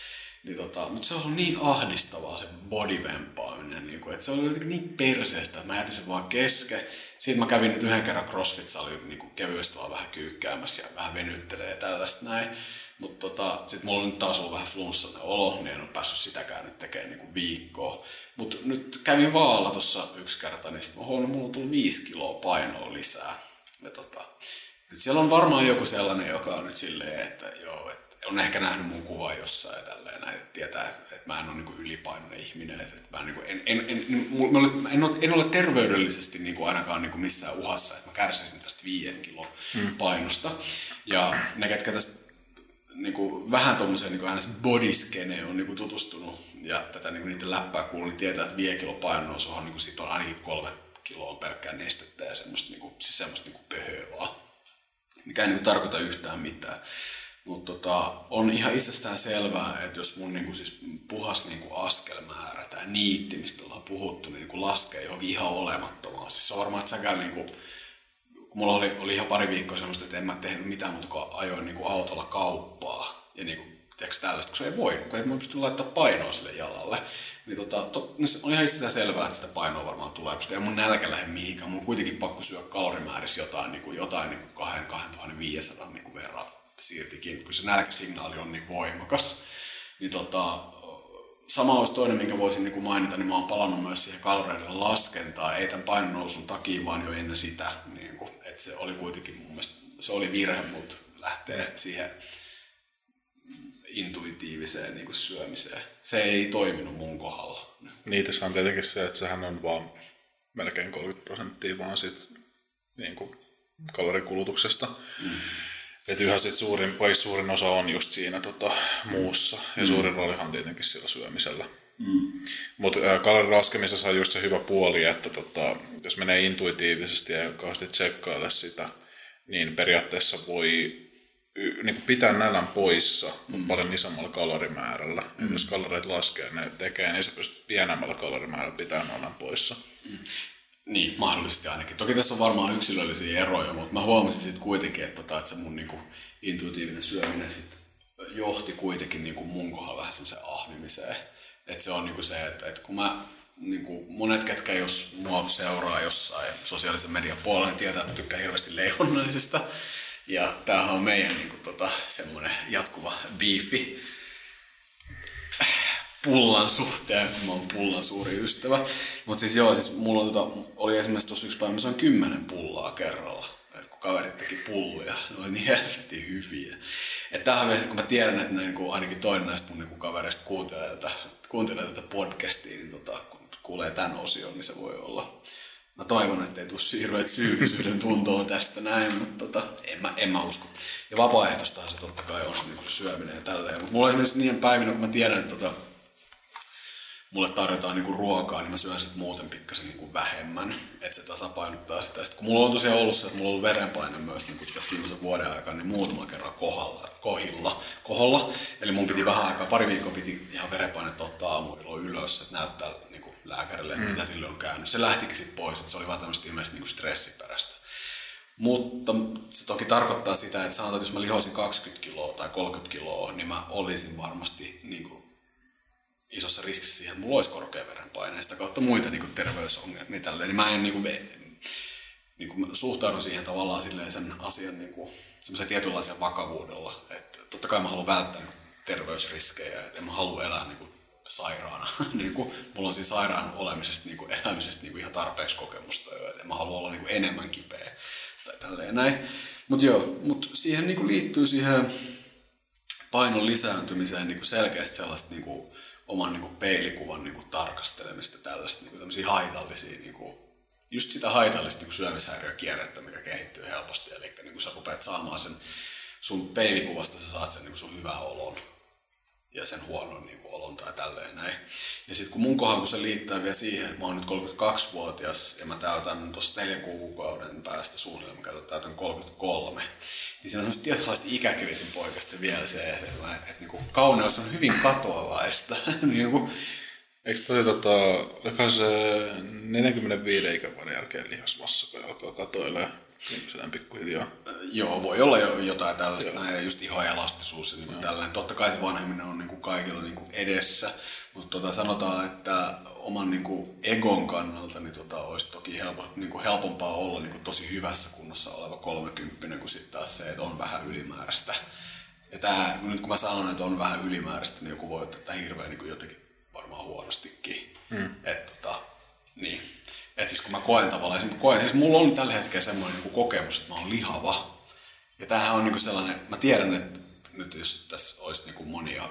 Speaker 2: Niin tota, mutta se on ollut niin ahdistavaa se bodyvempaaminen. Niin kuin, että se oli jotenkin niin perseestä, että mä jätin sen vaan kesken. Sitten mä kävin nyt yhden kerran CrossFit-salin niin kevyesti vaan vähän kyykkäämässä ja vähän venyttelee ja tällaista näin. Mutta tota, sit mulla on nyt taas ollut vähän flunssainen olo, niin en ole päässyt sitäkään nyt tekemään niinku viikkoa. Mutta nyt kävin vaalla tuossa yksi kerta, niin sitten mä huomannut, mulla on tullut viisi kiloa painoa lisää. Ja tota, nyt siellä on varmaan joku sellainen, joka on nyt silleen, että joo, että on ehkä nähnyt mun kuva jossain ja tälleen näin, että tietää, että, että mä en ole niin ylipainoinen ihminen, että, että mä en, niin kuin, en, en, en, en, en, en, ole, en ole terveydellisesti niin kuin ainakaan niin kuin missään uhassa, että mä kärsisin tästä viiden kilon hmm. painosta. Ja ne, ketkä tästä niin kuin, vähän tuommoiseen niin äänes bodyskeneen on niin kuin, tutustunut ja tätä niin kuin, niiden läppää kuuluu, niin tietää, että vie kilo painonnousu on, niin kuin, sit on ainakin kolme kiloa pelkkää nestettä ja semmoista, niin kuin, siis semmoista niin kuin pöhöä vaan. Mikä ei niin kuin, tarkoita yhtään mitään. Mutta tota, on ihan itsestään selvää, että jos mun niinku siis puhas niinku askelmäärä tai niitti, mistä ollaan puhuttu, niin niinku laskee johonkin ihan olemattomaan. Siis on varmaan, että säkään niinku, mulla oli, oli ihan pari viikkoa semmoista, että en mä tehnyt mitään muuta kuin ajoin niinku autolla kauppaa. Ja niinku, tiedätkö tällaista, kun se ei voi, kun ei mä pysty laittaa painoa sille jalalle. Niin tota, to, niin on ihan itsestään selvää, että sitä painoa varmaan tulee, koska ei mun nälkä lähde mihinkään. Mun on kuitenkin pakko syödä kalorimäärissä jotain, niin kuin, jotain niin kuin 2500 niin kuin verran siirtikin, kun se nälkäsignaali on niin voimakas. Niin tota, sama olisi toinen, minkä voisin niin kuin mainita, niin mä oon palannut myös siihen kaloreiden laskentaan, ei tämän painon nousun takia, vaan jo ennen sitä. Niin kuin, että se oli kuitenkin mun mielestä, se oli virhe, mutta lähtee siihen intuitiiviseen niin kuin syömiseen. Se ei toiminut mun kohdalla.
Speaker 3: Niin, tässä on tietenkin se, että sehän on vaan melkein 30 prosenttia vaan sit niin kuin kalorikulutuksesta. Mm. Että yhä sit suurin, suurin osa on just siinä tota, muussa, ja mm. suurin roolihan tietenkin sillä syömisellä. Mm. Mutta kalorin laskemisessa on just se hyvä puoli, että tota, jos menee intuitiivisesti ja kauheasti tsekkailla sitä, niin periaatteessa voi niin pitää nälän poissa, mm. paljon isommalla kalorimäärällä. Mm. jos kaloreita laskee, ne tekee, niin se pystyy pienemmällä kalorimäärällä pitämään nälän poissa. Mm.
Speaker 2: Niin, mahdollisesti ainakin. Toki tässä on varmaan yksilöllisiä eroja, mutta mä huomasin sitten kuitenkin, että, tota, että se mun niinku, intuitiivinen syöminen sit johti kuitenkin niinku, mun kohdalla vähän semmoiseen ahmimiseen. Että se on niinku se, että, että kun mä niinku, monet ketkä jos mua seuraa jossain sosiaalisen median puolella, niin tietää, että tykkää hirveästi leivonnaisesta. Ja tämähän on meidän niin kuin, tota, semmoinen jatkuva biifi pullan suhteen, mä oon pullan suuri ystävä. Mutta siis joo, siis mulla on, tota, oli esimerkiksi tuossa yksi päivä, missä on kymmenen pullaa kerralla. Et kun kaverit teki pullia, ne oli niin helvetin hyviä. Että tähän mielessä, kun mä tiedän, että niin kuin ainakin toinen näistä mun niin kavereista kuuntelee tätä, kuuntelee tätä podcastia, niin tota, kun kuulee tämän osion, niin se voi olla Mä toivon, että ei tule hirveät syyllisyyden tuntoa tästä näin, mutta tota, en, mä, en mä usko. Ja vapaaehtoistahan se totta kai on se, niin se syöminen ja tälleen. Mutta mulla esimerkiksi niiden päivinä, kun mä tiedän, että tota, mulle tarjotaan niinku ruokaa, niin mä syön sitten muuten pikkasen niinku vähemmän, että se tasapainottaa sitä. Sitten kun mulla on tosiaan ollut se, että mulla on ollut verenpaine myös niinku tässä viimeisen vuoden aikana, niin muutama kerran kohdalla, kohilla, koholla. Eli mun piti vähän aikaa, pari viikkoa piti ihan verenpainetta ottaa aamuilla ylös, että näyttää lääkärille, mm. mitä sille on käynyt. Se lähtikin sitten pois, että se oli vaan tämmöistä ilmeisesti niinku stressiperäistä. Mutta se toki tarkoittaa sitä, että sanotaan, että jos mä lihoisin 20 kiloa tai 30 kiloa, niin mä olisin varmasti niin kuin isossa riskissä siihen, että mulla olisi korkea verenpaine sitä kautta muita niin kuin terveysongelmia. Tälleen. Niin mä en niin kuin, niin kuin, suhtaudun siihen tavallaan silleen sen asian niin kuin, semmoisen tietynlaisen vakavuudella. Että totta kai mä haluan välttää niin kuin, terveysriskejä, että en mä halua elää niin kuin, sairaana. niin kuin, mulla on siinä sairaan olemisesta, niin kuin, elämisestä niin kuin, ihan tarpeeksi kokemusta jo, että mä halua olla niin kuin, enemmän kipeä tai tälleen näin. Mutta joo, mut siihen niin kuin, liittyy siihen painon lisääntymiseen niin kuin selkeästi sellaista niin kuin, oman niin kuin, peilikuvan niin kuin, tarkastelemista, tällaista niin kuin, haitallisia, niin kuin, just sitä haitallista niin syömishäiriökierrettä, mikä kehittyy helposti. Eli niin kuin sä rupeat saamaan sen sun peilikuvasta, sä saat sen niin kuin sun hyvän olon ja sen huonon niin kuin, olon tai tälleen näin. Ja sitten kun mun kohdalla, kun se liittää vielä siihen, että mä oon nyt 32-vuotias ja mä täytän tuossa neljän kuukauden päästä suunnilleen, mä täytän 33, niin siinä on semmoista tietynlaista ikäkriisin poikasta vielä se, että, että, että, että niin kuin, kauneus on hyvin katoavaista. niin kuin,
Speaker 3: Eikö toi tota, se 45 ikävuoden jälkeen lihasmassa, kun alkaa katoilemaan? Niin pikkuhiljaa.
Speaker 2: Joo, voi olla jo jotain tällaista, Joo. näin, just ihoelastisuus ja niin tällainen. Totta kai se vanhemminen on niin kuin kaikilla niin kuin edessä, mutta tota, sanotaan, että oman niin kuin egon kannalta niin tota, olisi toki helpo, niin kuin helpompaa olla niin kuin tosi hyvässä kunnossa oleva 30 kuin sitten taas se, että on vähän ylimääräistä Ja tää, nyt kun mä sanon, että on vähän ylimääräistä, niin joku voi ottaa hirveän niin jotenkin varmaan huonostikin. Mm. Että tota, niin. Et siis kun mä koen tavallaan, siis, koen, siis mulla on tällä hetkellä semmoinen niin kokemus, että mä oon lihava. Ja tämähän on niin sellainen, mä tiedän, että nyt jos tässä olisi niin monia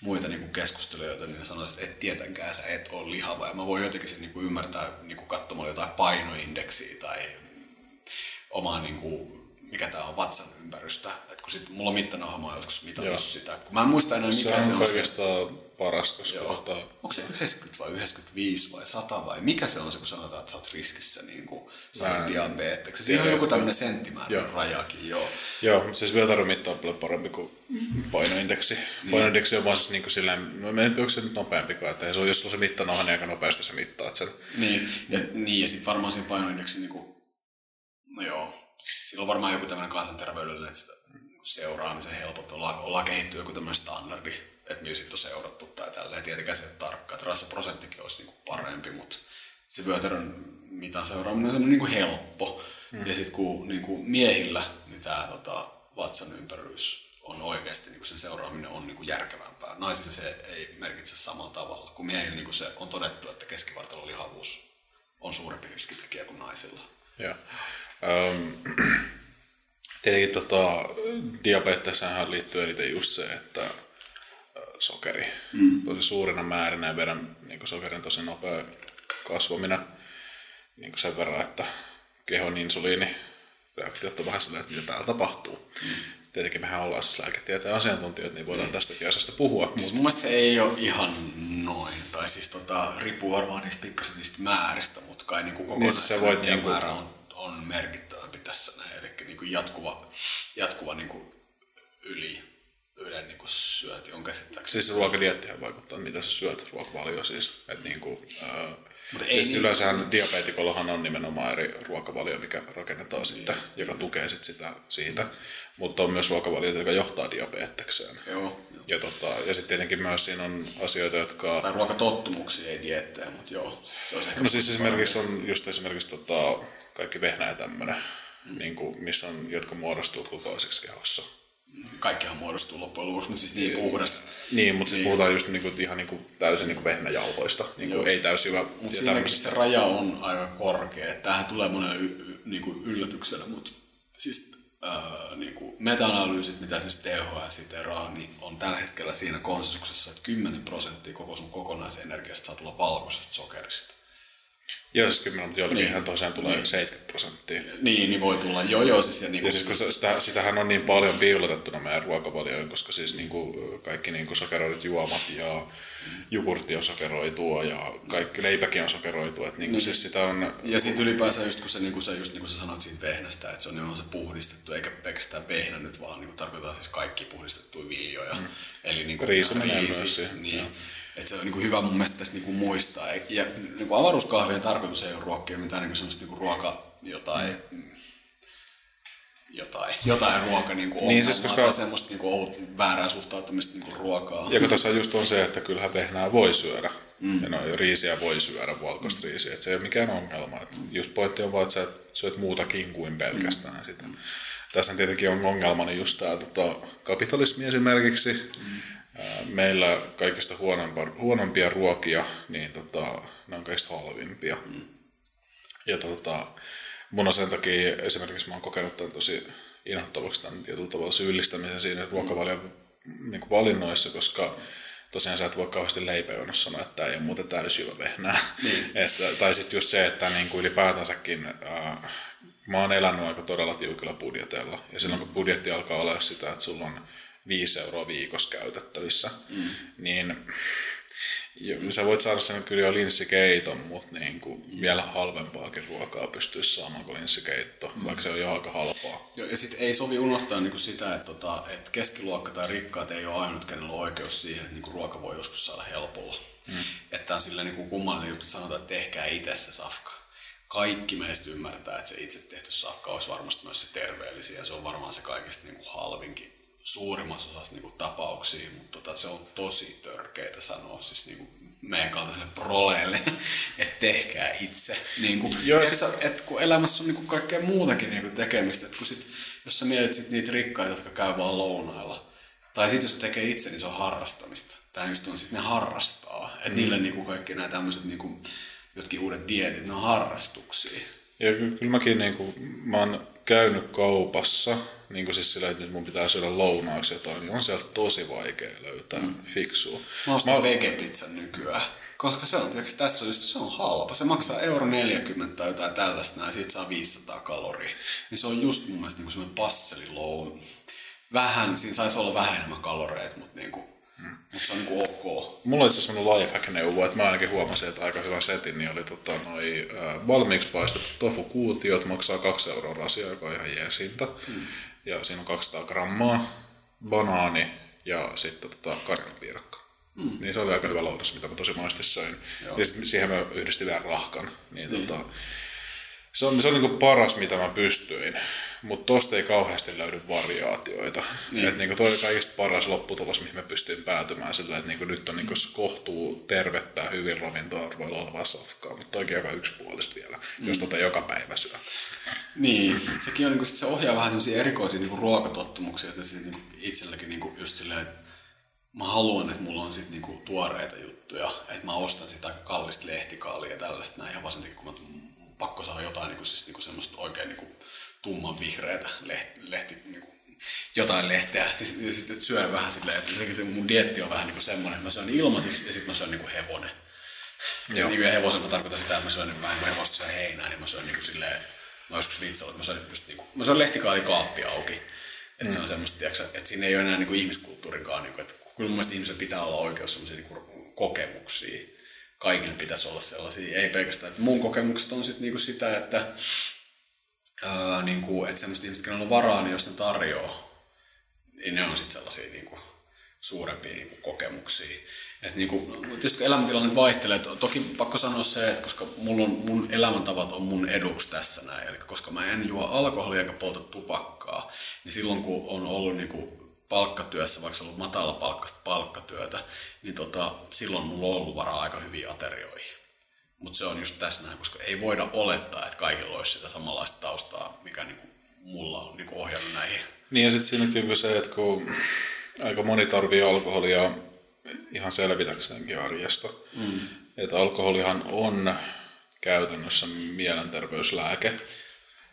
Speaker 2: muita niin keskustelijoita, niin ne sanoisivat, että et tietenkään sä et ole lihava. Ja mä voin jotenkin sen niin ymmärtää niin katsomalla jotain painoindeksiä tai omaa, niin kuin, mikä tämä on, vatsan ympärystä. Et kun sit, mulla on mittanauhamaa joskus mitannut sitä. Kun mä en muista enää mikä
Speaker 3: se on.
Speaker 2: Se on
Speaker 3: paras, koska
Speaker 2: Joo. Ottaa... Onko se 90 vai 95 vai 100 vai mikä se on se, kun sanotaan, että sä oot riskissä niin kuin saada diabeteksen. Siinä on joku tämmöinen senttimäärän rajakin, joo.
Speaker 3: Joo, siis vyötärömitta on paljon parempi kuin painoindeksi. Niin. Painoindeksi on vaan siis niin kuin silleen, no onko se nyt nopeampikaan, että se on, jos on se mittanauha, niin aika nopeasti se mittaat sen.
Speaker 2: Niin, ja, niin, ja sitten varmaan siinä painoindeksi, niin kuin, no joo, sillä on varmaan joku tämmöinen kansanterveydellinen, että sitä seuraamisen helpottaa, ollaan, ollaan kehittynyt joku tämmöinen standardi, että millä sitten on seurattu tai tälleen. Tietenkään se ei ole tarkka, että rasvaprosenttikin olisi niinku parempi, mutta se vyötärön mitan seuraaminen on semmoinen niinku helppo. Mm. Ja sitten kun niinku miehillä niin tämä tota, vatsan ympärys on oikeasti, niin sen seuraaminen on niin järkevämpää. Naisille se ei merkitse samalla tavalla, kun miehillä niin se on todettu, että keskivartalon lihavuus on suurempi riskitekijä kuin naisilla.
Speaker 3: Joo. Um, tietenkin tota, diabetekseen liittyy eniten just se, että sokeri. Mm. Tosi suurina määrinä ja veren niin sokerin tosi nopea kasvaminen niin sen verran, että kehon insuliini reaktiot on vähän silleen, että mitä täällä tapahtuu. Mm. Tietenkin mehän ollaan siis lääketieteen asiantuntijoita, niin voidaan mm. tästäkin asiasta puhua.
Speaker 2: Siis mun mielestä se ei ole ihan noin, tai siis tota, riippuu varmaan niistä pikkasen niistä määristä, mutta kai niin kokonaisuuden niin, niin määrä on, on merkittävämpi tässä näin, eli niin kuin jatkuva, jatkuva niin kuin yli yhden niin syöti on käsittääkseni.
Speaker 3: Siis ruokadiettihän vaikuttaa, mitä sä syöt, ruokavalio siis. Että niin kuin, ää, ei siis niin... Yleensähän diabetikollahan on nimenomaan eri ruokavalio, mikä rakennetaan niin, sitten, joka tukee sit sitä siitä. Mutta on myös ruokavalio, joka johtaa diabetekseen.
Speaker 2: Joo.
Speaker 3: Ja, tota, ja sitten tietenkin myös siinä on asioita, jotka...
Speaker 2: Tai ruokatottumuksia, ei diettejä, mutta joo. Siis se
Speaker 3: olisi no siis esimerkiksi on just esimerkiksi tota, kaikki vehnä ja tämmöinen, mm. niin kuin, missä on, jotka muodostuu glukoosiksi kehossa
Speaker 2: kaikkihan muodostuu loppujen lopuksi, mutta siis niin puhdas.
Speaker 3: Niin, mutta siis niin. puhutaan just niinku, ihan niinku täysin niinku vehnäjauhoista, niinku ei täysin hyvä.
Speaker 2: Mutta siinäkin se raja on aika korkea. Tämähän tulee monelle y- niinku yllätyksellä, mutta siis äh, niinku meta-analyysit, mitä siis THS siteraa, niin on tällä hetkellä siinä konsensuksessa, että 10 prosenttia koko sun kokonaisenergiasta saa tulla valkoisesta sokerista.
Speaker 3: Joo, siis kyllä, mutta joillekin niin. tosiaan tulee niin. 70 prosenttia.
Speaker 2: Niin, niin voi tulla. Joo, joo. Siis ja, niin
Speaker 3: ja siis kun sitä, sitähän on niin paljon piilotettuna meidän ruokavalioon, koska siis niin kuin kaikki niin kuin sokeroidut juomat ja jogurtti on sokeroitua ja kaikki leipäkin on sokeroitua. Että niin niin. Siis sitä on...
Speaker 2: Ja sitten ylipäänsä just kun sä, niin kuin sä, just niin kuin sä sanoit siitä vehnästä, että se on nimenomaan se puhdistettu, eikä pelkästään vehnä nyt, vaan niin kuin tarkoitetaan siis kaikki puhdistettuja viljoja. Mm. Eli niin kuin
Speaker 3: riisi menee myös
Speaker 2: Niin. Että se on niin kuin hyvä mun mielestä tässä niin kuin muistaa. Ja niin kuin avaruuskahvien tarkoitus ei ole ruokkia mitään niin semmoista niin kuin ruoka jotain, mm. jotain, jotain ruoka niin kuin niin, siis koska... tai semmoista niin kuin väärää suhtautumista niin kuin ruokaa.
Speaker 3: Ja kun tässä just on se, että kyllähän vehnää voi syödä. Mm. Ja no, riisiä voi syödä, valkoista mm. riisiä. Että se ei ole mikään ongelma. Et just pointti on vaan, että sä syöt muutakin kuin pelkästään mm. sitä. Tässä tietenkin on ongelmana just tämä tota, kapitalismi esimerkiksi. Mm meillä kaikista huonompia ruokia, niin tota, ne on kaikista halvimpia. Mm. Ja tota, mun on sen takia esimerkiksi mä oon kokenut tämän tosi inhottavaksi tämän tietyllä tavalla syyllistämisen siinä ruokavalion niin valinnoissa, koska tosiaan sä et voi kauheasti leipäjonossa sanoa, että ei ole muuten täysjyvä vehnää. Mm. että, tai sitten just se, että niin kuin ylipäätänsäkin äh, mä oon elänyt aika todella tiukilla budjeteilla. Ja silloin kun budjetti alkaa olla sitä, että sulla on 5 euroa viikossa käytettävissä, mm. niin jo, sä voit saada sen kyllä jo linssikeiton, mutta niin kuin mm. vielä halvempaakin ruokaa pystyisi saamaan kuin linssikeitto, mm. vaikka se on jo aika halpaa.
Speaker 2: Joo, ja sitten ei sovi unohtaa niin kuin sitä, että, tota, että keskiluokka tai rikkaat ei ole ainut, kenellä on oikeus siihen, että niin kuin ruoka voi joskus saada helpolla. Mm. Että on silleen niin kuin kummallinen juttu, että sanotaan, että tehkää itse se safka. Kaikki meistä ymmärtää, että se itse tehty safka olisi varmasti myös se terveellisiä ja se on varmaan se kaikista niin kuin halvinkin suurimmassa osassa niin kuin, tapauksia, mutta tota, se on tosi törkeitä sanoa siis niin kuin, meidän kaltaiselle proleille, että tehkää itse. Niin kuin, Joo, et, sit... et, kun elämässä on niin kuin, kaikkea muutakin niin kuin, tekemistä, että kun sit, jos sä mietit sit niitä rikkaita, jotka käy vaan lounailla, Tai sitten jos tekee itse, niin se on harrastamista. Tämä just on, sitten ne harrastaa. Että mm. niille niinku kaikki nämä tämmöiset niinku, jotkin uudet dietit, ne on harrastuksia.
Speaker 3: Ja ky- kyllä mäkin niinku, mä oon käynyt kaupassa, niin kuin siis sillä, että nyt mun pitää syödä lounaaksi jotain, niin on sieltä tosi vaikea löytää mm. fiksua.
Speaker 2: Mä ostan mä... vegepizzan nykyään. Koska se on, tiiäks, tässä on just, se on halpa. Se maksaa euro 40 tai jotain tällaista, ja siitä saa 500 kaloria. Niin se on just mun mielestä niin semmoinen passeliloun. Vähän, siinä saisi olla vähän enemmän kaloreita, mutta niinku, Mm. Mutta se on niinku ok.
Speaker 3: Mulla on itse asiassa lifehack-neuvo, että mä ainakin huomasin, että aika hyvä setin niin oli tota, noi, äh, valmiiksi paistettu tofu-kuutiot, maksaa 2 euroa rasia, joka on ihan jeesintä. Mm. Ja siinä on 200 grammaa, banaani ja sitten tota, karjanpiirakka. Mm. Niin se oli aika hyvä lounas, mitä mä tosi monesti söin. Joo. Ja sitten siihen mä yhdistin vielä rahkan. Niin, niin. Tota, se on, se on niin paras, mitä mä pystyin. Mutta tosta ei kauheasti löydy variaatioita. Niin. Et niinku toi oli kaikista paras lopputulos, mihin me pystyin päätymään sillä, että niinku nyt on niinku kohtuu tervettä hyvin ravintoarvoilla olevaa safkaa, mutta toikin aika yksipuolista vielä, mm. jos tota joka päivä syö.
Speaker 2: Niin, sekin on, niinku, se ohjaa vähän semmoisia erikoisia niinku ruokatottumuksia, että siis niinku itselläkin niinku just silleen, että mä haluan, että mulla on sit niinku tuoreita juttuja, että mä ostan sitä aika kallista lehtikaalia ja tällaista näin ihan varsinkin, kun mä pakko saada jotain niinku, siis niinku semmoista oikein niinku tumman vihreätä lehti, lehti niinku, jotain lehteä. Siis, ja sitten syön vähän silleen, että se mun dietti on vähän niinku semmoinen, että mä syön ilmaisiksi ja sitten mä syön niinku hevonen. Joo. Niin kuin hevosen mä tarkoitan sitä, että mä syön, mä en hevosta syö heinää, niin mä syön niinku silleen, mä joskus vitsalla, että mä syön just niinku, mä syön lehtikaali kaappi auki. Että mm. se on semmoista, tiiäksä, että siinä ei ole enää niinku ihmiskulttuurikaan, niinku, että kyllä mun mielestä ihmisellä pitää olla oikeus semmoisia niinku kokemuksia. Kaikille pitäisi olla sellaisia, ei pelkästään, että mun kokemukset on sit niinku sitä, että ää, niin kuin, että semmoiset ihmiset, kenellä on varaa, niin jos ne tarjoaa, niin ne on sitten sellaisia niin kuin, suurempia niin kuin, kokemuksia. Et niin kuin, tietysti elämäntilanne vaihtelee. Toki pakko sanoa se, että koska mulla on, mun elämäntavat on mun eduksi tässä näin, eli koska mä en juo alkoholia eikä polta tupakkaa, niin silloin kun on ollut niin kuin palkkatyössä, vaikka se on ollut matala palkkasta palkkatyötä, niin tota, silloin mulla on ollut varaa aika hyvin aterioihin. Mutta se on just tässä näin, koska ei voida olettaa, että kaikilla olisi sitä samanlaista taustaa, mikä niinku mulla on niinku ohjannut näihin.
Speaker 3: Niin ja sitten siinäkin se, että kun aika moni tarvii alkoholia ihan selvitäkseenkin arjesta. Mm. Että alkoholihan on käytännössä mielenterveyslääke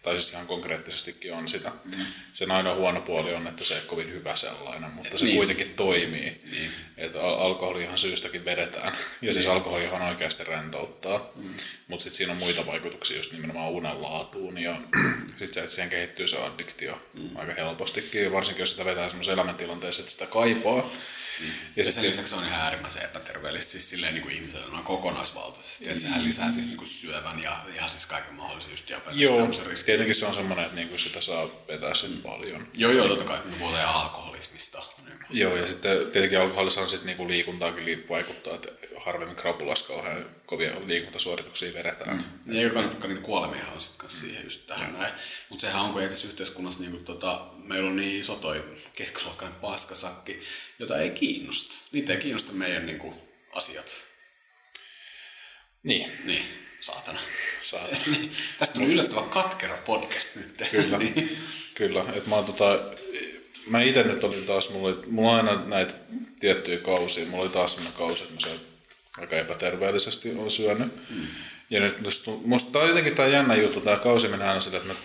Speaker 3: tai siis ihan konkreettisestikin on sitä. Mm. Sen ainoa huono puoli on, että se ei kovin hyvä sellainen, mutta se niin. kuitenkin toimii. Niin. Että al- alkoholihan syystäkin vedetään, ja siis niin. siis alkoholihan oikeasti rentouttaa. Mm. Mutta sitten siinä on muita vaikutuksia just nimenomaan unenlaatuun, ja sitten se, että siihen kehittyy se addiktio mm. aika helpostikin, varsinkin jos sitä vetää semmoisessa elämäntilanteessa, että sitä kaipaa.
Speaker 2: Mm. Ja, ja sen lisäksi on ihan äärimmäisen epäterveellistä siis silleen niin kuin ihmisellä noin kokonaisvaltaisesti, että sehän lisää siis niin kuin syövän ja ihan siis kaiken mahdollisen just diabetes
Speaker 3: Joo, tietenkin se on semmoinen, että niin kuin sitä saa vetää sen mm. Paljon.
Speaker 2: Joo, joo, totta kai, puhutaan alkoholismista.
Speaker 3: Joo, ja sitten tietenkin alkoholissa on sitten niinku liikuntaakin vaikuttaa, että harvemmin krapulassa kauhean kovia liikuntasuorituksia vedetään.
Speaker 2: Mm. Ja joka kannattaa niitä kuolemia on sitten siihen just tähän näin. Mutta sehän on, kun ei tässä yhteiskunnassa, niin kuin, tota, meillä on niin iso toi keskiluokkainen paskasakki, jota ei kiinnosta. Niitä ei kiinnosta meidän niin kuin, asiat.
Speaker 3: Niin.
Speaker 2: Niin, saatana.
Speaker 3: Saatana.
Speaker 2: Tästä on yllättävän katkera podcast nyt.
Speaker 3: Kyllä, niin. kyllä. Et mä, tota, mä itse nyt olin taas, mulla, oli, mulla on aina näitä tiettyjä kausia. Mulla oli taas sellainen kausi, että mä söin aika epäterveellisesti olen syönyt. Mm. Ja nyt musta tää on jotenkin tää jännä juttu, tää kausi menee aina sillä, että mä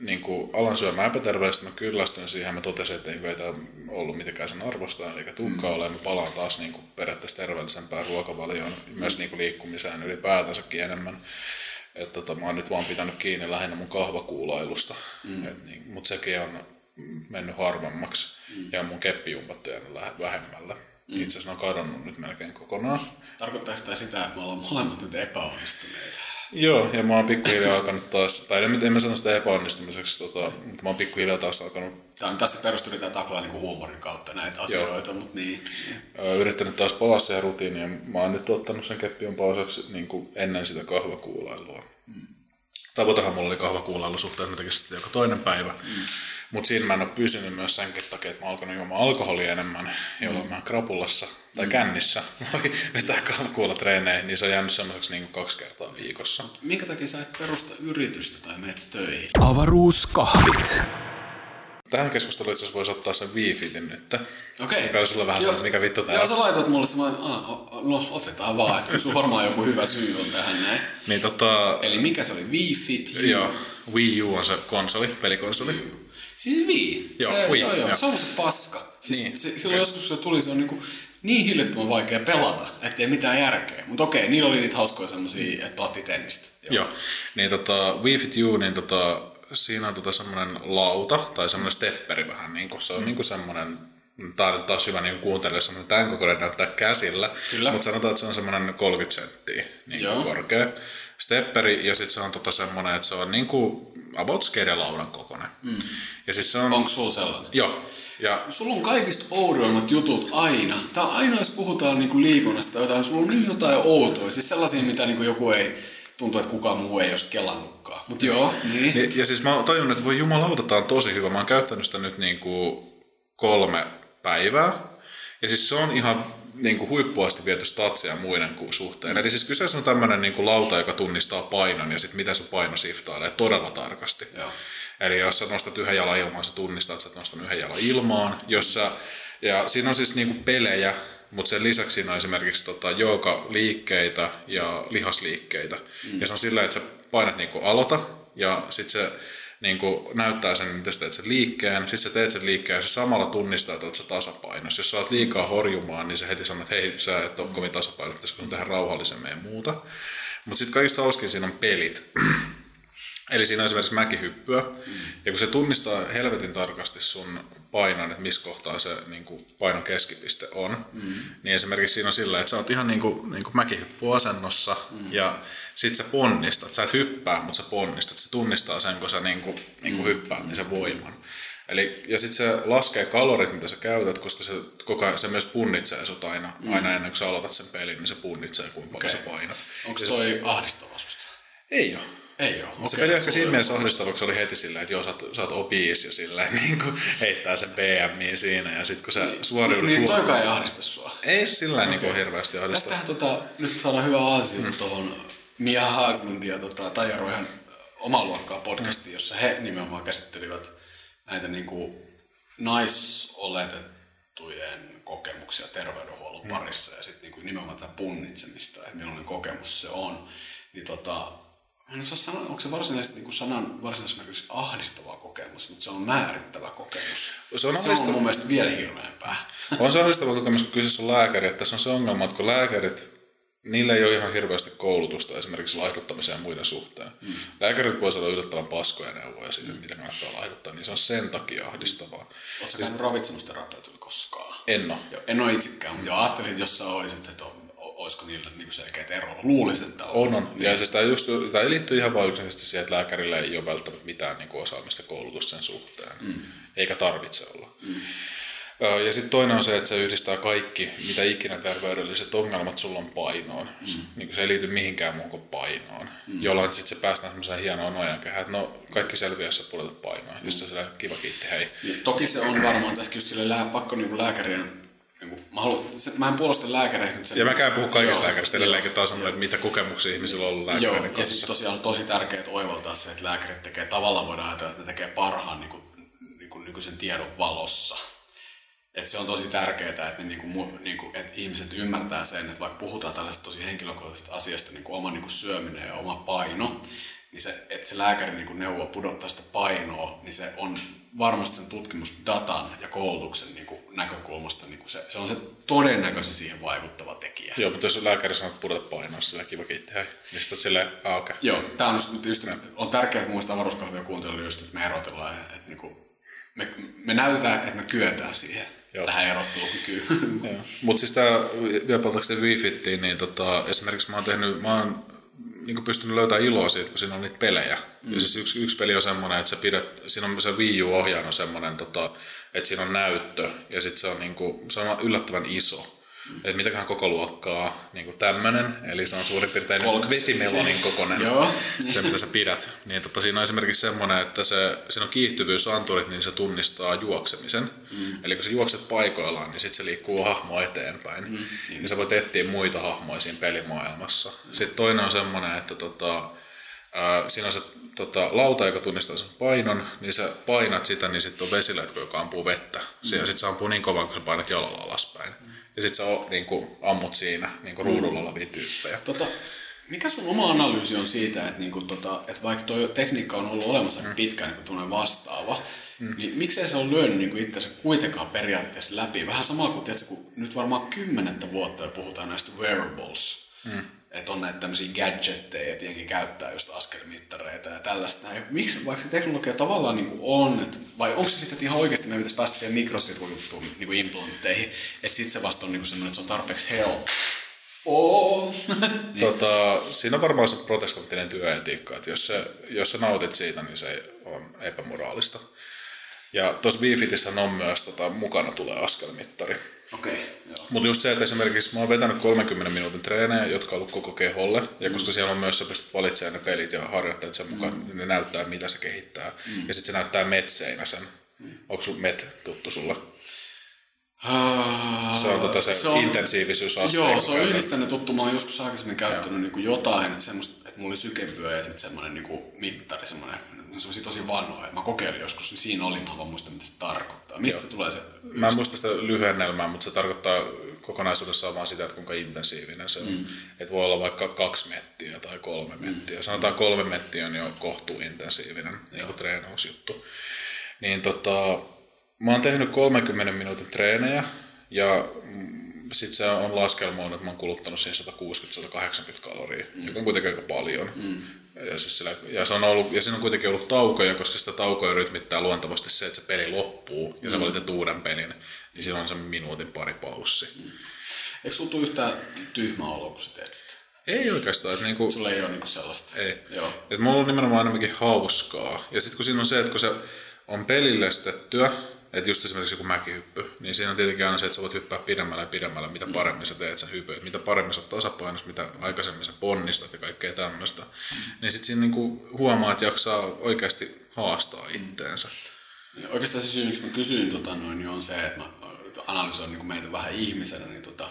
Speaker 3: niin kuin alan syömään epäterveellisesti, mä kyllästyn siihen, mä totesin, että ei tämä ollut mitenkään sen arvosta, eikä tukkaa mm. ole, mä palaan taas niin kuin periaatteessa terveellisempään ruokavalioon, mm. myös niin kuin liikkumiseen ylipäätänsäkin enemmän. Että tota, mä oon nyt vaan pitänyt kiinni lähinnä mun kahvakuulailusta, mm. niin, mutta sekin on mennyt harvemmaksi mm. ja mun keppijumpat jäänyt vähemmällä. Mm. Itse asiassa ne on kadonnut nyt melkein kokonaan.
Speaker 2: Tarkoittaako tämä sitä, että me ollaan molemmat nyt epäonnistuneita?
Speaker 3: Joo, ja mä oon pikkuhiljaa alkanut taas, tai en, en mä sano sitä epäonnistumiseksi, tota, mutta mä oon pikkuhiljaa taas alkanut...
Speaker 2: Tämä on tässä perustui tämä taklaa niin huumorin kautta näitä asioita, mutta niin.
Speaker 3: Yrittänyt taas palaa siihen rutiiniin, ja mä oon nyt ottanut sen keppion pausaksi niin kuin ennen sitä kahvakuulailua. Mm. Tavoitehan mulla oli kahvakuulailu suhteen, että mä tekisin sitä joka toinen päivä. Mm. Mutta siinä mä en ole pysynyt myös senkin takia, että mä oon alkanut juomaan alkoholia enemmän, jolloin mm. mä krapulassa tai mm. kännissä voi vetää treeneihin, niin se on jäänyt semmoiseksi niin kaksi kertaa viikossa.
Speaker 2: Minkä takia sä et perusta yritystä tai mene töihin?
Speaker 1: Avaruuskahvit.
Speaker 3: tähän keskusteluun itse asiassa voisi ottaa sen Wii-Fitin nyt.
Speaker 2: Okei.
Speaker 3: Mikä olisi sulla vähän
Speaker 2: Joo.
Speaker 3: sellainen, mikä vittu tää
Speaker 2: Joo, sä laitoit mulle semmoinen, "Aa, o- o- no otetaan vaan, että sulla varmaan joku hyvä syy on tähän näin.
Speaker 3: Niin tota,
Speaker 2: Eli mikä se oli? Wii Fit U?
Speaker 3: joo, Wii U on se konsoli, pelikonsoli.
Speaker 2: Siis Wii.
Speaker 3: Joo,
Speaker 2: se,
Speaker 3: Wii,
Speaker 2: joo, joo.
Speaker 3: joo.
Speaker 2: se on se paska. Siis
Speaker 3: Niin.
Speaker 2: se, silloin joskus kun se tuli, se on niinku niin hillittömän vaikea pelata, ettei mitään järkeä. Mutta okei, niillä oli niitä hauskoja semmosia, että pelattiin tennistä.
Speaker 3: Joo. Niin tota, Wii Fit U, niin tota, siinä on tota semmoinen lauta tai semmoinen stepperi vähän niin kuin, se on mm. niin kuin semmoinen Tää on taas hyvä niin kuuntele semmoinen tämän kokoinen näyttää käsillä,
Speaker 2: Kyllä.
Speaker 3: mutta sanotaan, että se on semmoinen 30 senttiä niin
Speaker 2: Joo.
Speaker 3: korkea stepperi ja sitten se on tota semmoinen, että se on niin kuin about skedelaudan kokoinen. Mm. Ja siis se on...
Speaker 2: Onko sulla sellainen?
Speaker 3: Joo. Ja
Speaker 2: Sulla on kaikista oudoimmat jutut aina. Tää aina, jos puhutaan niinku liikunnasta tai jotain, sulla on niin jotain outoja. Siis sellaisia, mitä niinku joku ei, tuntuu, että kukaan muu ei olisi kelannutkaan. Mutta joo, niin.
Speaker 3: Niin, ja siis mä tajunnut, että voi jumalauta, tää on tosi hyvä. Mä oon käyttänyt sitä nyt niinku kolme päivää. Ja siis se on ihan niinku huippuasti viety statsia muiden kuin suhteen. Eli siis kyseessä on tämmönen niinku lauta, joka tunnistaa painon ja sitten miten sun paino shiftailee todella tarkasti.
Speaker 2: Joo.
Speaker 3: Eli jos sä nostat yhden jalan ilmaan, se tunnistaa, että sä oot nostanut yhden jalan ilmaan. Jos sä, ja siinä on siis niinku pelejä, mutta sen lisäksi siinä on esimerkiksi tota, liikkeitä ja lihasliikkeitä. Mm. Ja se on sillä, että sä painat niinku aloita ja sitten se niinku näyttää sen, miten sä teet sen liikkeen. Sitten sä teet sen liikkeen ja se samalla tunnistaa, että oot sä tasapainossa. Jos sä oot liikaa horjumaan, niin se heti sanoo, että hei, sä et ole kovin tasapainossa, pitäisikö sun tehdä rauhallisemmin ja muuta. Mutta sitten kaikista hauskin siinä on pelit. Eli siinä on esimerkiksi mäkihyppyä, mm. ja kun se tunnistaa helvetin tarkasti sun painon, että missä kohtaa se niin kuin, painon keskipiste on, mm. niin esimerkiksi siinä on sillä, että sä oot ihan niin kuin, niin kuin mäkihyppyasennossa, mm. ja sit sä ponnistat, sä et hyppää, mutta sä ponnistat, se tunnistaa sen, kun sä niin kuin, niin kuin hyppäät, niin sen voiman. Eli, ja sitten se laskee kalorit, mitä sä käytät, koska se, koko ajan, se myös punnitsee sut aina, mm. aina ennen kuin sä aloitat sen pelin, niin se punnitsee, kuinka paljon
Speaker 2: Okei.
Speaker 3: sä painat.
Speaker 2: Onko toi ahdistava susta?
Speaker 3: Ei ole.
Speaker 2: Ei oo.
Speaker 3: Se peli ehkä siinä mielessä ahdistavaksi oli heti silleen, että joo, sä oot, sä oot ja silleen niin kuin heittää sen BMI siinä ja sit kun sä suoriudut
Speaker 2: Niin
Speaker 3: huo-
Speaker 2: toikaan ei ahdista sua.
Speaker 3: Ei sillä okay. niin kuin hirveästi ahdista.
Speaker 2: Tästähän tota, nyt saadaan hyvä aasia mm. tuohon Mia Haglund ja tota, Taija Roihan oman luokkaa podcastiin, jossa he nimenomaan käsittelivät näitä niinku naisoletettujen kokemuksia terveydenhuollon mm. parissa ja sitten niinku nimenomaan tätä punnitsemista, että millainen kokemus se on. Niin tota, en osaa sanoa, onko se varsinaisesti niinku sanan varsinaisesti merkitys ahdistava kokemus, mutta se on määrittävä kokemus.
Speaker 3: Se on
Speaker 2: se on mun mielestä vielä hirveämpää.
Speaker 3: On se ahdistava kokemus, kun kyseessä on lääkäri, että tässä on se ongelma, että kun lääkärit, niillä ei ole ihan hirveästi koulutusta esimerkiksi laihduttamisen ja muiden suhteen. Mm. Lääkärit voi saada yllättävän paskoja neuvoja siitä, että miten kannattaa laihduttaa, niin se on sen takia ahdistavaa.
Speaker 2: Oletko käynyt ravitsemusterapeutilla koskaan?
Speaker 3: En ole.
Speaker 2: Joo, en ole itsekään, mutta ajattelin, että jos sä olisit, että on, olisiko niillä niinku selkeät eroja. Luulisin, että
Speaker 3: On, on. Ja siis tämä, just, tämä liittyy ihan yksinkertaisesti siihen, että lääkärillä ei ole välttämättä mitään niin kuin osaamista koulutusta sen suhteen. Mm. Eikä tarvitse olla. Mm. Ja sitten toinen on se, että se yhdistää kaikki, mitä ikinä terveydelliset ongelmat sulla on painoon. Mm. Niin kuin se ei liity mihinkään muuhun kuin painoon. Mm. Jolloin sitten se päästään semmoiseen hienoon nojankehään, että no kaikki selviää, jos sä pudotat painoa. Mm. Sitten se on kiva kiitti, hei.
Speaker 2: Ja toki se on varmaan tässä just sille lää, pakko niinku lääkärin, niinku, mä, haluan, se, mä en puolusta lääkäreitä, mutta se,
Speaker 3: Ja mäkään puhu kaikista lääkäristä edelleenkin taas on, että mitä kokemuksia ihmisillä on ollut
Speaker 2: Joo,
Speaker 3: lääkäreiden
Speaker 2: ja sitten
Speaker 3: kanssa.
Speaker 2: tosiaan on tosi tärkeää oivaltaa se, että lääkärit tekee, tavallaan voidaan ajatella, että ne tekee parhaan niin kuin, niin kuin nykyisen tiedon valossa. Et se on tosi tärkeää, että, ne niinku, niinku, että ihmiset ymmärtää sen, että vaikka puhutaan tällaisesta tosi henkilökohtaisesta asiasta, niin kuin oma niinku syöminen ja oma paino, niin se, että se lääkäri niinku neuvoo pudottaa sitä painoa, niin se on varmasti sen tutkimusdatan ja koulutuksen niinku näkökulmasta, niinku se, se on se todennäköisin siihen vaikuttava tekijä.
Speaker 3: Joo, mutta jos lääkäri sanoo, että pudotat painoa, sillä kiva kiitti, hei. Niin sitten silleen, ah. Okay.
Speaker 2: Joo, tämä on just, just on tärkeää, että muista avaruuskahvia kuuntelu just, että me erotellaan, että, että niinku, me, me näytetään, että me kyetään siihen,
Speaker 3: Joo.
Speaker 2: tähän erottelukykyyn.
Speaker 3: Mutta siis tämä, vielä palatakseni Wii-Fittiin, niin tota, esimerkiksi mä oon tehnyt, mä oon niin pystynyt löytämään iloa siitä, kun siinä on niitä pelejä. Mm. Ja siis yksi, yksi peli on semmoinen, että sä pidät, siinä on se Wii U-ohjaan on semmoinen, tota, että siinä on näyttö ja sitten se on, niinku, se on yllättävän iso. Että mitäköhän koko luokkaa niin tämmöinen, eli se on suurin piirtein
Speaker 2: 30
Speaker 3: vesimelonin kokoinen,
Speaker 2: Joo.
Speaker 3: se mitä sä pidät. Niin tota, siinä on esimerkiksi semmoinen, että se, siinä on kiihtyvyysanturit, niin se tunnistaa juoksemisen. Mm. Eli kun sä juokset paikoillaan, niin sitten se liikkuu hahmo eteenpäin. Mm. Niin sä voit etsiä muita hahmoja siinä pelimaailmassa. Sitten toinen on semmoinen, että tota, Ää, siinä on se tota, lauta, joka tunnistaa sen painon, niin sä painat sitä, niin sitten on vesilätkö, joka ampuu vettä. Mm. Ja sitten se ampuu niin kovan, kun sä painat jalalla alaspäin. Mm. Ja sitten sä o, niin kuin, ammut siinä niin kuin ruudulla olevia tyyppejä.
Speaker 2: Tota, mikä sun oma analyysi on siitä, että, niinku, tota, että vaikka tuo tekniikka on ollut olemassa mm. pitkään niin vastaava, mm. niin miksei se ole lyönyt niin itse kuitenkaan periaatteessa läpi? Vähän sama kuin, tiedätkö, kun nyt varmaan kymmenettä vuotta jo puhutaan näistä wearables. Mm että on näitä tämmöisiä gadgetteja, jengi käyttää just askelmittareita ja tällaista. Näin. Miksi, vaikka se teknologia tavallaan niin kuin on, että, vai onko se sitten, ihan oikeasti me pitäisi päästä siihen mikrosirkujuttuun niin kuin implantteihin, että sitten se vasta on niin kuin semmoinen, että se on tarpeeksi helppo. Oh.
Speaker 3: niin. tota, siinä on varmaan se protestanttinen työetiikka, että jos, se, jos sä nautit siitä, niin se on epämoraalista. Ja tuossa Wifitissä on myös tota, mukana tulee askelmittari.
Speaker 2: Okei,
Speaker 3: okay, Mutta just se, että esimerkiksi mä oon vetänyt 30 minuutin treenejä, jotka on ollut koko keholle, ja mm. koska siellä on myös, sä pystyt valitsemaan ne pelit ja harjoitteet sen mukaan, mm. ne näyttää, mitä se kehittää. Mm. Ja sitten se näyttää metseinä sen. Mm. Onko sun met tuttu sulle?
Speaker 2: Uh,
Speaker 3: se on tota se, se on, intensiivisyysaste.
Speaker 2: Joo, se on yhdistänyt tuttu. Mä oon joskus aikaisemmin käyttänyt niin jotain semmoista, että mulla oli sykevyö ja sitten semmoinen niin mittari, semmoinen semmoisia tosi vanhoja. Mä kokeilin joskus, niin siinä oli, mä vaan muista, mitä se tarkoittaa. Mistä Joo. se tulee se?
Speaker 3: Mä en muista sitä lyhennelmää, mutta se tarkoittaa kokonaisuudessaan vaan sitä, että kuinka intensiivinen se on. Mm. Että voi olla vaikka kaksi mettiä tai kolme mm. mettiä. Sanotaan kolme mettiä on jo kohtuu intensiivinen niin treenausjuttu. Niin tota, mä oon tehnyt 30 minuutin treenejä ja sitten se on laskelmoinut, että mä oon kuluttanut siihen 160-180 kaloria, mm. joka on kuitenkin aika paljon. Mm. Ja, siis sillä, ja, se on ollut, ja siinä on kuitenkin ollut taukoja, koska sitä taukoja rytmittää luontavasti se, että se peli loppuu ja mm. sä valitset uuden pelin, niin siinä on se minuutin pari paussi. Mm.
Speaker 2: Eikö sulla tule yhtään tyhmä olo, kun sä teet sitä?
Speaker 3: Ei oikeastaan. Että niinku,
Speaker 2: Sulla ei ole niinku sellaista.
Speaker 3: Ei. Joo. Et mulla on nimenomaan enemmänkin hauskaa. Ja sitten kun siinä on se, että kun se on pelillestettyä, että just esimerkiksi joku mäkihyppy, niin siinä on tietenkin aina se, että sä voit hyppää pidemmällä ja pidemmällä, mitä paremmin sä teet sen hypyn, mitä paremmin sä oot tasapainossa, mitä aikaisemmin sä ponnistat ja kaikkea tämmöistä. Mm. Niin sitten siinä niinku huomaa, että jaksaa oikeasti haastaa itteensä.
Speaker 2: Ja oikeastaan se syy, miksi mä kysyin tota noin, niin on se, että mä analysoin niin meitä vähän ihmisenä, niin tota,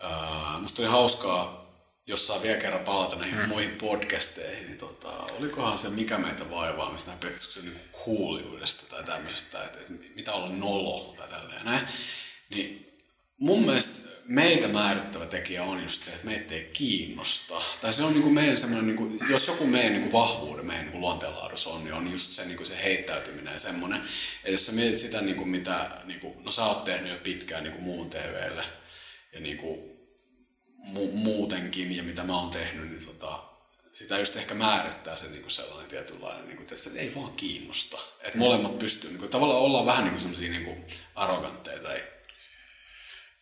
Speaker 2: ää, musta oli hauskaa jos saa vielä kerran palata näihin mm. muihin podcasteihin, niin tota, olikohan se Mikä meitä vaivaa, mistä näin pelkästään niin kuulijuudesta tai tämmöisestä, että, että mitä olla nolo tai tälleen näin. Niin mun mielestä meitä määrittävä tekijä on just se, että meitä ei kiinnosta. Tai se on niin kuin meidän semmoinen, niin kuin, jos joku meidän niin kuin vahvuuden, meidän niin luonteenlaadussa on, niin on just se, niin kuin se heittäytyminen ja semmoinen. Ja jos sä mietit sitä, niin kuin mitä, niin kuin, no sä oot tehnyt jo pitkään niin kuin muun TVlle, ja niin kuin, mu- muutenkin ja mitä mä oon tehnyt, niin tota, sitä just ehkä määrittää se niin kuin sellainen tietynlainen, niin kuin, että ei vaan kiinnosta. Että molemmat pystyy, niin kuin, tavallaan ollaan vähän niin kuin sellaisia niin kuin arrogantteja tai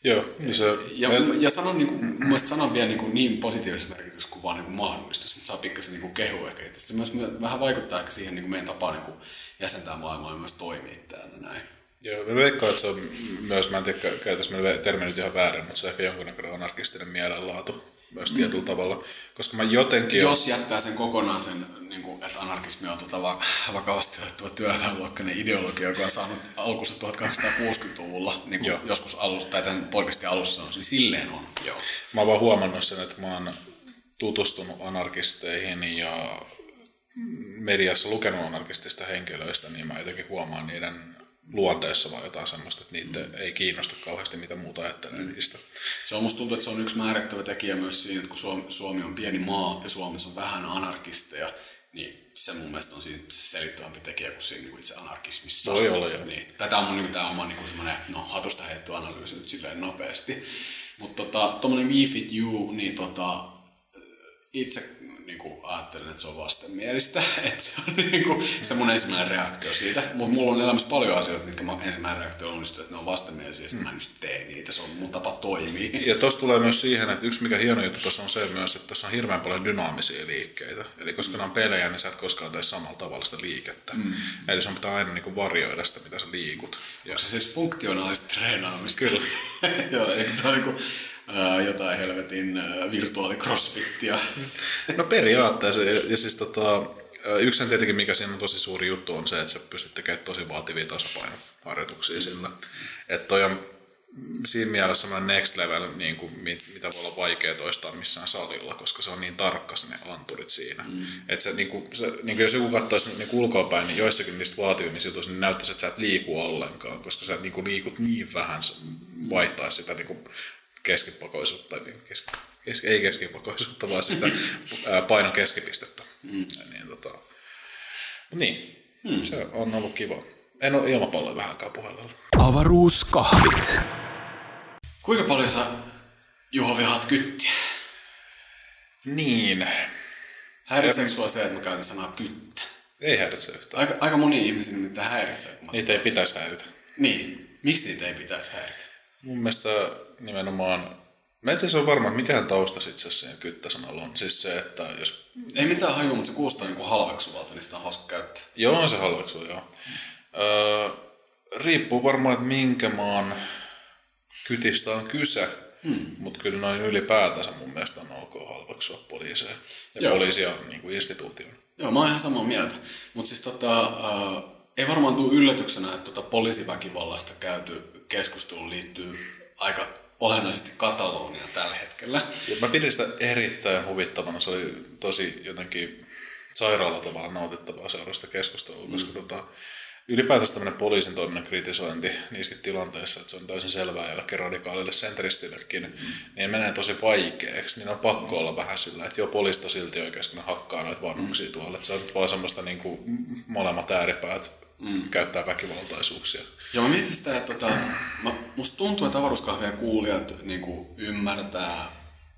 Speaker 3: Joo, niin se...
Speaker 2: Ja, ja, ja sanon, niin kuin, mun sanon vielä niin, kuin niin positiivisessa merkityksessä kuin vaan niin kuin mahdollista, mutta saa pikkasen niin kehua ehkä. Se myös vähän vaikuttaa ehkä siihen niin kuin meidän tapaan niin kuin jäsentää maailmaa ja myös toimia täällä näin.
Speaker 3: Joo, mä veikkaan, että se on myös, mä en tiedä, käytäisi meillä termi nyt ihan väärin, mutta se on ehkä jonkunnäköinen anarkistinen mielenlaatu myös mm. tietyllä tavalla. Koska mä jotenkin...
Speaker 2: Jos jättää sen kokonaan sen, niin kuin, että anarkismi on tuota vakavasti otettava työväenluokkainen ideologia, joka on saanut alkunsa 1860-luvulla, niin kuin joskus alussa, tai tämän podcastin alussa on, niin silleen on. Joo.
Speaker 3: Mä oon vaan huomannut sen, että mä oon tutustunut anarkisteihin ja mediassa lukenut anarkistista henkilöistä, niin mä jotenkin huomaan niiden luonteessa vai jotain semmoista, että niitä mm. ei kiinnosta kauheasti, mitä muuta ajattelee mm. niistä.
Speaker 2: Se on musta tuntuu, että se on yksi määrittävä tekijä myös siinä, että kun Suomi, on pieni maa ja Suomessa on vähän anarkisteja, niin se mun mielestä on siinä selittävämpi tekijä kuin siinä niin itse anarkismissa.
Speaker 3: Voi olla, joo.
Speaker 2: Niin, tätä on niin, tämä oma niin semmoinen, no hatusta heitty analyysi nyt silleen nopeasti. Mutta tota, tuommoinen We Fit You, niin tota, itse niin kuin, ajattelen, että se on vastenmielistä. että se on niin kuin, se mun ensimmäinen reaktio siitä. Mutta mulla on elämässä paljon asioita, mitkä mä ensimmäinen reaktio on just, että ne on vastenmielisiä, mm. mä en just tee niitä. Se on mun tapa toimia.
Speaker 3: Ja tuossa tulee myös siihen, että yksi mikä hieno juttu tuossa on se myös, että tässä on hirveän paljon dynaamisia liikkeitä. Eli koska mm. nämä on pelejä, niin sä et koskaan tee samalla tavalla sitä liikettä. Mm. Eli sun pitää aina niin kuin varjoida sitä, mitä sä liikut.
Speaker 2: Ja... Onko se siis funktionaalista treenaamista?
Speaker 3: Kyllä.
Speaker 2: Joo, eikö tämä niin jotain helvetin virtuaalicrossfittia.
Speaker 3: No periaatteessa. Ja siis tota, yksi tietenkin, mikä siinä on tosi suuri juttu, on se, että sä pystyt tekemään tosi vaativia tasapainoharjoituksia sillä. Että toi on siinä mielessä semmoinen next level, niin kuin, mit, mitä voi olla vaikea toistaa missään salilla, koska se on niin tarkka ne anturit siinä. Mm. Että se, niin kuin, se, niin kuin jos joku katsoisi niin ulkoapäin, niin joissakin niistä vaativimmista jutuista niin näyttäisi, että sä et liiku ollenkaan, koska sä niin kuin, liikut niin vähän, vaihtaa sitä niin kuin, keskipakoisuutta, niin keski, keski, ei keskipakoisuutta, vaan sitä painon keskipistettä. Mm. Niin, tota, niin, mm. se on ollut kiva. En ole ilmapalloa vähän aikaa puhelella.
Speaker 1: Avaruuskahvit.
Speaker 2: Kuinka paljon sä, Juho, vihaat kyttiä?
Speaker 3: Niin.
Speaker 2: Häiritseekö sua se, että mä käytän sanaa kyttä?
Speaker 3: Ei häiritse yhtään.
Speaker 2: Aika, aika moni ihmisiä nimittäin häiritsee.
Speaker 3: Niitä ei pitäisi häiritä.
Speaker 2: Niin. Miksi niitä ei pitäisi häiritä?
Speaker 3: Mun mielestä nimenomaan Mä itse asiassa on varma, että mikähän tausta sitten se siinä kyttäsanalla on. Siis se, että jos...
Speaker 2: Ei mitään hajua, mutta se kuulostaa niinku halveksuvalta, niin sitä on hauska käyttää.
Speaker 3: Joo, on se halveksu, joo. Öö, riippuu varmaan, että minkä maan kytistä on kyse. Hmm. Mutta kyllä noin ylipäätänsä mun mielestä on ok halveksua poliiseja ja Joo. poliisia niin kuin instituution.
Speaker 2: Joo, mä oon ihan samaa mieltä. Mutta siis tota, äh, ei varmaan tule yllätyksenä, että tota poliisiväkivallasta käyty keskustelu liittyy aika olennaisesti Kataloniaan tällä hetkellä.
Speaker 3: Ja mä pidin sitä erittäin huvittavana. Se oli tosi jotenkin sairaalla tavalla nautittavaa seurasta keskustelua, mm. koska tota, ylipäätänsä tämmöinen poliisin toiminnan kritisointi niissäkin tilanteissa, että se on täysin selvää jollekin radikaalille senteristillekin, mm. niin menee tosi vaikeaksi. Niin on pakko olla vähän sillä, että jo poliista silti oikeasti hakkaa noita vanhuksia mm. tuolla. Että se on vaan semmoista niin kuin molemmat ääripäät mm. käyttää väkivaltaisuuksia.
Speaker 2: Joo, mä mietin sitä, että tota, mä, musta tuntuu, että avaruuskahvien kuulijat niin kuin ymmärtää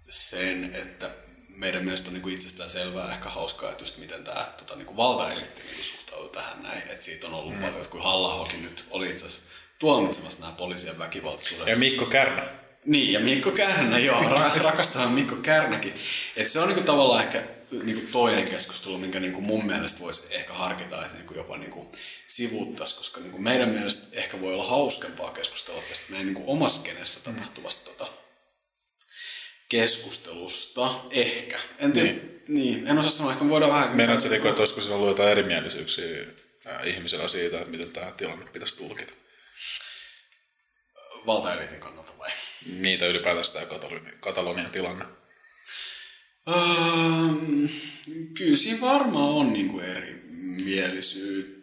Speaker 2: sen, että meidän mielestä on niin kuin itsestään selvää ehkä hauskaa, että just miten tämä tota, niin valtaelitti niin suhtautuu tähän näin. Että siitä on ollut mm. paljon, että kun halla nyt oli itse asiassa tuomitsemassa nämä poliisien väkivaltaisuudet.
Speaker 3: Ja Mikko Kärnä.
Speaker 2: Niin, ja Mikko Kärnä, joo, rakastavan Mikko Kärnäkin. Että se on niinku tavallaan ehkä niinku toinen keskustelu, minkä niinku mun mielestä voisi ehkä harkita, että niinku jopa niinku sivuuttaisi, koska niinku meidän mielestä ehkä voi olla hauskempaa keskustella tästä meidän niinku omassa kenessä tapahtuvasta tota, keskustelusta. Ehkä. En tiedä. Niin. niin. En osaa sanoa, ehkä me voidaan vähän...
Speaker 3: Meinaat sä, että olisiko siinä ollut jotain erimielisyyksiä ihmisellä siitä, että miten tämä tilanne pitäisi tulkita?
Speaker 2: Valtaelitin kannalta vai?
Speaker 3: Niitä ylipäätään tämä Katalonian tilanne.
Speaker 2: Um, kyllä siinä varmaan on niinku erimielisyyttä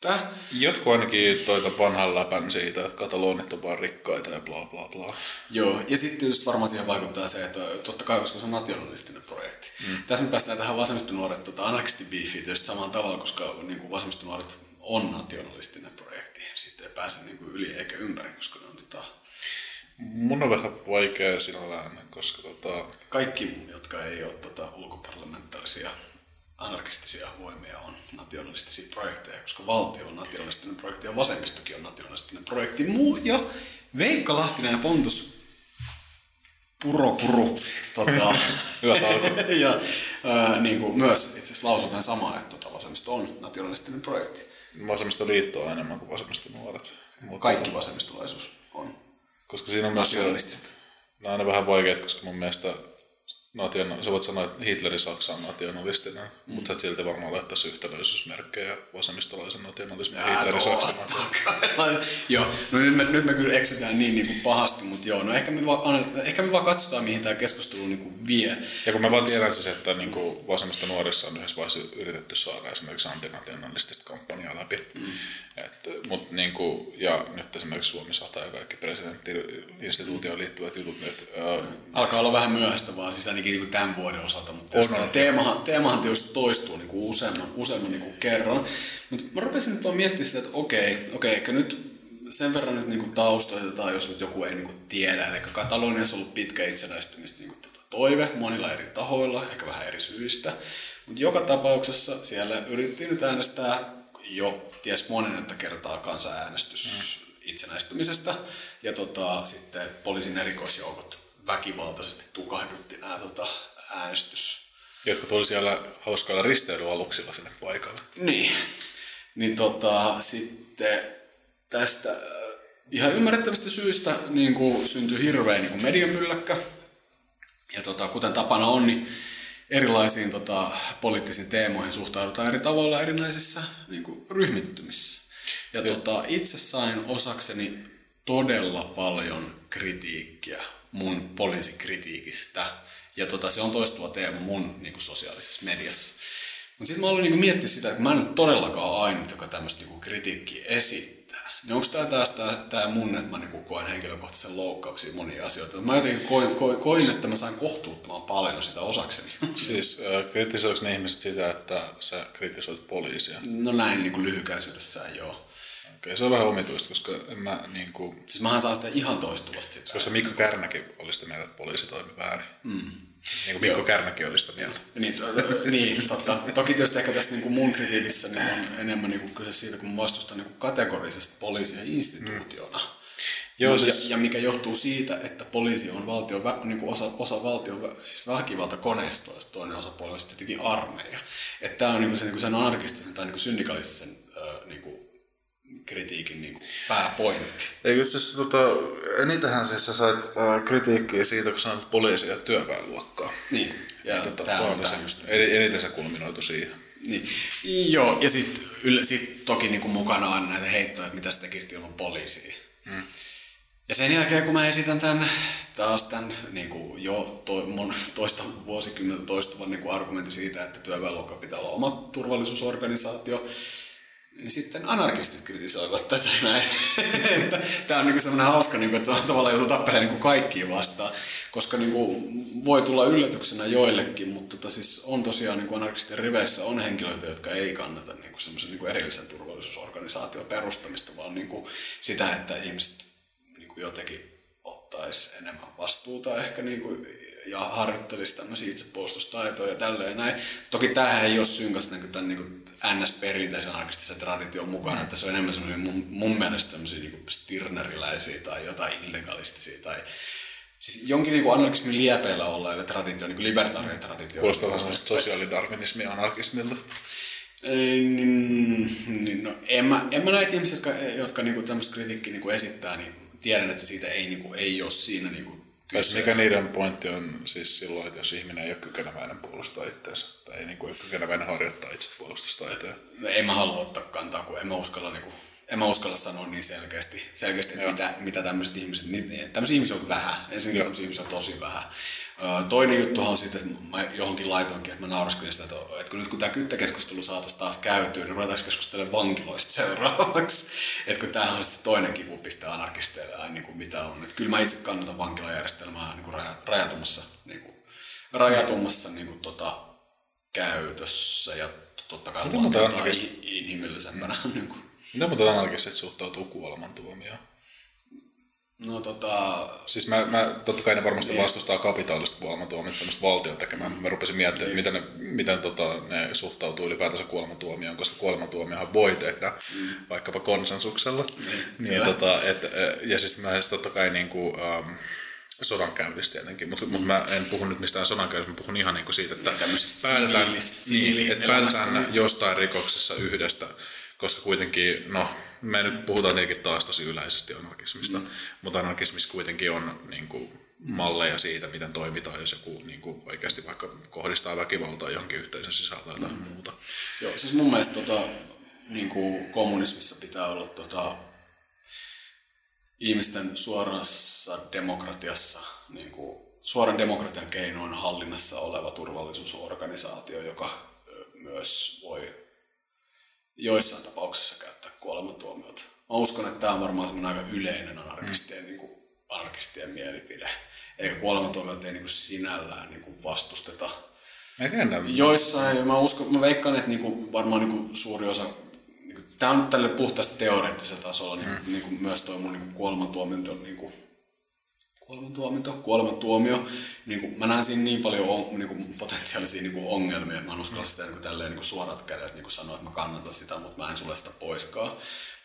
Speaker 2: Tää?
Speaker 3: Jotkut ainakin toita vanhan läpän siitä, että katalonit on vaan rikkaita ja bla bla bla.
Speaker 2: Joo, ja sitten just varmaan siihen vaikuttaa se, että totta kai koska se on nationalistinen projekti. Mm. Tässä me päästään tähän vasemmistonuoret tota, anarkistibiifiin tietysti samalla tavalla, koska niin kuin vasemmistonuoret on nationalistinen projekti. Sitten ei pääse niin kuin yli eikä ympäri, koska ne on tota...
Speaker 3: Mun on vähän vaikea sinällään, koska tota...
Speaker 2: Kaikki, jotka ei ole tota, ulkoparlamentaarisia anarkistisia voimia on nationalistisia projekteja, koska valtio on nationalistinen projekti ja vasemmistokin on nationalistinen projekti. Muu, ja Veikka Lahtinen ja Pontus Puro Puru tota, ja ää, niin kuin myös itse asiassa lausutaan samaa, että tota, vasemmisto on nationalistinen projekti.
Speaker 3: Vasemmistoliitto on enemmän kuin vasemmistonuoret.
Speaker 2: Kaikki vasemmistolaisuus on.
Speaker 3: Koska siinä on myös... Nationalistista. Nämä on aina vähän vaikeat, koska mun mielestä nation, sä voit sanoa, että Hitlerin Saksa on nationalistinen, mm. mutta sä silti varmaan laittaisi yhtäläisyysmerkkejä vasemmistolaisen nationalismin ja Hitlerin Saksan
Speaker 2: Joo, no nyt me, nyt me kyllä eksytään niin, niin kuin pahasti, mutta joo, no ehkä me, vaan, ehkä me vaan katsotaan, mihin tämä keskustelu niin kuin vie.
Speaker 3: Ja kun mä vaan tiedän siis, että niin kuin vasemmista nuorissa on yhdessä vaiheessa yritetty saada esimerkiksi antinationalistista kampanjaa läpi. Mm. Mutta niin kuin, ja nyt esimerkiksi Suomi sataa ja kaikki presidenttiinstituutioon liittyvät jutut. Nyt, ää,
Speaker 2: Alkaa olla vähän myöhäistä vaan siis ainakin niin kuin tämän vuoden osalta, mutta on, on. Teemahan, teemahan tietysti toistuu niin kuin useamman, useamman niin kuin kerran. Mutta mä rupesin nyt vaan miettimään sitä, että okei, okei, ehkä nyt sen verran nyt niin kuin taustoitetaan, jos nyt joku ei niin kuin tiedä. Eli Kataloniassa on ollut pitkä itsenäistymistä niin kuin tuota toive monilla eri tahoilla, ehkä vähän eri syistä. Mutta joka tapauksessa siellä yritettiin nyt äänestää jo ties monennetta kertaa kansanäänestys mm. itsenäistymisestä. Ja tota, sitten poliisin erikoisjoukot väkivaltaisesti tukahdutti nämä tota, äänestys.
Speaker 3: Jotka tuli siellä hauskoilla risteilyaluksilla sinne paikalle.
Speaker 2: Niin. Niin tota, sitten tästä äh, ihan ymmärrettävistä syistä niin kuin syntyi hirveä niin kuin mediamylläkkä. Ja tota, kuten tapana on, niin erilaisiin tota, poliittisiin teemoihin suhtaudutaan eri tavalla erinäisissä niin kuin, ryhmittymissä. Ja tota, itse sain osakseni todella paljon kritiikkiä mun poliisikritiikistä. Ja tota, se on toistuva teema mun niin kuin sosiaalisessa mediassa. Mutta sitten mä olin niin miettiä sitä, että mä en ole todellakaan ainut, joka tämmöistä niin kritiikkiä esittää. Niin onko tämä taas tämä mun, että mä niin koen henkilökohtaisen loukkauksia monia asioita. Mä jotenkin koin, koin, koin, että mä sain kohtuuttoman paljon sitä osakseni.
Speaker 3: Siis kritisoiko ne ihmiset sitä, että sä kritisoit poliisia?
Speaker 2: No näin niin lyhykäisyydessään joo.
Speaker 3: Okei, se on vähän omituista, koska en mä niin kuin...
Speaker 2: Siis mähän saan sitä ihan toistuvasti sitä.
Speaker 3: Koska Mikko Kärnäkin oli sitä mieltä, että poliisi toimi väärin. Mm. Niin kuin Mikko Kärnäkin oli sitä mieltä.
Speaker 2: Niin, to, niin totta. Toki tietysti ehkä tässä niin kuin mun kritiikissä niin on enemmän niin kuin kyse siitä, kun vastustan niin kuin kategorisesti poliisia instituutiona. Mm. Joo, siis... ja, ja, mikä johtuu siitä, että poliisi on valtion, niin kuin osa, osa valtion siis väkivaltakoneistoa, ja toinen osapuoli on sitten armeija. Että tämä on niin kuin se, niin kuin sen anarkistisen tai niin kuin syndikalistisen niin kuin kritiikin niin pääpointti.
Speaker 3: Eikö siis, tota, enitenhän siis sä sait äh, kritiikkiä siitä, kun sanoit poliisia työväenluokkaa.
Speaker 2: Niin, ja, ja tota, tämä on, tämä just.
Speaker 3: Eniten se kulminoitu siihen.
Speaker 2: Niin. Joo, ja sitten sit toki niin kuin mukana on näitä heittoja, että mitä sä tekisit ilman poliisia. Hmm. Ja sen jälkeen, kun mä esitän tämän, taas tämän niin kuin jo to, mon, toista vuosikymmentä toistuvan niin kuin argumentti siitä, että työväenluokka pitää olla oma turvallisuusorganisaatio, niin sitten anarkistit kritisoivat tätä näin. Tämä on niin semmoinen hauska, niin kuin, että tavallaan joutuu tappelemaan niin kaikkia vastaan, koska niin kuin, voi tulla yllätyksenä joillekin, mutta tota, siis on tosiaan niin anarkistien riveissä on henkilöitä, jotka ei kannata niin kuin semmoisen niin kuin erillisen turvallisuusorganisaation perustamista, vaan niin kuin sitä, että ihmiset niin kuin jotenkin ottaisi enemmän vastuuta ehkä niin kuin, ja harjoittelisi tämmöisiä itsepuolustustaitoja ja tälleen näin. Toki tämähän ei ole synkäs niin tämän niin kuin, NS-perinteisen anarkistisen tradition mukana, että se on enemmän semmoisia mun, mun mielestä semmoisia niin stirneriläisiä tai jotain illegalistisia tai siis jonkin niin anarkismin liepeillä olleille traditio, niin libertaarinen traditio.
Speaker 3: Kuulostaa vähän semmoista sosiaalidarwinismia anarkismilta.
Speaker 2: Niin, niin, no, en, mä, en mä näitä ihmisiä, jotka, jotka niinku tämmöistä kritiikkiä niinku esittää, niin tiedän, että siitä ei, niinku, ei ole siinä niinku
Speaker 3: kyse. Mikä niiden pointti on siis silloin, että jos ihminen ei ole kykeneväinen puolustaa itseänsä, tai ei niin kuin, kykeneväinen harjoittaa itsepuolustustaitoja?
Speaker 2: No, en mä halua ottaa kantaa, kun en mä uskalla, niin kuin, en mä uskalla sanoa niin selkeästi, selkeästi että mitä, mitä tämmöiset ihmiset, niin, tämmöisiä ihmisiä on vähän, ensinnäkin tämmöisiä ihmisiä on tosi vähän. Toinen juttu on sitten, että mä johonkin laitoinkin, että mä nauraskelin sitä, että kun nyt kun tämä kyttäkeskustelu saataisiin taas käytyä, niin ruvetaanko keskustelemaan vankiloista seuraavaksi. Että kun tämähän on sitten se toinen kivupiste anarkisteille, niin kuin mitä on. Että kyllä mä itse kannatan vankilajärjestelmää niin kuin rajatummassa, niin kuin, rajatummassa niin kuin, tota, käytössä ja totta kai inhimillisempänä. Mm. Niin kuin.
Speaker 3: Miten muuten anarkistit suhtautuu kuolemantuomioon?
Speaker 2: No tota...
Speaker 3: Siis mä, mä totta kai ne varmasti niin. vastustaa kapitaalista kuolemantuomiota, tämmöistä valtion tekemään. Mä rupesin miettimään, niin. miten, ne, miten tota, ne suhtautuu ylipäätänsä kuolemantuomioon, koska kuolemantuomiohan voi tehdä mm. vaikkapa konsensuksella. Niin, niin, tota, et, ja siis mä siis totta kai niinku, um, sodankäynnistä tietenkin, mutta mm. mut mä en puhu nyt mistään sodankäynnistä, mä puhun ihan niinku siitä, että päätetään, niin, että päätetään jostain rikoksessa yhdestä, koska kuitenkin, no me nyt puhutaan tietenkin taas tosi yleisesti anarkismista, mm. mutta anarkismissa kuitenkin on niin kuin, malleja siitä, miten toimitaan, jos joku niin kuin, oikeasti vaikka kohdistaa väkivaltaa johonkin yhteisön sisältä tai jotain mm. muuta.
Speaker 2: Joo, siis mun mielestä tota, niin kuin kommunismissa pitää olla tota, ihmisten suorassa demokratiassa, niin kuin, suoran demokratian keinoin hallinnassa oleva turvallisuusorganisaatio, joka myös voi joissain tapauksissa käyttää kuolemantuomiota. Mä uskon, että tämä on varmaan semmoinen aika yleinen anarkistien, mm. niin kuin, anarkistien mielipide. Eikä kuolemantuomiota ei niin kuin sinällään niin kuin vastusteta. Joissain, mä, uskon, mä veikkaan, että niin kuin, varmaan niin kuin suuri osa niin kuin, Tämä on tälle puhtaasti teoreettisella tasolla, niin, mm. niin kuin myös tuo mun niin kuolemantuomio niin kuin, kuolemantuomio, kuolemantuomio, niin kuin, mä näen siinä niin paljon on, niin kuin, potentiaalisia niin kuin ongelmia, mä en uskalla sitä niin kuin, tälleen, niin kuin suorat kädet niin kuin sanoa, että mä kannatan sitä, mutta mä en sulle sitä poiskaan.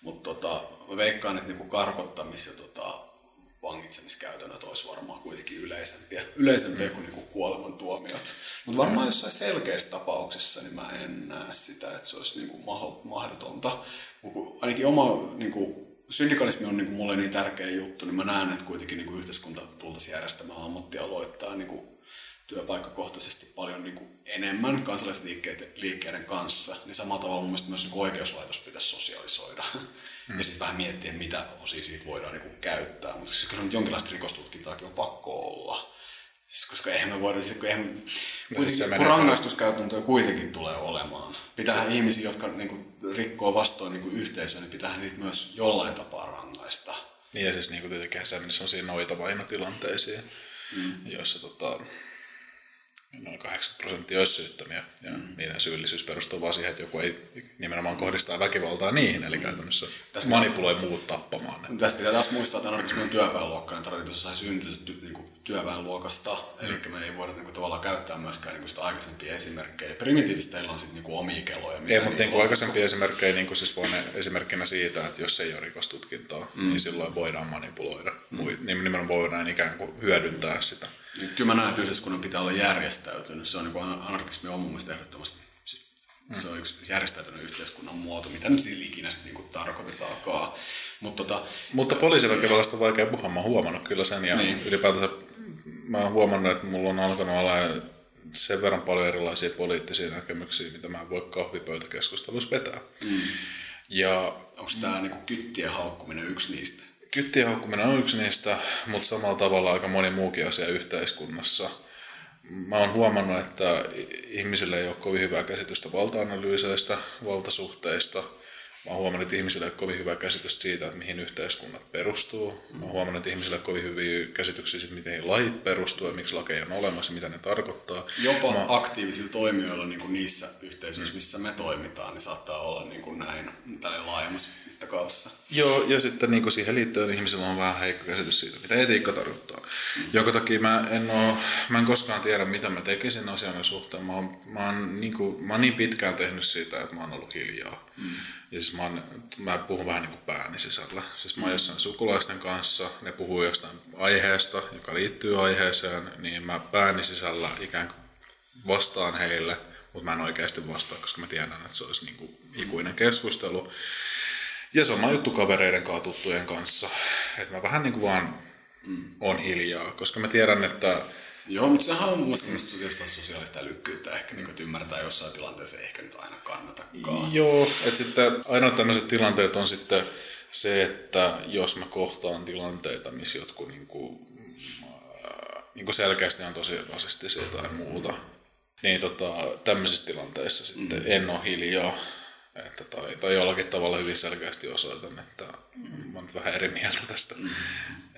Speaker 2: Mutta tota, mä veikkaan, että niin kuin karkottamis- ja tota, vangitsemiskäytännöt olisi varmaan kuitenkin yleisempiä, yleisempiä kuin, niin kuin kuolemantuomiot. Mutta varmaan jossain selkeissä tapauksissa niin mä en näe sitä, että se olisi niin kuin mahdotonta. Ainakin oma niin kuin, syndikalismi on niin kuin mulle niin tärkeä juttu, niin mä näen, että kuitenkin niin kuin yhteiskunta tultaisiin järjestämään ammattialoittaa niin kuin työpaikkakohtaisesti paljon niin kuin enemmän kansalaisliikkeiden kanssa, niin samalla tavalla mun mielestä myös niin kuin oikeuslaitos pitäisi sosialisoida. mm. ja sitten vähän miettiä, mitä osia siitä voidaan niinku käyttää. Mutta siis kyllä nyt jonkinlaista rikostutkintaakin on pakko olla. Siis koska eihän me voida, siis kun, eihän,
Speaker 3: No siis
Speaker 2: kuitenkin,
Speaker 3: se
Speaker 2: kun rangaistuskäytäntöä kuitenkin tulee olemaan. Pitää ihmisiä, jotka niinku, rikkoo vastoin niinku, yhteisöä, niin pitää niitä myös jollain tapaa rangaista.
Speaker 3: Niin ja siis niin kuin tietenkin se menisi sellaisiin noita vainotilanteisiin, mm. joissa tota, noin 80 prosenttia olisi syyttömiä ja mm. niiden syyllisyys perustuu vaan siihen, että joku ei nimenomaan kohdistaa väkivaltaa niihin, eli käytännössä
Speaker 2: Tässä-
Speaker 3: manipuloi muut tappamaan ne.
Speaker 2: Tässä pitää taas muistaa, että anarkismi on työväenluokkainen traditio, se sai syntyä ty, niin työväenluokasta, eli me ei voida niin kuin, tavallaan käyttää myöskään niin sitä aikaisempia esimerkkejä. Primitiivisteillä on sitten niin omia keloja.
Speaker 3: Ei, mutta
Speaker 2: niillä
Speaker 3: niin kuin
Speaker 2: on.
Speaker 3: aikaisempia esimerkkejä, niin kuin siis voin esimerkkinä siitä, että jos ei ole rikostutkintaa, mm. niin silloin voidaan manipuloida. Mm. Nimenomaan voidaan ikään kuin hyödyntää sitä.
Speaker 2: Niin, Kyllä mä näen, että yhteiskunnan pitää olla järjestäytynyt. Se on niin anarkismi on mun mielestä ehdottomasti se on yksi järjestäytynyt yhteiskunnan muoto, mitä nyt sillä ikinä sitten niin tarkoitetaankaan. Mutta tota,
Speaker 3: Mutta poliisiväkivallasta on vaikea puhua, mä oon huomannut kyllä sen ja
Speaker 2: Niin.
Speaker 3: niin. ylipäätänsä mä oon huomannut, että mulla on alkanut olla sen verran paljon erilaisia poliittisia näkemyksiä, mitä mä en voi kahvipöytäkeskustelussa vetää. Mm. Ja
Speaker 2: onko tämä niin kyttien haukkuminen yksi niistä?
Speaker 3: kyttien haukkuminen on yksi niistä, mutta samalla tavalla aika moni muukin asia yhteiskunnassa. Mä oon huomannut, että ihmisille ei ole kovin hyvää käsitystä valta-analyyseistä, valtasuhteista. Mä oon huomannut, että ihmisille ei ole kovin hyvää käsitystä siitä, että mihin yhteiskunnat perustuu. Mä oon huomannut, että ihmisille ei ole kovin hyviä käsityksiä siitä, miten lait perustuu ja miksi lakeja on olemassa ja mitä ne tarkoittaa.
Speaker 2: Jopa
Speaker 3: Mä-
Speaker 2: aktiivisilla toimijoilla niin kuin niissä yhteisöissä, missä me toimitaan, niin saattaa olla niin kuin näin tällä laajemmassa mittakaavassa.
Speaker 3: Joo, ja sitten niin kuin siihen liittyen ihmisillä on vähän heikko käsitys siitä, mitä etiikka tarkoittaa. Mm. Jonka takia mä en, oo, mä en koskaan tiedä, mitä mä tekisin asian suhteen. Mä oon, mä, oon, niin kuin, mä oon niin pitkään tehnyt siitä, että mä oon ollut hiljaa. Mm. Ja siis mä, oon, mä puhun vähän niin kuin pääni sisällä. Siis mä oon jossain sukulaisten kanssa, ne puhuu jostain aiheesta, joka liittyy aiheeseen, niin mä pääni sisällä ikään kuin vastaan heille, mutta mä en oikeasti vastaa, koska mä tiedän, että se olisi niin kuin ikuinen keskustelu. Ja sama juttu kavereiden kanssa, tuttujen kanssa. Että mä vähän niin kuin vaan on hiljaa, koska mä tiedän, että
Speaker 2: Joo, mutta sehän on mun mielestä tietysti sosiaalista älykkyyttä ehkä, niin kuin, että ymmärtää jossain tilanteessa ei ehkä nyt aina kannatakaan.
Speaker 3: joo, että sitten ainoa tämmöiset tilanteet on sitten se, että jos mä kohtaan tilanteita, missä jotkut niin kuin, niin kuin selkeästi on tosi rasistisia tai muuta, niin tota, tämmöisissä tilanteissa sitten mm. en ole hiljaa. Että, tai, tai jollakin tavalla hyvin selkeästi osoitan, että mä oon vähän eri mieltä tästä. Mm.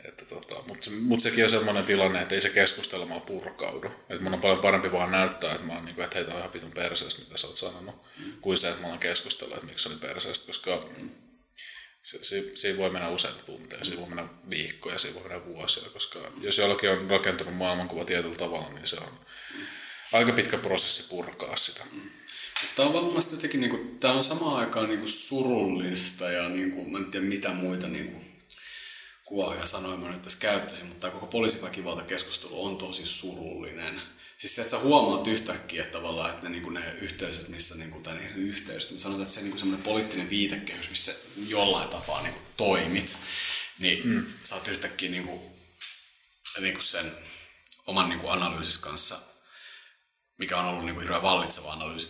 Speaker 3: Että tota, Mutta mut sekin on semmoinen tilanne, että ei se keskustelma purkaudu. Että mun on paljon parempi vaan näyttää, että mä oon niinku, että hei, tää on ihan vitun perseestä, mitä sä oot sanonut, mm. kuin se, että mä oon keskustellut, että miksi oli perseestä, koska se, se, se voi mennä useita tunteja, se voi mennä viikkoja, se voi mennä vuosia, koska jos jollakin on rakentunut maailmankuva tietyllä tavalla, niin se on aika pitkä prosessi purkaa sitä.
Speaker 2: Tämä on varmasti jotenkin, niin kuin, tämä on samaan aikaan niin kuin surullista ja niin kuin, mä en tiedä mitä muita niin kuin, kuvaa ja sanoja mä nyt tässä käyttäisin, mutta tämä koko poliisiväkivaltakeskustelu on tosi surullinen. Siis se, että sä huomaat yhtäkkiä että tavallaan, että ne, niin kuin ne yhteisöt, missä, niin kuin, tai ne yhteisöt, mutta sanotaan, että se niin semmoinen poliittinen viitekehys, missä jollain tapaa niin kuin toimit, niin mm. sä oot yhtäkkiä niin kuin, niin kuin sen oman niin kuin analyysis kanssa mikä on ollut niin kuin hirveän vallitseva analyysi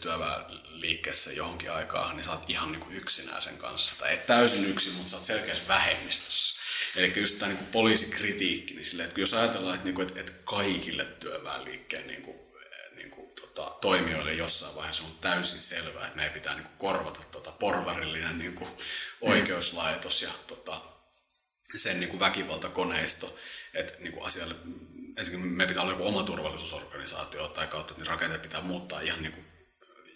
Speaker 2: liikkeessä johonkin aikaan, niin sä oot ihan niin kuin yksinään sen kanssa. Tai et täysin yksin, mutta sä oot selkeässä vähemmistössä. Eli just tämä niin poliisikritiikki, niin silleen, että jos ajatellaan, että, niin kuin, että, että kaikille työväenliikkeen niin kuin, niin kuin, tota, toimijoille jossain vaiheessa on täysin selvää, että meidän pitää niin kuin, korvata tota, porvarillinen niin kuin, oikeuslaitos ja tota, sen niin kuin väkivaltakoneisto, että niin kuin asialle, ensinnäkin me pitää olla joku oma turvallisuusorganisaatio tai kautta, että ne rakenteet pitää muuttaa ihan niin kuin,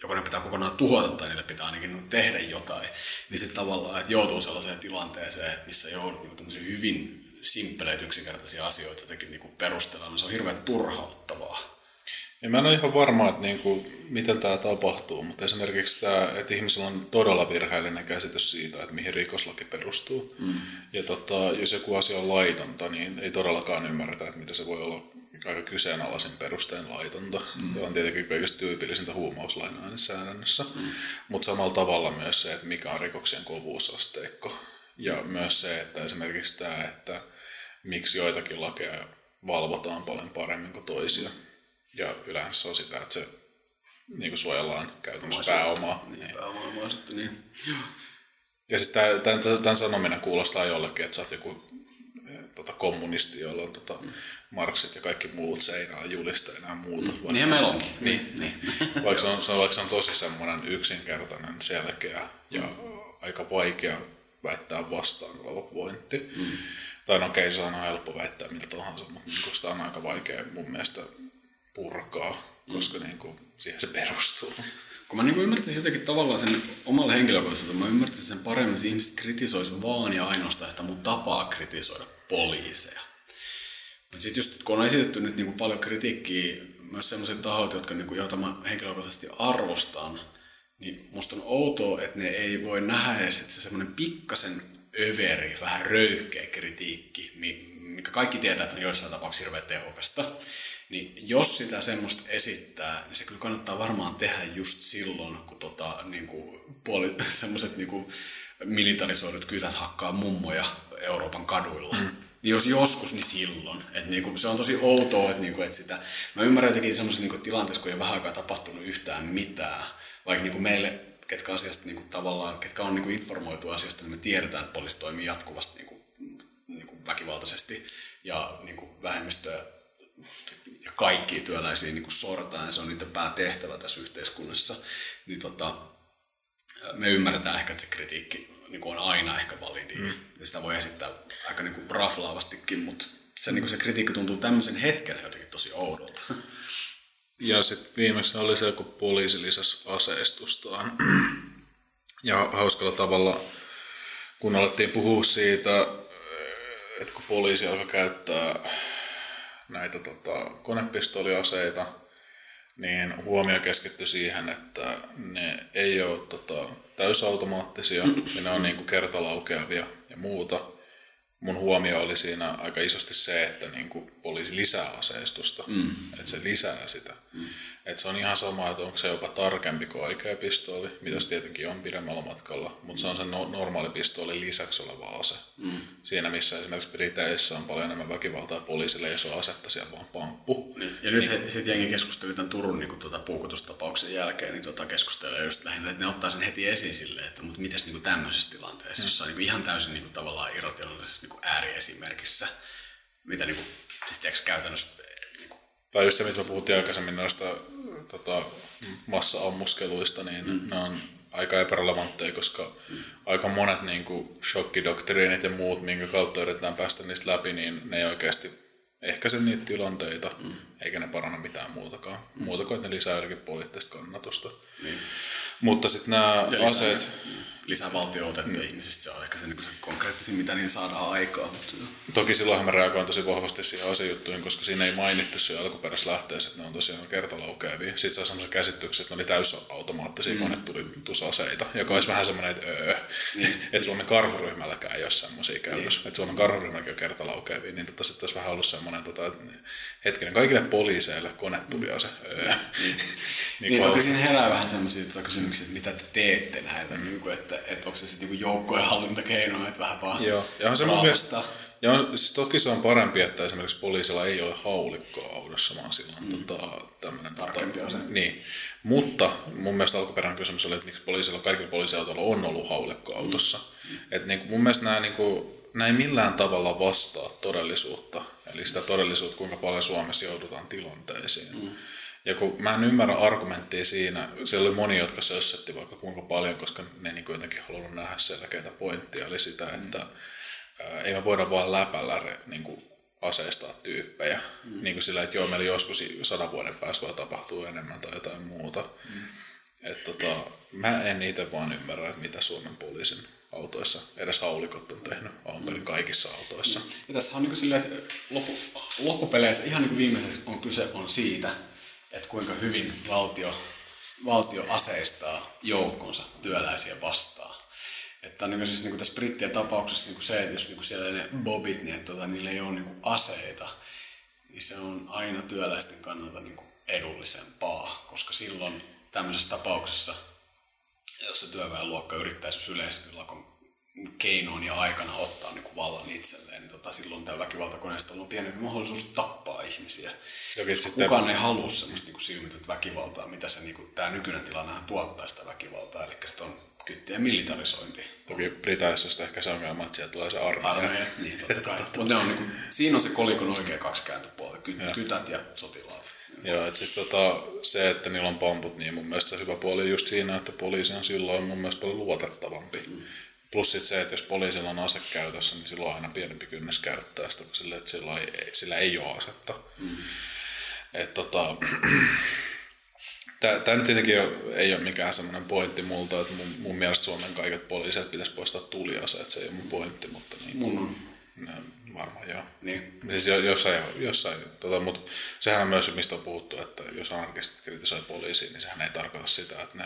Speaker 2: joko ne pitää kokonaan tuhota tai niille pitää ainakin tehdä jotain, niin sitten tavallaan, että joutuu sellaiseen tilanteeseen, missä joudut niin kuin hyvin simppeleitä, yksinkertaisia asioita jotenkin niin perustella, niin se on hirveän turhauttavaa.
Speaker 3: Ja mä en ole ihan varma, että niinku, miten tämä tapahtuu, mutta esimerkiksi tämä, että ihmisillä on todella virheellinen käsitys siitä, että mihin rikoslaki perustuu. Mm. Ja tota, jos joku asia on laitonta, niin ei todellakaan ymmärretä, että mitä se voi olla aika kyseenalaisin perustein laitonta. Mm. Tämä on tietenkin kaikista tyypillisintä huumauslainsäädännössä, mm. mutta samalla tavalla myös se, että mikä on rikoksien kovuusasteikko. Ja myös se, että esimerkiksi tämä, että miksi joitakin lakeja valvotaan paljon paremmin kuin toisia. Ja yleensä se on sitä, että se niin kuin suojellaan käytännössä pääomaa.
Speaker 2: Niin, pääomaa sitten niin. Joo.
Speaker 3: Ja siis tämän, tämän, tämän sanominen kuulostaa jollekin, että sä oot joku eh, tota, kommunisti, jolla on tota, Marksit ja kaikki muut seinään julisteina ja muuta. Mm.
Speaker 2: Niin meillä onkin. Niin. niin.
Speaker 3: vaikka, se on, se on, vaikka se on tosi semmoinen yksinkertainen, selkeä ja mm. aika vaikea väittää vastaan oleva pointti. Mm. Tai no okei, okay, se on helppo väittää miltä tahansa, mutta niin sitä on aika vaikea mun mielestä purkaa, koska mm. niin kuin, siihen se perustuu.
Speaker 2: Kun mä niin ymmärtäisin jotenkin tavallaan sen omalla henkilökohtaisesti, mä ymmärtäisin sen paremmin, että ihmiset kritisoisivat vaan ja ainoastaan sitä mun tapaa kritisoida poliiseja. Mutta sitten just, kun on esitetty nyt niinku paljon kritiikkiä myös sellaiset tahot, jotka, niinku, joita mä henkilökohtaisesti arvostan, niin musta on outoa, että ne ei voi nähdä edes, että se semmoinen pikkasen överi, vähän röyhkeä kritiikki, mikä kaikki tietää, että on joissain tapauksissa hirveän tehokasta, niin jos sitä semmoista esittää, niin se kyllä kannattaa varmaan tehdä just silloin, kun tota, niin kuin, puoli, semmoiset niin militarisoidut kytät hakkaa mummoja Euroopan kaduilla. Mm. Niin jos joskus, niin silloin. Et niinku, se on tosi outoa, että niinku, et sitä... Mä ymmärrän jotenkin semmoisen niinku, tilanteessa, kun ei vähän aikaa tapahtunut yhtään mitään. Vaikka niinku meille, ketkä, asiasta, niinku, tavallaan, ketkä on niinku, informoitu asiasta, niin me tiedetään, että poliisi toimii jatkuvasti niinku, niinku, väkivaltaisesti. Ja niinku, vähemmistöä ja kaikki työläisiä niin sortaa, ja se on niiden päätehtävä tässä yhteiskunnassa, niin tota, me ymmärretään ehkä, että se kritiikki niin on aina ehkä validi, mm. ja sitä voi esittää aika niin kuin raflaavastikin, mutta se, niin kuin se kritiikki tuntuu tämmöisen hetken jotenkin tosi oudolta.
Speaker 3: Ja sitten viimeksi oli se, kun poliisi lisäsi aseistustaan. Ja hauskalla tavalla, kun alettiin puhua siitä, että kun poliisi alkoi käyttää näitä tota, konepistooliaseita, niin huomio keskittyi siihen, että ne ei ole tota, täysautomaattisia ja ne on niin kuin kertalaukeavia ja muuta. Mun huomio oli siinä aika isosti se, että niin kuin poliisi lisää aseistusta, mm. että se lisää sitä. Mm. Et se on ihan sama, että onko se jopa tarkempi kuin oikea pistooli, mitä se tietenkin on pidemmällä matkalla, mutta se on se no, normaali pistooli lisäksi oleva ase. Mm. Siinä missä esimerkiksi Briteissä on paljon enemmän väkivaltaa poliisille, jos on asetta siellä vaan pamppu.
Speaker 2: Niin. Ja nyt niin. sitten jengi keskusteli tämän Turun niin tuota, puukotustapauksen jälkeen, niin tuota, keskustelee just lähinnä, että ne ottaa sen heti esiin silleen, että mutta mitäs niin tämmöisessä tilanteessa, mm. jossa on niin ihan täysin niin kuin, tavallaan irrationaalisessa niin ääriesimerkissä, mitä niin kuin, siis tiedätkö, käytännössä
Speaker 3: tai just se, mitä puhuttiin aikaisemmin noista tota, massa-ammuskeluista, niin mm. ne on aika epärelevantteja, koska mm. aika monet niin kuin, shokkidoktriinit ja muut, minkä kautta yritetään päästä niistä läpi, niin ne ei oikeasti ehkäise niitä tilanteita, mm. eikä ne paranna mitään muutakaan. Mm. Muuta kuin, että ne lisää jotenkin poliittista kannatusta. Mm. Mutta sitten nämä aseet...
Speaker 2: Mm lisää valtiootetta mm. ihmisistä. Se on ehkä se, niin se konkreettisin, mitä niin saadaan aikaa. Mutta...
Speaker 3: Toki silloin mä reagoin tosi vahvasti siihen asejuttuihin, koska siinä ei mainittu se alkuperäisessä lähteessä, että ne on tosiaan kertalaukeavia. Sitten saa semmoisen käsityksen, että ne oli täysautomaattisia mm. konetulitusaseita, joka olisi vähän semmoinen, että öö, niin. että Suomen karhuryhmälläkään ei ole semmoisia käytössä. Niin. Että Suomen karhuryhmälläkin on kertalaukeavia, niin tota, sitten olisi vähän ollut semmoinen, tota, että hetkinen, kaikille poliiseille konetuliase. Öö.
Speaker 2: Niin. niin, niin toki siinä herää vähän semmoisia tota kysymyksiä, että mitä te teette näitä, mm. niin kuin, että, että onko se sitten niin joukkojen hallintakeino, että vähän vaan
Speaker 3: Joo, ja se mun mielestä, ja on, siis toki se on parempi, että esimerkiksi poliisilla ei ole haulikkoa autossa, vaan sillä on mm. tota, tämmöinen...
Speaker 2: Tarkempi tota,
Speaker 3: Niin. Mutta mun mielestä alkuperäinen kysymys oli, että miksi poliisilla, kaikilla poliisiautoilla on ollut haulikko autossa. Mm. Et niin kuin, mun mielestä nämä, niin kuin, ei millään tavalla vastaa todellisuutta. Eli sitä todellisuutta, kuinka paljon Suomessa joudutaan tilanteisiin. Mm. Ja kun mä en ymmärrä argumenttia siinä, siellä oli moni, jotka sössetti vaikka kuinka paljon, koska ne niin jotenkin halunnut nähdä selkeitä pointtia, eli sitä, mm. että ää, ei me voida vaan läpällä niin kuin aseistaa tyyppejä. Mm. Niin kuin sillä, että joo, meillä joskus sadan vuoden päästä voi tapahtua enemmän tai jotain muuta. Mm. Et tota, mä en itse vaan ymmärrä, mitä Suomen poliisin autoissa, edes haulikot on tehnyt alun perin kaikissa autoissa.
Speaker 2: Ja tässä on niin silleen, että loppu, loppupeleissä ihan niin kuin viimeiseksi on kyse on siitä, että kuinka hyvin valtio, valtio aseistaa joukkonsa työläisiä vastaan. Että on niin siis niin tässä brittien tapauksessa niin se, että jos niin siellä ne bobit, niin että tota, niillä ei ole niin aseita, niin se on aina työläisten kannalta niin edullisempaa, koska silloin tämmöisessä tapauksessa, jos se työväenluokka yrittäisi yleisesti lakon keinoin ja aikana ottaa niin kuin vallan itselleen, niin tota, silloin tällä väkivaltakoneistolla on pienempi mahdollisuus tappaa ihmisiä. Ja sitten... Kukaan ei halua semmoista niin silmitöntä väkivaltaa, mitä se niin kuin, tämä nykyinen tilannehan tuottaa sitä väkivaltaa, eli sitä on kyttien militarisointi.
Speaker 3: Toki Britanniassa ehkä se ongelma, että sieltä tulee se armeija.
Speaker 2: Armeija, niin totta kai. Mutta ne on niinku, siinä on se kolikon oikea kaksi kääntöpuolta, Ky, kytät ja sotilaat.
Speaker 3: Joo, että siis tota, se, että niillä on pomput, niin mun mielestä se hyvä puoli on just siinä, että poliisi on silloin mun mielestä paljon luotettavampi. Mm. Plus sit se, että jos poliisilla on ase käytössä, niin silloin on aina pienempi kynnys käyttää sitä, kun sille, että sillä ei, sillä ei ole asetta. Mm. Et tota, Tämä nyt tietenkin ei ole mikään semmoinen pointti multa, että mun, mun mielestä Suomen kaiket poliisit pitäisi poistaa tuliaseet, se ei ole mun pointti, mutta niin
Speaker 2: on.
Speaker 3: No, varmaan joo.
Speaker 2: Niin.
Speaker 3: Siis jo- jossain, jossain tota, mutta sehän on myös, mistä on puhuttu, että jos anarkistit kritisoi poliisiin, niin sehän ei tarkoita sitä, että ne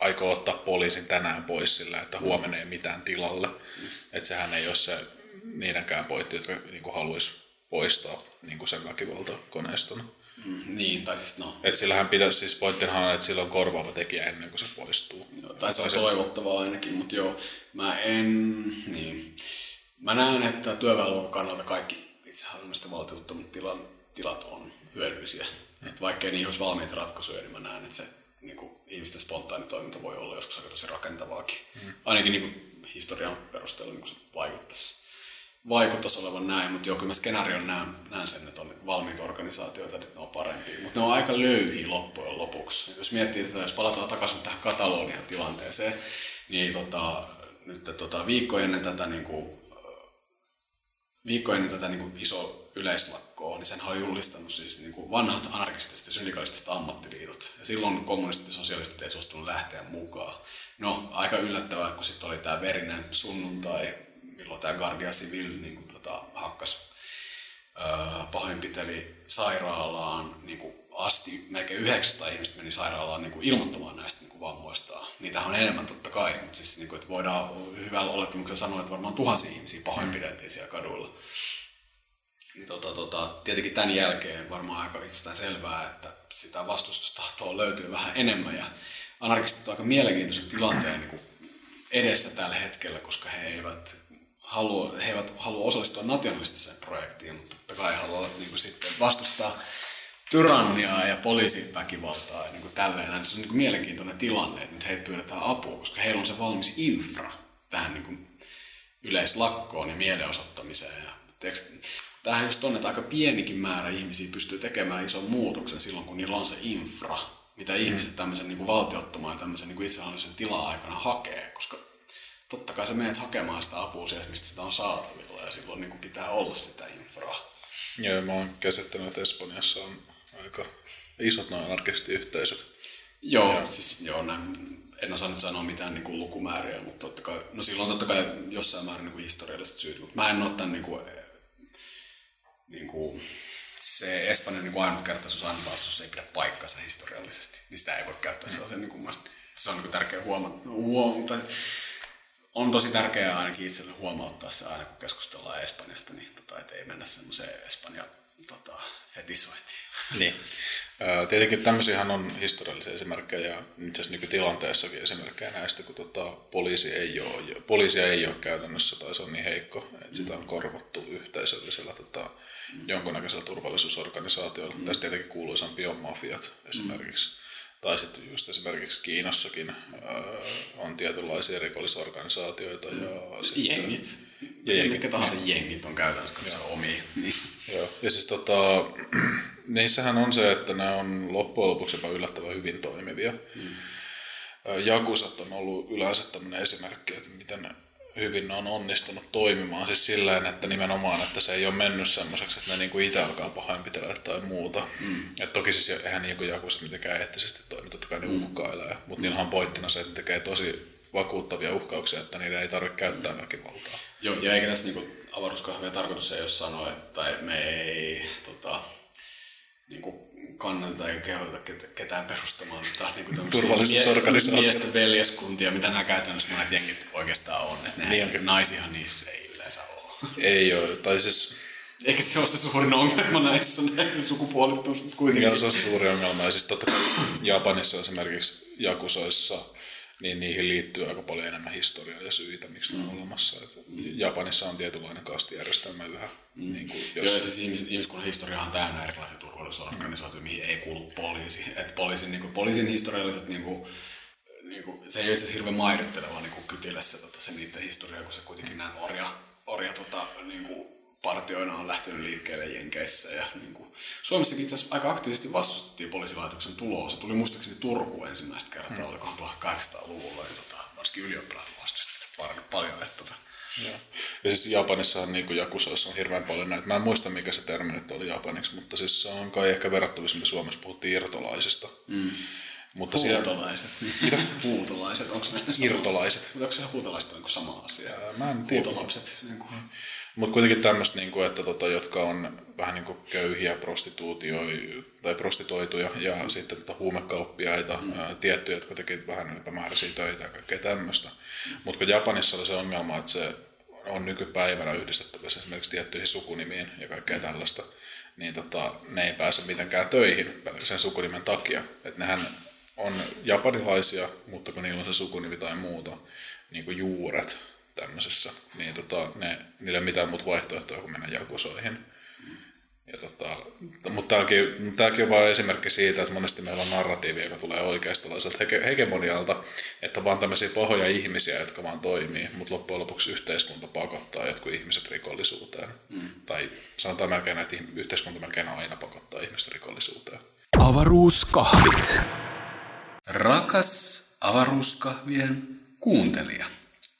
Speaker 3: aikoo ottaa poliisin tänään pois sillä, että huomenna ei mitään tilalle. Mm. Että sehän ei ole se niidenkään pointti, jotka niin haluaisi poistaa niin sen väkivaltakoneistona.
Speaker 2: Mm, niin, tai siis no,
Speaker 3: Et sillähän pitäisi, siis pointtihan on, että sillä on korvaava tekijä ennen kuin se poistuu.
Speaker 2: Joo, tai se on toivottavaa ainakin, mutta joo, mä en, niin. Mä näen, että työväenluokan kannalta kaikki itsehallinnollisten valtiottomat tilan, tilat on hyödyllisiä. Et vaikkei niihin olisi valmiita ratkaisuja, niin mä näen, että se niin kuin, ihmisten spontaani toiminta voi olla joskus aika tosi rakentavaakin. Mm. Ainakin niin kuin, historian perusteella niin kuin se vaikuttaisi, vaikuttaisi olevan näin, mutta joo, kyllä mä skenaarion näen, näen sen, että on valmiita organisaatioita, että ne on parempia, mutta ne on aika löyhiä loppujen lopuksi. Et jos miettii tätä, jos palataan takaisin tähän Katalonian tilanteeseen, niin tota, nyt tota, viikko ennen tätä niin kuin, viikko ennen tätä niin kuin iso yleislakkoa, niin sen oli julistanut siis niin kuin vanhat anarkistiset ja syndikalistiset ammattiliitot. Ja silloin kommunistit ja sosialistit ei suostunut lähteä mukaan. No, aika yllättävää, kun sitten oli tämä verinen sunnuntai, milloin tämä Guardia Civil niin kuin, tota, hakkas pahoinpiteli sairaalaan niin kuin asti, melkein 900 ihmistä meni sairaalaan niin kuin ilmoittamaan näistä niin kuin vammoistaan. Niitähän on enemmän totta kai, mutta siis niin kuin, että voidaan hyvällä olettamuksella sanoa, että varmaan tuhansia ihmisiä pahoinpideltiin siellä kaduilla. Niin tota, tota, tietenkin tämän jälkeen varmaan aika itsestään selvää, että sitä vastustustahtoa löytyy vähän enemmän ja anarkistit on aika mielenkiintoisen tilanteen niin kuin edessä tällä hetkellä, koska he eivät halua, he eivät halua osallistua nationalistiseen projektiin, mutta totta kai haluavat niin kuin sitten vastustaa tyranniaa ja poliisiväkivaltaa ja niin kuin tälleen. Se on niin kuin mielenkiintoinen tilanne, että nyt heiltä pyydetään apua, koska heillä on se valmis infra tähän niin kuin yleislakkoon ja mielenosoittamiseen. Ja tiedätkö, tämähän just on, että aika pienikin määrä ihmisiä pystyy tekemään ison muutoksen silloin, kun niillä on se infra, mitä ihmiset tämmöisen niin kuin valtiottoman ja tämmöisen niin kuin itsehallinnollisen tila-aikana hakee, koska totta kai sä menet hakemaan sitä apua sieltä, mistä sitä on saatavilla ja silloin niin kuin pitää olla sitä infraa.
Speaker 3: Joo, mä oon käsittänyt, että Espanjassa on aika isot noin anarkistiyhteisöt.
Speaker 2: Joo, joo. siis joo, näin, en osaa nyt sanoa mitään niin kuin lukumääriä, mutta totta kai, no silloin totta kai jossain määrin niin kuin historialliset syyt, mutta mä en ole tämän niin kuin, niin kuin, se Espanjan niin ainutkertaisuus ainutlaatuisuus ei pidä paikkansa historiallisesti, niin sitä ei voi käyttää sellaisen, niin kuin, se on niin kuin tärkeä huomata, huomata on tosi tärkeää ainakin itselle huomauttaa se aina, kun keskustellaan Espanjasta, niin tota, ei mennä semmoiseen Espanjan tota, fetisointiin.
Speaker 3: Niin. Tietenkin tämmöisiähän on historiallisia esimerkkejä ja itse asiassa nykytilanteessakin esimerkkejä näistä, kun tota, poliisi ei ole, poliisia ei ole käytännössä tai se on niin heikko, että sitä on korvattu yhteisöllisellä tota, jonkunnäköisellä turvallisuusorganisaatiolla. Mm. Tästä tietenkin kuuluisan biomafiat esimerkiksi. Mm. Tai sitten just esimerkiksi Kiinassakin ää, on tietynlaisia rikollisorganisaatioita. Ja sitten,
Speaker 2: Jengit.
Speaker 3: Ja jengit.
Speaker 2: Mitkä tahansa jengit on käytännössä omia. Niin.
Speaker 3: Joo. Ja siis tota, niissähän on se, että ne on loppujen lopuksi jopa yllättävän hyvin toimivia. Mm. Jakusat on ollut yleensä tämmöinen esimerkki, että miten hyvin ne on onnistunut toimimaan. Siis sillä että nimenomaan, että se ei ole mennyt semmoiseksi, että ne niinku itse alkaa pahoinpitellä tai muuta. Mm. Et toki siis eihän niinku jakusat mitenkään eettisesti toimi, totta kai ne mm. uhkailee. Mutta niillä on pointtina se, että tekee tosi vakuuttavia uhkauksia, että niiden ei tarvitse käyttää väkivaltaa.
Speaker 2: Joo, ja eikä tässä niinku avaruuskahvien tarkoitus ei ole sanoa, että me ei tota, niinku kannata eikä kehoteta ket- ketään perustamaan niinku tämmöisiä
Speaker 3: Turvallisuusorganisaatioita.
Speaker 2: miesten veljeskuntia, mitä nämä käytännössä monet jengit oikeastaan on. Että ne
Speaker 3: Niin onkin.
Speaker 2: naisihan niissä ei yleensä ole.
Speaker 3: Ei ole, tai siis
Speaker 2: Eikä se ole se suurin ongelma näissä, näissä sukupuolittuus, kuitenkin.
Speaker 3: Joo, se on se suuri ongelma. Ja siis totta kai Japanissa esimerkiksi jakusoissa, niin niihin liittyy aika paljon enemmän historiaa ja syitä, miksi ne on olemassa. Et Japanissa on tietynlainen kastijärjestelmä yhä. Niin kuin jos,
Speaker 2: Joo, siis ihmis, ihmiskunnan historia on täynnä erilaisia turvallisuusorganisaatioita, mihin ei kuulu poliisi. Et poliisin, niin kuin, poliisin historialliset niin kuin, niin niin kuin, se ei ole itse asiassa hirveän mairitteleva niin kytillä se, tota, se niiden historia, kun se kuitenkin näin orja, orja tota, niin kuin, partioina on lähtenyt liikkeelle Jenkeissä. Ja niin kuin, Suomessakin itse asiassa aika aktiivisesti vastustettiin poliisilaitoksen tuloa. Se tuli muistaakseni Turkuun ensimmäistä kertaa, mm. olikohan 1800-luvulla, ja tota, varsinkin ylioppilaat vastustivat paljon. paljon että, tota,
Speaker 3: Joo. Ja siis Japanissahan niin Jakusoissa on hirveän paljon näitä. Mä en muista mikä se termi nyt oli japaniksi, mutta siis se on kai ehkä verrattavissa, mitä Suomessa puhuttiin irtolaisista. Mm.
Speaker 2: Mutta huutolaiset. Siellä... huutolaiset, onko ne
Speaker 3: Irtolaiset.
Speaker 2: Mutta onko se huutolaiset niin sama asia?
Speaker 3: Mä en tiedä.
Speaker 2: Huutolapset. Niin kuin.
Speaker 3: Mutta kuitenkin tämmöistä, niin kuin, että tota, jotka on vähän niin kuin köyhiä prostituutioja tai prostituoituja ja mm. sitten tota, huumekauppiaita, mm. ää, tiettyjä, jotka tekevät vähän epämääräisiä töitä ja kaikkea tämmöistä. Mm. Mutta kun Japanissa oli se ongelma, että se on nykypäivänä yhdistettävissä esimerkiksi tiettyihin sukunimiin ja kaikkea tällaista, niin tota, ne ei pääse mitenkään töihin sen sukunimen takia. Että nehän on japanilaisia, mutta kun niillä on se sukunimi tai muuta, niin kuin juuret tämmöisessä, niin tota, ne, niillä ei ole mitään muuta vaihtoehtoa kuin mennä jakusoihin. Ja tota, mutta tämäkin, tämäkin on vain esimerkki siitä, että monesti meillä on narratiivi, joka tulee oikeistolaiselta hege, hegemonialta, että vaan tämmöisiä pahoja ihmisiä, jotka vaan toimii, mutta loppujen lopuksi yhteiskunta pakottaa jotkut ihmiset rikollisuuteen. Mm. Tai sanotaan melkein, että yhteiskunta melkein aina pakottaa ihmiset rikollisuuteen.
Speaker 1: Avaruuskahvit.
Speaker 2: Rakas avaruuskahvien kuuntelija.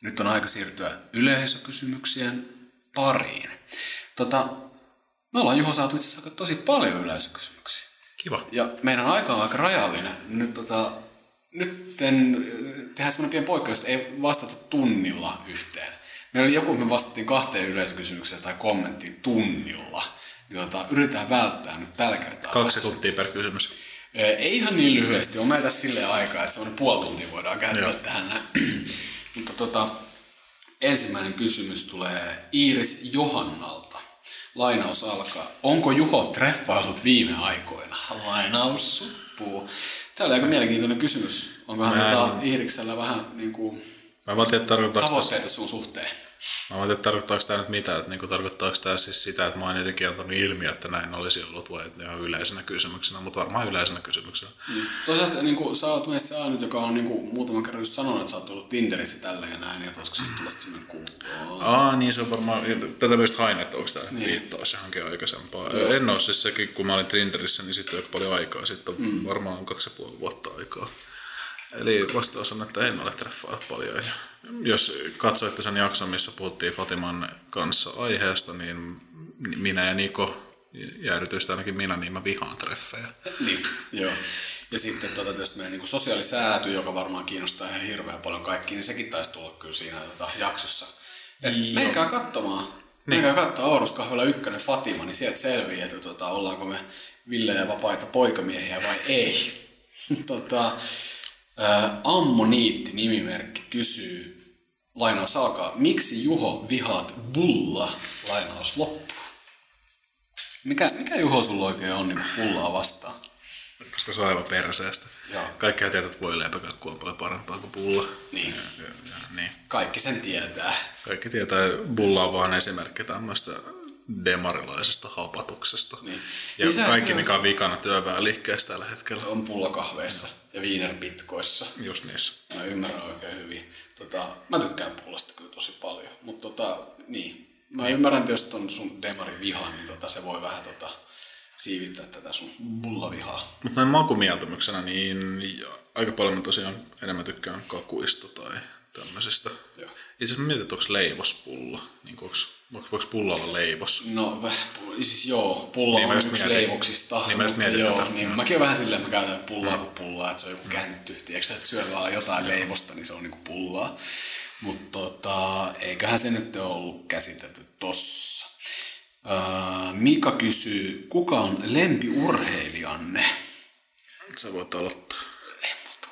Speaker 2: Nyt on aika siirtyä yleisökysymyksien pariin. Tota, me ollaan Juho saatu itse asiassa tosi paljon yleisökysymyksiä.
Speaker 3: Kiva.
Speaker 2: Ja meidän aika on aika rajallinen. Nyt, tota, nyt en, tehdään semmoinen pieni poikkeus, että ei vastata tunnilla yhteen. Meillä oli joku, me vastattiin kahteen yleisökysymykseen tai kommenttiin tunnilla. Jota yritetään välttää nyt tällä kertaa.
Speaker 3: Kaksi tuntia per kysymys.
Speaker 2: Ei ihan niin lyhyesti. On meillä tässä silleen aikaa, että semmoinen puoli tuntia voidaan käyttää tähän näin. Mutta tota, ensimmäinen kysymys tulee Iiris Johannalta. Lainaus alkaa. Onko Juho treffailut viime aikoina? Lainaus suppuu. Tämä oli aika mielenkiintoinen kysymys. Onkohan tota Iiriksellä vähän niin kuin,
Speaker 3: Mä vaan tiedä,
Speaker 2: tavoitteita sun suhteen?
Speaker 3: Mä en tiedä, tarkoittaako tämä nyt mitä, että niin tarkoittaako tämä siis sitä, että mä oon jotenkin antanut ilmi, että näin olisi ollut, vai että ihan yleisenä kysymyksenä, mutta varmaan yleisenä kysymyksenä.
Speaker 2: Mm. Toisaalta niin kuin, sä oot meistä se ainut, joka on niin kuin, muutaman kerran just sanonut, että sä oot ollut Tinderissä tällä ja näin, ja voisiko siitä tulla semmoinen kuulua?
Speaker 3: Aa, niin se on varmaan, tätä myös hain, että onko tämä niin. viittaus johonkin aikaisempaa. Joo. En ole siis sekin, kun mä olin Tinderissä, niin sitten on paljon aikaa, sitten on mm. varmaan kaksi ja puoli vuotta aikaa. Eli vastaus on, että en ole treffailla paljon. Ja jos katsoitte sen jakson, missä puhuttiin Fatiman kanssa aiheesta, niin minä ja Niko, jäädytyistä ainakin minä, niin mä vihaan treffejä.
Speaker 2: niin, joo. Ja sitten tuota, tietysti meidän niin sosiaalisääty, joka varmaan kiinnostaa ihan hirveän paljon kaikki, niin sekin taisi tulla kyllä siinä tota, jaksossa. Et menkää katsomaan. Niin. Menkää katsoa Auruskahvela 1 Fatima, niin sieltä selviää, että tota, ollaanko me villejä vapaita poikamiehiä vai ei. tota, Ammoniitti nimimerkki kysyy, lainaus alkaa, miksi Juho vihaat bulla, lainaus loppu. Mikä, mikä Juho sulla oikein on niin bullaa vastaan?
Speaker 3: Koska se on aivan perseestä. Joo. Kaikki tietää, että voi leipäkakku on paljon parempaa kuin bulla.
Speaker 2: Niin. Ja, ja, ja, niin. Kaikki sen tietää.
Speaker 3: Kaikki tietää, bulla on vaan esimerkki tämmöistä demarilaisesta hapatuksesta. Niin. Ja Lisää kaikki, mikä on vikana työväenliikkeessä tällä hetkellä.
Speaker 2: On pullakahveissa ja viinerpitkoissa.
Speaker 3: Just niissä.
Speaker 2: Mä ymmärrän oikein hyvin. Tota, mä tykkään pullasta kyllä tosi paljon, mutta tota, niin. Mä ymmärrän, että jos ton sun demari vihan, niin tota, se voi vähän tota, siivittää tätä sun bullavihaa.
Speaker 3: Mutta näin makumieltymyksenä, niin aika paljon mä tosiaan enemmän tykkään kakuista tai tämmöisestä. Joo. Itse asiassa mietin, että onko leivospulla. Niin onko Voiko, voiko pulla olla leivos?
Speaker 2: No, siis joo, pulla niin on yksi mietin, leivoksista.
Speaker 3: Niin mutta mietin
Speaker 2: joo, tätä. niin mäkin vähän silleen, mä käytän pullaa mm. kuin pullaa, että se on joku käntty. Tiedätkö että syö vaan jotain mm. leivosta, niin se on niinku pullaa. Mutta tota, eiköhän se nyt ole ollut käsitelty tossa. Uh, Mika kysyy, kuka on lempiurheilijanne?
Speaker 3: Sä voit aloittaa.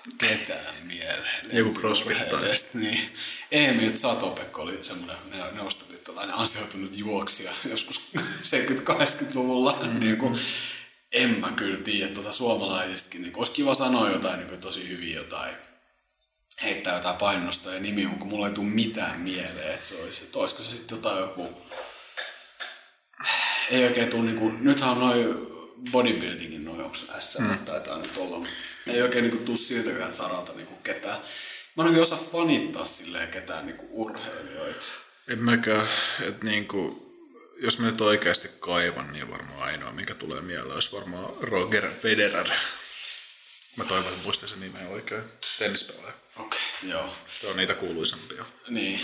Speaker 2: Mutta ketään mieleen.
Speaker 3: Joku crossfit
Speaker 2: Niin. Emil Satopekko oli semmoinen neuvostoliittolainen ansioitunut juoksija joskus 70-80-luvulla. Mm-hmm. niin kuin, en mä kyllä tiedä tuota suomalaisestakin. Niin olisi kiva sanoa jotain niin tosi hyvin jotain heittää jotain painosta ja nimi, mutta mulla ei tule mitään mieleen, että se olisi, että olisiko se sitten jotain joku, ei oikein tule, niin kuin, nythän on noin bodybuildingin noin, onko se SM, mm. taitaa nyt olla, ei oikein niinku tuu siltäkään saralta niinku ketään. Mä en oikein osaa fanittaa silleen ketään niinku urheilijoita.
Speaker 3: En mäkään, että niinku, jos mä nyt oikeasti kaivan, niin varmaan ainoa, mikä tulee mieleen, olisi varmaan Roger Federer. Mä toivon, että muistan sen nimen oikein. Tennispelaaja.
Speaker 2: Okei, okay, joo.
Speaker 3: Se on niitä kuuluisampia.
Speaker 2: Niin.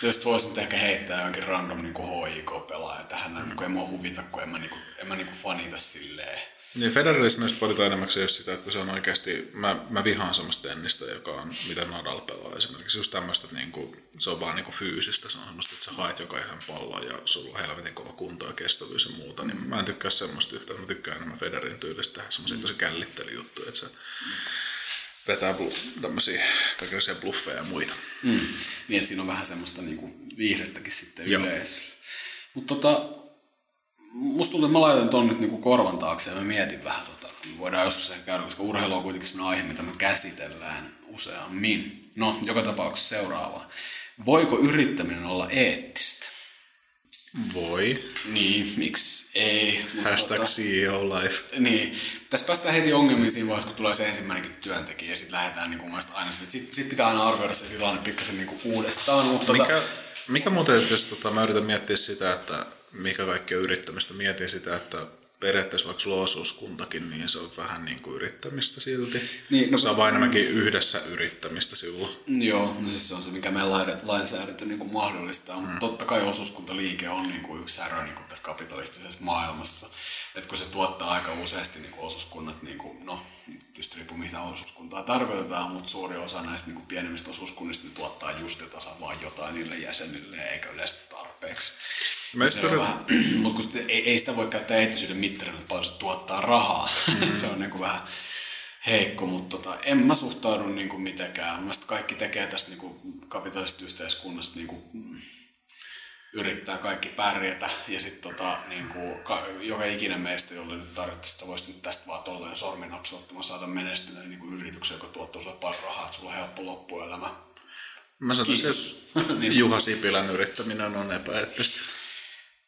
Speaker 2: Tietysti voisi nyt ehkä heittää jonkin random niinku HIK-pelaaja tähän, mm. kun en mua huvita, kun en mä, niinku, en mä niinku fanita silleen.
Speaker 3: Niin Federeris myös valitaan enemmänkin just sitä, että se on oikeasti, mä, mä vihaan semmoista tennistä, joka on, mitä Nadal pelaa esimerkiksi, just tämmöistä, että niinku, se on vaan niinku fyysistä, se on semmoista, että sä haet jokaisen pallon ja sulla on helvetin kova kunto ja kestävyys ja muuta, niin mä en tykkää semmoista yhtään, mä tykkään enemmän Federin tyylistä, semmoisia tosi källittelyjuttuja, että se vetää blu- tämmöisiä kaikenlaisia bluffeja ja muita.
Speaker 2: Mm. Niin, että siinä on vähän semmoista niinku viihdettäkin sitten yleisöllä. Mutta tota, musta tuntuu, että mä laitan ton nyt niinku korvan taakse ja mä mietin vähän, tota, me voidaan joskus ehkä käydä, koska urheilu on kuitenkin sellainen aihe, mitä me käsitellään useammin. No, joka tapauksessa seuraava. Voiko yrittäminen olla eettistä?
Speaker 3: Voi.
Speaker 2: Niin, miksi ei?
Speaker 3: Hashtag
Speaker 2: tota-
Speaker 3: CEO Life.
Speaker 2: Niin, tässä päästään heti ongelmiin siinä vaiheessa, kun tulee se ensimmäinenkin työntekijä ja sitten lähdetään niin kuin aina sitten sit pitää aina arvioida se tilanne pikkasen niin kuin uudestaan. Mutta tota,
Speaker 3: Mikä, mikä muuten, jos tota, mä yritän miettiä sitä, että mikä kaikki on yrittämistä, mietin sitä, että periaatteessa vaikka sulla osuuskuntakin, niin se on vähän niin kuin yrittämistä silti.
Speaker 2: Niin, no-
Speaker 3: se on vain enemmänkin yhdessä yrittämistä silloin.
Speaker 2: Joo, no siis se on se, mikä meidän lain- lainsäädäntö niin kuin mahdollistaa, mutta totta kai osuuskuntaliike on niin kuin yksi särö niin kuin tässä kapitalistisessa maailmassa. Et kun se tuottaa aika useasti niin osuuskunnat, niin kuin, no tietysti riippuu mitä osuuskuntaa tarkoitetaan, mutta suuri osa näistä niin kuin pienemmistä osuuskunnista ne tuottaa just ja tasa vaan jotain niille jäsenille eikä yleensä tarpeeksi.
Speaker 3: Mä
Speaker 2: vähän, mutta kun ei, ei, sitä voi käyttää eettisyyden mittarina, että paljon se tuottaa rahaa. Mm. se on niin kuin vähän heikko, mutta tota, en mä suhtaudu niin kuin mitenkään. Mielestäni kaikki tekee tästä niin kuin kapitalistisesta yhteiskunnasta niin kuin, yrittää kaikki pärjätä ja sitten tota, niin kuin, ka, joka ikinen meistä, jolle nyt tarjottaisiin, että voisit nyt tästä vaan tolleen sormin napsauttamaan saada menestyneen niin yrityksen, joka tuottaa sulle paljon rahaa, että sulla on helppo loppuelämä.
Speaker 3: Mä sanoisin, että
Speaker 2: Niin.
Speaker 3: Juha Sipilän yrittäminen on epäeettistä.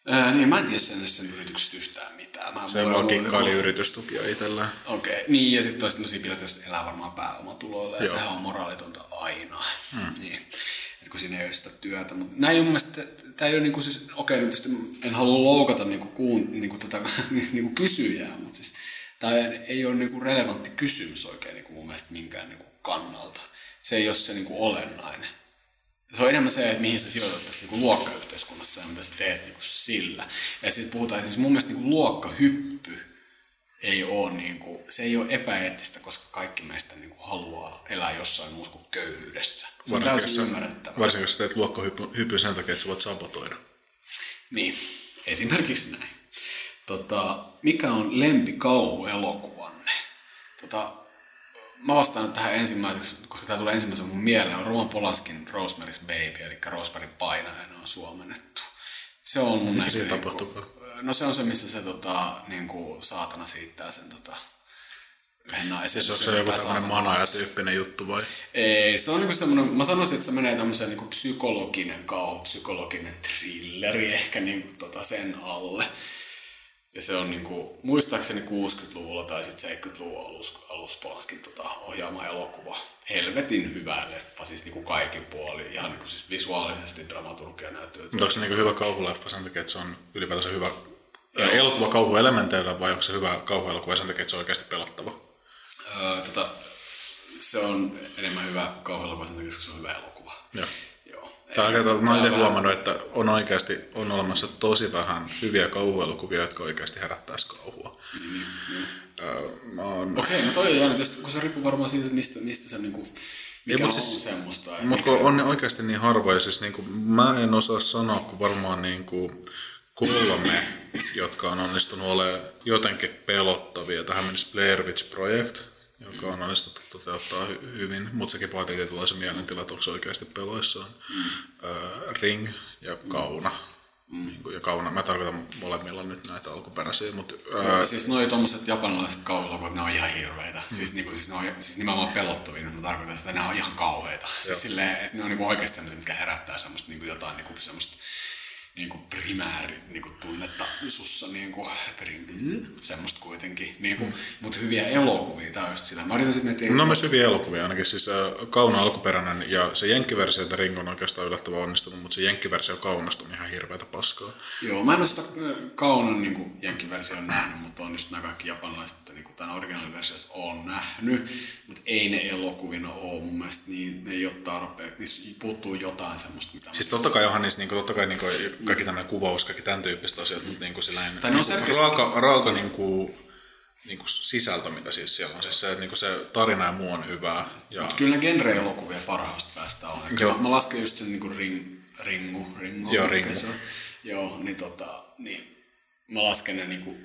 Speaker 2: Ää, niin, mä en tiedä sen, sen yrityksestä yhtään mitään. Mä
Speaker 3: Se vaan kikkaili yritystukia itsellään.
Speaker 2: Okei, okay. niin ja sitten toista no Sipilä tietysti elää varmaan pääomatuloilla ja
Speaker 3: Joo.
Speaker 2: sehän on moraalitonta aina. Hmm. Niin. Kun siinä ei ole sitä työtä. Mutta näin on mun mielestä, tämä ei ole niinku siis, okei okay, tietysti en halua loukata niinku kuun, niinku tätä niinku kysyjää, mutta siis tämä ei ole niinku relevantti kysymys oikein niinku mun mielestä minkään niinku kannalta. Se ei ole se niinku olennainen. Se on enemmän se, että mihin sä sijoitat tässä niinku luokkayhteiskunnassa ja mitä sä teet niinku sillä. Ja siis puhutaan, siis mun mielestä niinku luokkahyppy ei ole, niinku, se ei ole epäeettistä, koska kaikki meistä niinku haluaa elää jossain muussa kuin köyhyydessä. Se on
Speaker 3: Varsinkin,
Speaker 2: täysin ymmärrettävää.
Speaker 3: Varsinkin, jos teet luokkahypyn sen takia, että sä voit sabotoida.
Speaker 2: Niin, esimerkiksi näin. Tota, mikä on lempikauhuelokuvanne? Tota, mä vastaan nyt tähän ensimmäiseksi, koska tämä tulee ensimmäisenä mun mieleen, on Roman Polaskin Rosemary's Baby, eli Rosemaryn painajana on suomennettu. Se on mun
Speaker 3: Mitä siinä
Speaker 2: niinku-
Speaker 3: tapahtuukaan?
Speaker 2: No se on se, missä se tota, niinku, saatana siittää sen tota, naisen.
Speaker 3: Siis onko se joku tämmöinen manaja-tyyppinen juttu vai?
Speaker 2: ei, se on niinku semmoinen, mä sanoisin, että se menee tämmöiseen niinku psykologinen kauhu, psykologinen thrilleri ehkä niinku tota sen alle. Ja se on niinku, muistaakseni 60-luvulla tai sitten 70-luvun alus, alus Polaskin tota ohjaama elokuva. Helvetin hyvä leffa, siis niinku kaikin puoli, ihan niinku siis visuaalisesti dramaturgia näyttöä.
Speaker 3: Mutta onko se niinku hyvä kauhuleffa sen takia, että se on ylipäätänsä hyvä elokuva kauhuelementeillä vai onko se hyvä kauhuelokuva sen takia, että se on oikeasti pelattava?
Speaker 2: Öö, tota, se on enemmän hyvä kauhuelokuva sen takia, koska se on hyvä elokuva.
Speaker 3: Joo.
Speaker 2: Joo. Ei-
Speaker 3: kato, mä
Speaker 2: tää
Speaker 3: oon
Speaker 2: on
Speaker 3: itse
Speaker 2: vähän-
Speaker 3: huomannut, että on oikeasti on olemassa tosi vähän hyviä kauhuelokuvia, jotka oikeasti herättäisi kauhua. Öö, mä oon,
Speaker 2: Okei, no toi on jännä, tietysti, kun se riippuu varmaan siitä, että mistä, mistä se niinku, mikä
Speaker 3: mut
Speaker 2: on
Speaker 3: siis-
Speaker 2: semmoista. että
Speaker 3: Mutta on ne oikeasti niin harvoja, siis niinku, mä en osaa sanoa, kun varmaan niinku kolme, jotka on onnistunut olemaan jotenkin pelottavia. Tähän menisi Blair Witch Project, joka on onnistuttu toteuttaa hy- hyvin, mutta sekin vaatii tietynlaisen mielentila, että onko oikeasti peloissaan. Ö, Ring ja Kauna. Niinku, ja Kauna, mä tarkoitan molemmilla nyt näitä alkuperäisiä, mutta
Speaker 2: Ää, siis noi tommoset japanilaiset kauhuelokuvat, ne on ihan hirveitä. Mm. Siis, niinku, siis, ne on, siis nimenomaan pelottavia, niin mä tarkoitan sitä, ne on ihan kauheita. Siis silleen, että ne on niinku oikeasti semmoisia, mitkä herättää semmoista niinku jotain niinku semmoista niinku primääri niinku tunnetta sussa niinku, prim, semmoista kuitenkin. Niinku, mm. Mutta hyviä elokuvia, tää on just sitä. Mä yritän sit miettiä,
Speaker 3: No myös hyviä elokuvia ainakin, siis äh, Kauna alkuperäinen ja se jenkkiversio, että Ringo on oikeastaan yllättävän onnistunut, mutta se jenkkiversio Kaunasta on ihan hirveätä paskaa.
Speaker 2: Joo, mä en ole sitä äh, Kaunan niinku, jenkkiversion nähnyt, mutta on just nämä kaikki japanilaiset, että niinku, tämän originaaliversiot on nähnyt, mutta ei ne elokuvina ole mun mielestä, niin ne ei ole tarpeen, niissä puuttuu jotain semmoista, mitä
Speaker 3: Siis totta kai onhan niissä, niinku, totta kai niinku, kaikki tämmöinen kuvaus, kaikki tämän tyyppiset asiat, mutta niinku sellainen
Speaker 2: Tai ne on
Speaker 3: niinku,
Speaker 2: selkeästi-
Speaker 3: raaka, raaka niinku, niinku sisältö, mitä siis siellä on. Siis se, niinku se tarina ja muu on hyvää. Ja,
Speaker 2: Mut kyllä ne genre-elokuvia parhaasta päästä on.
Speaker 3: Joo.
Speaker 2: Mä lasken just sen niinku ring, ringu, ringu.
Speaker 3: Joo, Ringu.
Speaker 2: se on. Joo, niin tota, niin mä lasken ne niinku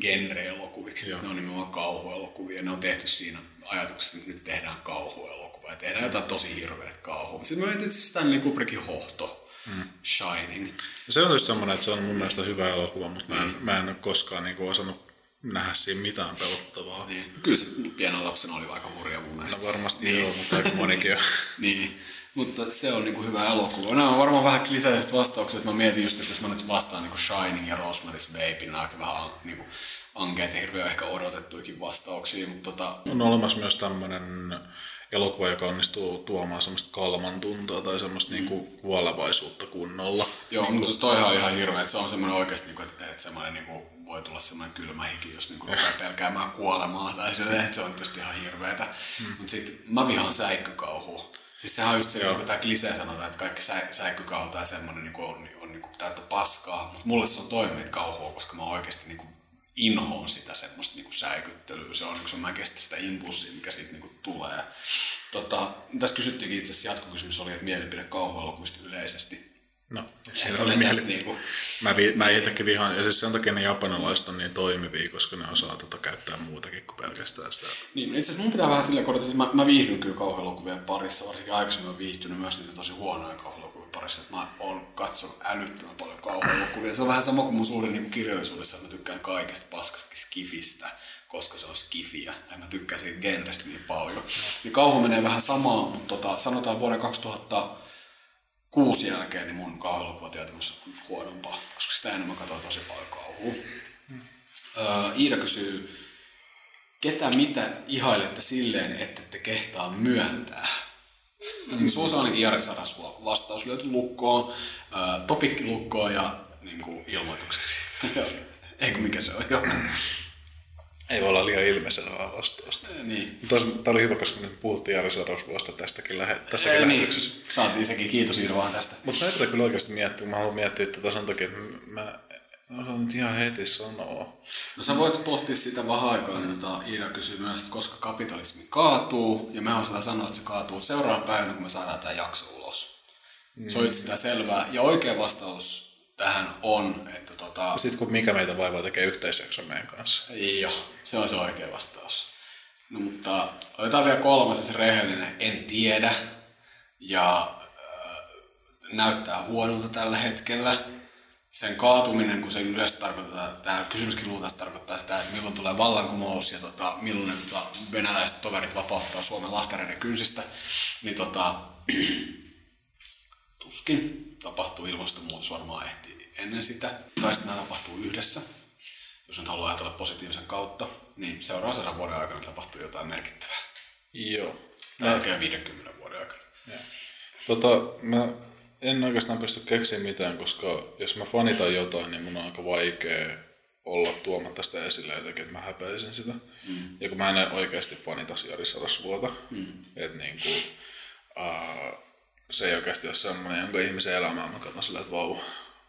Speaker 2: genre-elokuviksi.
Speaker 3: Joo.
Speaker 2: Ne on nimenomaan kauhuelokuvia. Ne on tehty siinä ajatuksessa, että nyt tehdään kauhuelokuvaa ja tehdään jotain tosi hirveät kauhua. Sitten mä mietin, että Stanley Kubrickin hohto, mm. Shining.
Speaker 3: Se on just semmoinen, että se on mun mielestä hyvä elokuva, mutta mä en, mä en ole koskaan niinku osannut nähdä siinä mitään pelottavaa.
Speaker 2: Niin. Kyllä se pienen lapsena oli aika hurja mun mielestä.
Speaker 3: No varmasti
Speaker 2: niin.
Speaker 3: joo, mutta aika monikin on.
Speaker 2: Niin, mutta se on niinku hyvä elokuva. Nämä on varmaan vähän kliseelliset vastaukset. Mä mietin just, että jos mä nyt vastaan niinku Shining ja Rosemary's Baby, nämä on vähän niinku ankeet ja hirveän ehkä odotettuikin vastauksia, mutta tota,
Speaker 3: On olemassa myös tämmöinen elokuva, joka onnistuu tuomaan semmoista kalman tuntoa tai semmoista mm. niinku kuolevaisuutta kunnolla.
Speaker 2: joo, mutta se toihan on ihan hirveä, että se on semmoinen oikeasti, niinku, että, että semmoinen niinku, voi tulla semmoinen kylmä hiki, jos niinku rupeaa pelkäämään kuolemaa tai se, että se on tietysti ihan hirveetä. Mm. Mutta sitten mä vihaan säikkykauhua. Siis sehän on just se,
Speaker 3: Joo.
Speaker 2: niin tämä klisee sanotaan, että kaikki sä, säikkykauhu tai semmoinen niin on, on niin täyttä paskaa. Mutta mulle se on toimit kauhua, koska mä oikeasti niin inhoon sitä semmoista niin säikyttelyä. Se on, se on mä kestä sitä impulssia, mikä siitä niin tulee. Tota, tässä kysyttiinkin itse asiassa jatkokysymys oli, että mielipide kauhuelokuvista yleisesti.
Speaker 3: No,
Speaker 2: Siinä
Speaker 3: siinä
Speaker 2: oli
Speaker 3: mieli.
Speaker 2: niinku,
Speaker 3: Mä, vi, mä itsekin vihaan, ja siis sen takia ne japanilaiset on niin toimivia, koska ne osaa tota käyttää muutakin kuin pelkästään sitä.
Speaker 2: Niin, itse asiassa mun pitää vähän silleen korjata, että mä, mä viihdyn kyllä kauhuelokuvien parissa, varsinkin aikaisemmin olen viihtynyt myös niitä tosi huonoja kauhuelokuvien parissa, että mä oon katsonut älyttömän paljon kauhuelokuvia. Se on vähän sama kuin mun suhde niin kirjallisuudessa, mä tykkään kaikesta paskasta skifistä, koska se on skifiä, ja mä tykkään siitä genrestä niin paljon. Niin kauhu menee vähän samaan, mutta tota, sanotaan vuoden 2006 jälkeen niin mun kauhuelokuvatietomus on huonompaa, koska sitä enemmän katsoin tosi paljon kauhua. Öö, Iida kysyy, ketä mitä ihailette silleen, että te kehtaa myöntää? Suosi on ainakin Jari Saras vastaus löyty lukkoon, ää, topikki lukkoon ja niin kuin, ilmoitukseksi. Eikö mikä se on? Joo.
Speaker 3: Ei voi olla liian ilmeisellä vastausta.
Speaker 2: niin.
Speaker 3: Tämä oli hyvä, koska nyt puhuttiin Jari Sarasvuosta tästäkin, lähe, tässäkin
Speaker 2: Ei, niin.
Speaker 3: lähetyksessä.
Speaker 2: Saatiin sekin. Kiitos Iida vaan tästä.
Speaker 3: Mutta mä yritän kyllä oikeasti miettiä, mä haluan miettiä tätä sen takia, että mä en osaa nyt ihan heti sanoa.
Speaker 2: No sä voit pohtia sitä vähän aikaa, niin tota, Iida kysyy myös, että koska kapitalismi kaatuu, ja me osaan sanoa, että se kaatuu seuraavan päivänä, kun me saadaan tämä jakso ulos. Mm. Se on itsestään selvää. Ja oikea vastaus tähän on, että tota,
Speaker 3: Sitten kun mikä meitä vaivaa tekee yhteisjakson meidän kanssa.
Speaker 2: Joo, se on se oikea vastaus. No mutta otetaan vielä kolmas se rehellinen, en tiedä. Ja äh, näyttää huonolta tällä hetkellä. Sen kaatuminen, kun se yleensä tarkoittaa, tämä kysymyskin luultavasti tarkoittaa sitä, että milloin tulee vallankumous ja tota, milloin ne tota, venäläiset toverit vapauttaa Suomen lahtareiden kynsistä, niin tota, tuskin tapahtuu ilmastonmuutos varmaan ehtii ennen sitä. Tai sitten nämä tapahtuu yhdessä jos nyt haluaa ajatella positiivisen kautta, niin seuraavan sadan vuoden aikana tapahtuu jotain merkittävää.
Speaker 3: Joo.
Speaker 2: Jälkeen 50 vuoden aikana.
Speaker 3: Tota, mä en oikeastaan pysty keksiä mitään, koska jos mä fanitan jotain, niin mun on aika vaikea olla tuomatta sitä esille jotenkin, että mä häpäisin sitä. Mm. Ja kun mä en oikeasti fanita Jari Sarasvuota, mm. että niinku, uh, se ei oikeasti ole semmoinen, jonka ihmisen elämää mä katson sillä, että vau,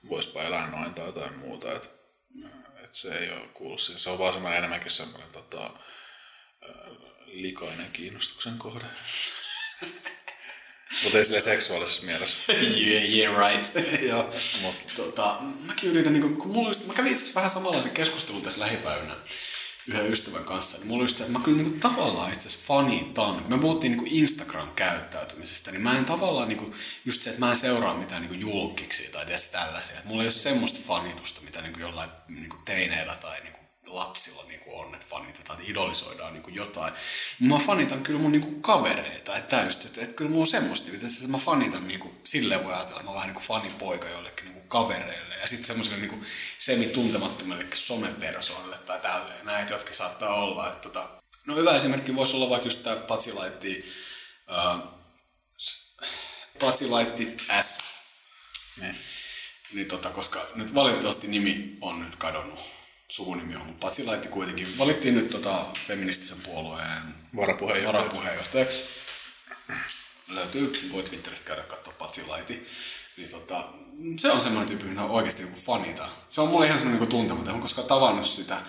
Speaker 3: voispa elää noin tai jotain muuta. Että et se ei ole kuullut siihen. Se on vaan semmoinen enemmänkin semmoinen tota, likainen kiinnostuksen kohde. Mutta ei silleen seksuaalisessa mielessä.
Speaker 2: yeah, yeah, right. Joo.
Speaker 3: Mut-
Speaker 2: tota, mäkin yritän, niin kun, kun mulla just, mä kävin itse asiassa vähän samanlaisen keskustelun tässä lähipäivänä yhden ystävän kanssa, niin mulla oli just se, että mä kyllä niin tavallaan itse asiassa fanitan. Me puhuttiin niin Instagram-käyttäytymisestä, niin mä en tavallaan niin just se, että mä en seuraa mitään niin julkiksi tai tietysti tällaisia. Että mulla ei ole semmoista fanitusta, mitä niin jollain niin teineillä tai niin lapsilla niin kuin on, että fanitetaan, että idolisoidaan niin kuin jotain. Mä fanitan kyllä mun niin kuin kavereita, että, just, että, että kyllä mulla on semmoista, että, että mä fanitan niin kuin, silleen voi ajatella, että mä vähän niin kuin fanipoika jollekin niin kuin kavereille ja sitten semmoisille niin semi-tuntemattomille somepersoonille tai tälleen, näitä, jotka saattaa olla. Että, tota, no hyvä esimerkki voisi olla vaikka just tää Patsilaitti, äh, Patsilaitti S.
Speaker 3: Niin.
Speaker 2: Niin tota, koska nyt valitettavasti nimi on nyt kadonnut. Sukunimi on, mutta Patsilaitti kuitenkin valittiin nyt tota feministisen puolueen
Speaker 3: Varapuheenjohtaja.
Speaker 2: varapuheenjohtajaksi. Löytyy, voi Twitteristä käydä katsoa Patsilaitti. Niin tota, se on semmoinen tyyppi, mitä oikeasti niinku fanita. Se on mulle ihan semmoinen niinku tuntematon, en koskaan tavannut sitä.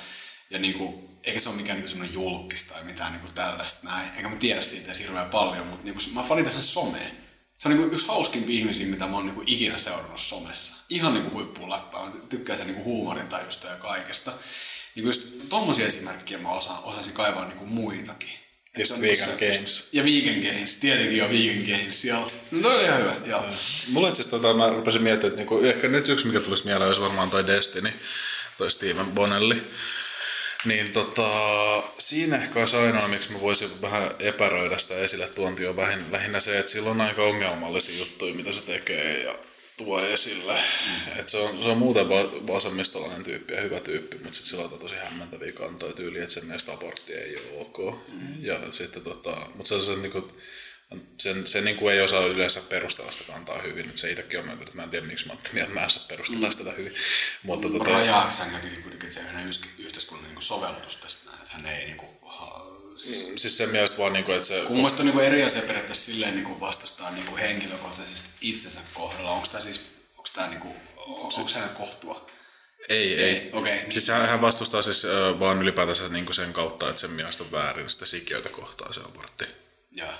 Speaker 2: Ja niinku, eikä se ole mikään niinku semmoinen julkis tai mitään niinku tällaista näin. Enkä mä tiedä siitä edes hirveän paljon, mutta niinku, mä fanitan sen someen. Se on niinku yksi hauskimpia ihmisiä, mitä mä oon niinku ikinä seurannut somessa. Ihan niinku huippuläppää. Mä tykkään sen niinku huumorin tajusta ja kaikesta. Niinku just tommosia esimerkkejä mä osaan, osasin kaivaa niinku muitakin. Et
Speaker 3: Just
Speaker 2: niinku
Speaker 3: vegan gains.
Speaker 2: Ja vegan gains, tietenkin jo vegan gains, joo. No toi oli ihan hyvä, joo.
Speaker 3: Mulla itse tota, mä rupesin miettimään, että niinku, ehkä nyt yksi mikä tulisi mieleen olisi varmaan toi Destiny, toi Steven Bonelli. Niin tota, siinä ehkä olisi ainoa, miksi mä voisin vähän epäröidä sitä esille tuonti on lähin- lähinnä se, että sillä on aika ongelmallisia juttuja, mitä se tekee ja tuo esille. Mm. Et se, on, se on muuten va- vasemmistolainen tyyppi ja hyvä tyyppi, mutta sitten sillä on tosi hämmentäviä kantoja tyyliä, että sen mielestä abortti ei ole ok. Mm. Ja sitten tota, mutta se on se niinku, sen, se niin kuin ei osaa yleensä perustella sitä kantaa hyvin. Nyt se itsekin on myöntänyt, että mä en tiedä miksi mä ajattelin, että mä en saa perustella sitä hyvin. Mutta tota,
Speaker 2: Rajaaks hän kuitenkin, että se on yhteiskunnan niin sovellutus tästä että hän ei niin kuin,
Speaker 3: siis sen mielestä vaan, niin kuin, että se...
Speaker 2: kun mielestä on niin eri asia periaatteessa silleen niin kuin vastustaa niin kuin henkilökohtaisesti itsensä kohdalla. Onko tämä siis, onko tämä niin kuin, onko hänen kohtua?
Speaker 3: Ei, ei.
Speaker 2: Okei, niin.
Speaker 3: Siis hän, hän vastustaa siis äh, vaan ylipäätänsä niin kuin sen kautta, että sen mielestä on väärin sitä sikiöitä kohtaa se abortti.
Speaker 2: Ja,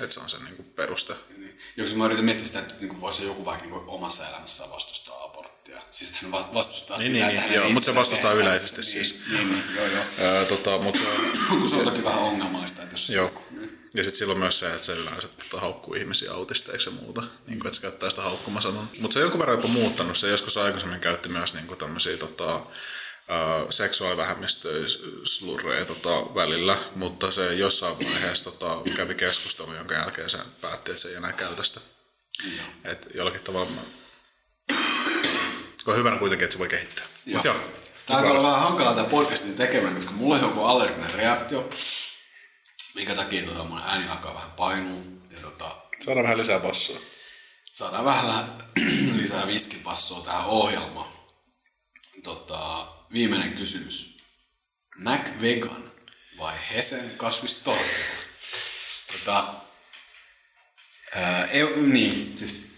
Speaker 3: Että se on sen niin kuin peruste.
Speaker 2: niin. Jos mä yritän miettiä sitä, että niin kuin voisi joku vaikka niin kuin omassa elämässään vastustaa aborttia. Siis hän vast- vastustaa
Speaker 3: Niin,
Speaker 2: sitä,
Speaker 3: niin,
Speaker 2: että
Speaker 3: niin, joo, mutta se vastustaa yleisesti
Speaker 2: niin,
Speaker 3: siis.
Speaker 2: Niin, niin, joo, joo.
Speaker 3: Ää, tota, mutta,
Speaker 2: Kun se on toki vähän ongelmallista, että jos se
Speaker 3: joo. Ja sitten silloin myös se, että se yleensä haukkuu ihmisiä autisteiksi ja muuta. Niin kuin, että se käyttää sitä haukkumasanon. Mutta se on jonkun verran jopa muuttanut. Se joskus aikaisemmin käytti myös niin kuin tämmöisiä tota, seksuaalivähemmistöslurreja tota, välillä, mutta se jossain vaiheessa tota, kävi keskustelu, jonka jälkeen se päätti, että se ei enää käytä sitä. Et jollakin tavalla mä... on hyvänä kuitenkin, että se voi kehittää. Mut joo.
Speaker 2: Tämä on vähän hankalaa tämä podcastin tekeminen, koska mulla on joku allerginen reaktio, minkä takia tota, mun ääni alkaa vähän painua. Ja tota,
Speaker 3: Saadaan vähän lisää bassoa.
Speaker 2: saadaan vähän lisää viskipassoa tähän ohjelmaan. Tota, viimeinen kysymys. Mac Vegan vai Hesen kasvistortilla? Tota, ei, niin, siis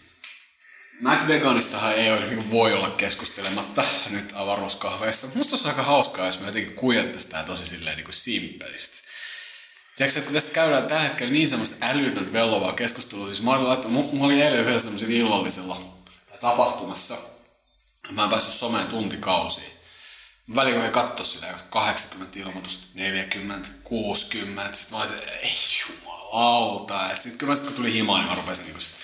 Speaker 2: Mac Veganistahan ei ole, niin voi olla keskustelematta nyt avaruuskahveissa. Musta olisi aika hauskaa, jos me jotenkin kujettaisiin tää tosi silleen niin kuin. Tiedätkö, että kun tästä käydään tällä hetkellä niin semmoista älytöntä vellovaa keskustelua, siis mä olin, laittanut, mä olin eilen yhdellä semmoisella illallisella tapahtumassa. Mä en päässyt someen tuntikausiin. Välillä voi katsoa sitä 80 ilmoitusta, 40, 60. Sitten mä olin se, ei jumalauta. Et sit kyllä mä sit, kun tuli himaan, niin mä rupesin niinku sit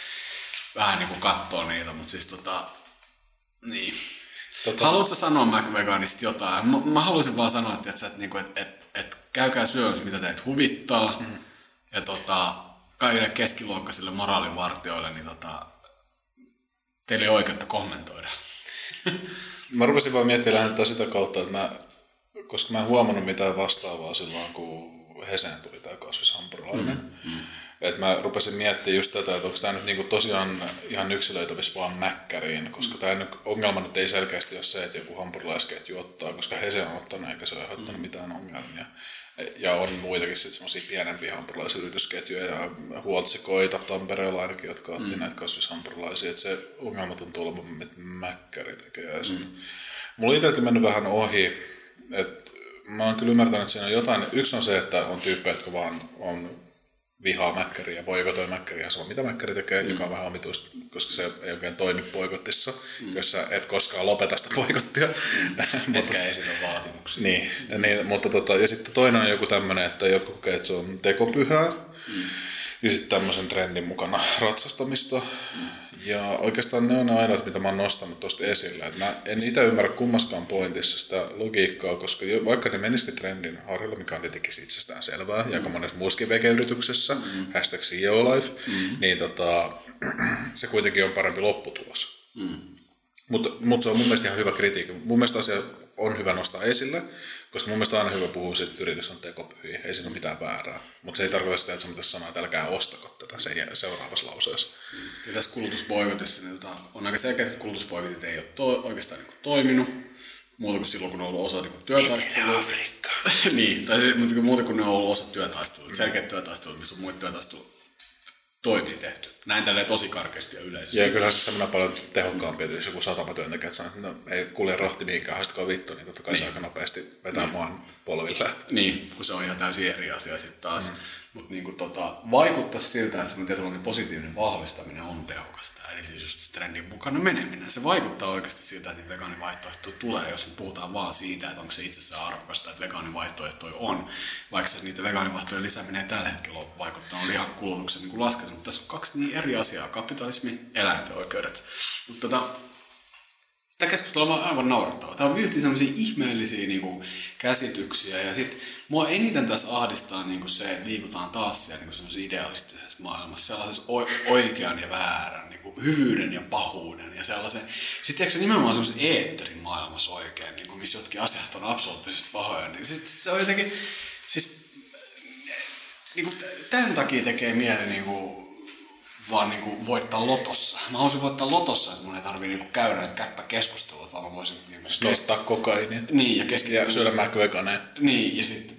Speaker 2: vähän niinku kattoo niitä, mutta siis tota, niin.
Speaker 3: Tota-
Speaker 2: Haluatko sanoa McVeganista jotain? Mä, mä haluaisin vaan sanoa, että, että, että, että, että, että käykää syömässä, mitä teitä huvittaa. Mm. Ja tota, kaikille keskiluokkaisille moraalivartioille, niin tota, teillä ei oikeutta kommentoida.
Speaker 3: Mä rupesin vaan miettimään lähinnä sitä kautta, että mä, koska mä en huomannut mitään vastaavaa silloin, kun Heseen tuli tää kasvishampurilainen. Mm, mm. Et mä rupesin miettimään just tätä, että onko tämä nyt niinku tosiaan ihan yksilöitävissä vaan mäkkäriin, koska tämä ongelma nyt ei selkeästi ole se, että joku hampurilaisketju ottaa, koska Hese on ottanut eikä se ole aiheuttanut mitään ongelmia. Ja on muitakin sitten semmoisia pienempiä hampurilaisyritysketjuja ja huotsikoita Tampereella ainakin, jotka otti mm. näitä kasvishampurilaisia. Että se ongelma tuntuu olevan, että mäkkäri tekee sen. Mm. Mulla on itselläkin mennyt vähän ohi, että mä oon kyllä ymmärtänyt, että siinä on jotain. Yksi on se, että on tyyppejä, jotka vaan on vihaa mäkkäriä ja boikotoi mäkkäriä sama mitä mäkkäri tekee, mm. joka on vähän omituista, koska se ei oikein toimi boikottissa, mm. jos sä et koskaan lopeta sitä boikottia. Mm.
Speaker 2: Etkä esitä vaatimuksia.
Speaker 3: Niin, niin mutta tota, ja sitten toinen on joku tämmöinen, että jotkut kokee, että se on tekopyhää. Mm. Ja sitten tämmöisen trendin mukana ratsastamista. Mm. Ja oikeastaan ne on ne ainoat, mitä mä oon nostanut tuosta esille. Et mä en itse ymmärrä kummaskaan pointissa sitä logiikkaa, koska jo, vaikka ne menisikin trendin harjoilla, mikä on tietenkin itsestään selvää, mm. ja aika monessa muussakin vege-yrityksessä, mm. hashtag CEO Life, mm. niin tota, se kuitenkin on parempi lopputulos. Mm. Mutta mut se on mun mielestä ihan hyvä kritiikki. Mun mielestä asia on hyvä nostaa esille, koska mun mielestä on aina hyvä puhua siitä, että yritys on tekopyhiä, ei siinä ole mitään väärää. Mutta se ei tarkoita sitä, että sun pitäisi sanoa, että älkää ostako tätä se seuraavassa lauseessa.
Speaker 2: Ja tässä kulutusboikotissa niin tota, on aika selkeä, että kulutusboikotit ei ole to- oikeastaan niin toiminut muuta kuin silloin, kun ne on ollut osa niin työtaistelua.
Speaker 3: Afrikka.
Speaker 2: niin, tai muuta kuin ne on ollut osa työtaistelua. Selkeät työtaistelut, missä on muita työtaisteluja toimii tehty. Näin tälleen tosi karkeasti ja yleisesti.
Speaker 3: Ja kyllähän se semmoinen paljon tehokkaampi, että jos joku satamatyöntekijä sanoo, että no, ei kulje rahti mihinkään, haistakaa vittu, niin totta kai niin. se aika nopeasti vetää niin. maan polville.
Speaker 2: Niin, kun se on ihan täysin eri asia sitten taas. Mm. Mutta niinku tota, vaikuttaa siltä, että semmoinen tietynlainen positiivinen vahvistaminen on tehokasta. Eli siis just trendin mukana meneminen. Se vaikuttaa oikeasti siltä, että vegaanivaihtoehtoja tulee, jos me puhutaan vaan siitä, että onko se itsessään arvokasta, että vegaanivaihtoehtoja on. Vaikka se niitä vegaanivaihtoehtojen lisääminen tällä hetkellä on vaikuttanut lihan kulutuksen niin laskenut. Mutta tässä on kaksi niin eri asiaa, kapitalismi, eläinten oikeudet. Mutta tota, sitä keskustelua on aivan naurettavaa. Tämä on yhti sellaisia ihmeellisiä niin kuin, käsityksiä. Ja sitten mua eniten tässä ahdistaa niin kuin se, että liikutaan taas siellä niin kuin idealistisessa maailmassa, sellaisessa oikean ja väärän, niin kuin, hyvyyden ja pahuuden ja sellaisen. Sitten eikö se nimenomaan sellaisen eetterin maailmassa oikein, niin kuin, missä jotkin asiat on absoluuttisesti pahoja. Niin sit se on jotenkin, siis niin kuin, tämän takia tekee mieli niin kuin, vaan niinku voittaa lotossa. Mä haluaisin voittaa lotossa, että mun ei tarvii niinku käydä näitä käppäkeskusteluja, vaan mä voisin niinku
Speaker 3: Nostaa kes- kokainia.
Speaker 2: Niin, ja keskittyä.
Speaker 3: Ja syödä mäkköveganeja.
Speaker 2: Niin, ja sitten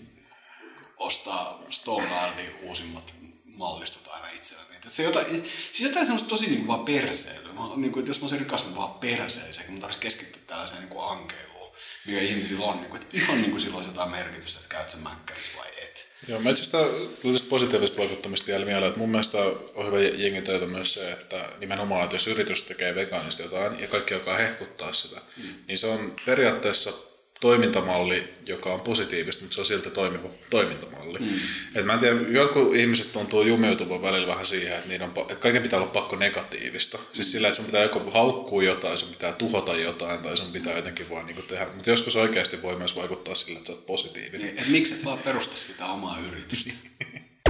Speaker 2: ostaa Stone Islandin uusimmat mallistot aina itselleni. Että se jotain, siis jotain semmoista tosi niinku vaan perseilyä. Mä, niinku, että jos mä olisin rikas, mä vaan perseilyä, kun mä tarvitsin keskittyä tällaiseen niinku ankeiluun, mikä ihmisillä on. Niinku, että ihan niinku silloin jotain merkitystä, että käyt sen mäkkärissä vai et.
Speaker 3: Joo, mä itse asiassa positiivista vaikuttamista vielä mieleen, että mun mielestä on hyvä jengi töitä myös se, että nimenomaan, että jos yritys tekee vegaanista jotain ja kaikki alkaa hehkuttaa sitä, mm. niin se on periaatteessa toimintamalli, joka on positiivista, mutta se on silti toimiva toimintamalli. Mm. Et mä en tiedä, jotkut ihmiset tuntuu jumeutuvan välillä vähän siihen, että, niiden on, että kaiken pitää olla pakko negatiivista. Mm. Siis sillä, että sun pitää joko haukkua jotain, sun pitää tuhota jotain tai sun pitää jotenkin vaan niin tehdä. Mutta joskus oikeasti voi myös vaikuttaa sillä, että sä oot positiivinen.
Speaker 2: Niin, et miksi et vaan perusta sitä omaa yritystä?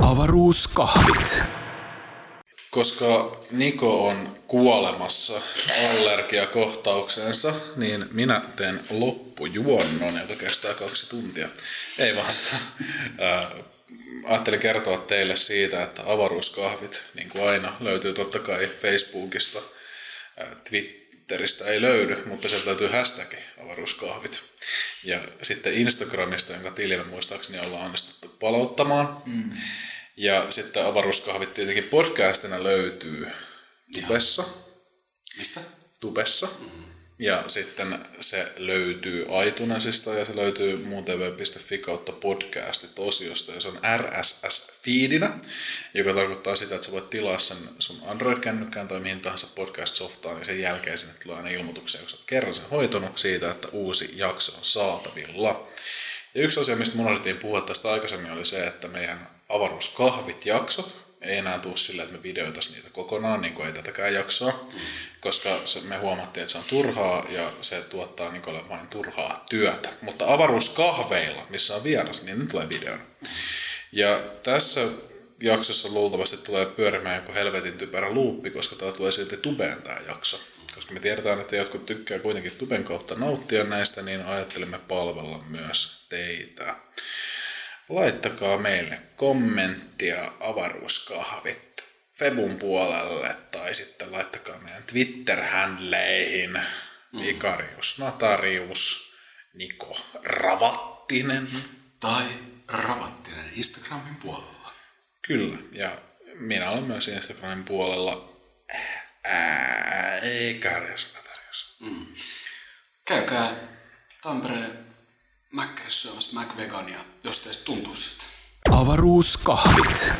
Speaker 1: Avaruuskahvit
Speaker 3: koska Niko on kuolemassa allergiakohtauksensa, niin minä teen loppujuonnon, joka kestää kaksi tuntia. Ei vaan, ajattelin kertoa teille siitä, että avaruuskahvit, niin kuin aina, löytyy totta kai Facebookista, Twitteristä ei löydy, mutta sieltä löytyy hashtag avaruuskahvit. Ja sitten Instagramista, jonka tilin muistaakseni ollaan onnistuttu palauttamaan. Mm ja sitten avaruuskahvit tietenkin podcastina löytyy Tubessa.
Speaker 2: Mistä?
Speaker 3: Tubessa. Mm-hmm. Ja sitten se löytyy iTunesista ja se löytyy muuntv.fi kautta podcastit osiosta ja se on RSS-feedinä, joka tarkoittaa sitä, että sä voit tilaa sen sun Android-kännykkään tai mihin tahansa podcast-softaan, niin sen jälkeen sinne tulee aina ilmoituksia, kun sä oot kerran sen hoitunut siitä, että uusi jakso on saatavilla. Ja yksi asia, mistä unohdettiin puhua tästä aikaisemmin, oli se, että meidän avaruuskahvit-jaksot ei enää tule sillä, että me videoitaisiin niitä kokonaan, niin kuin ei tätäkään jaksoa, mm. koska se, me huomattiin, että se on turhaa ja se tuottaa Nikolle vain turhaa työtä. Mutta avaruuskahveilla, missä on vieras, niin ne tulee videona. Ja tässä jaksossa luultavasti tulee pyörimään joku helvetin typerä luuppi, koska tämä tulee silti tubeen tämä jakso. Koska me tiedetään, että jotkut tykkää kuitenkin tuben kautta nauttia näistä, niin ajattelimme palvella myös teitä. Laittakaa meille kommenttia avaruuskahvit Febun puolelle tai sitten laittakaa meidän Twitter-handleihin mm. Ikarius Natarius, Niko Ravattinen.
Speaker 2: Tai Ravattinen Instagramin puolella.
Speaker 3: Kyllä, ja minä olen myös Instagramin puolella Ikarius Natarius. Mm.
Speaker 2: Käykää Tampereen Mäkkärissä syömässä McVegania, jos teistä tuntuu siltä.
Speaker 1: Avaruuskahvit.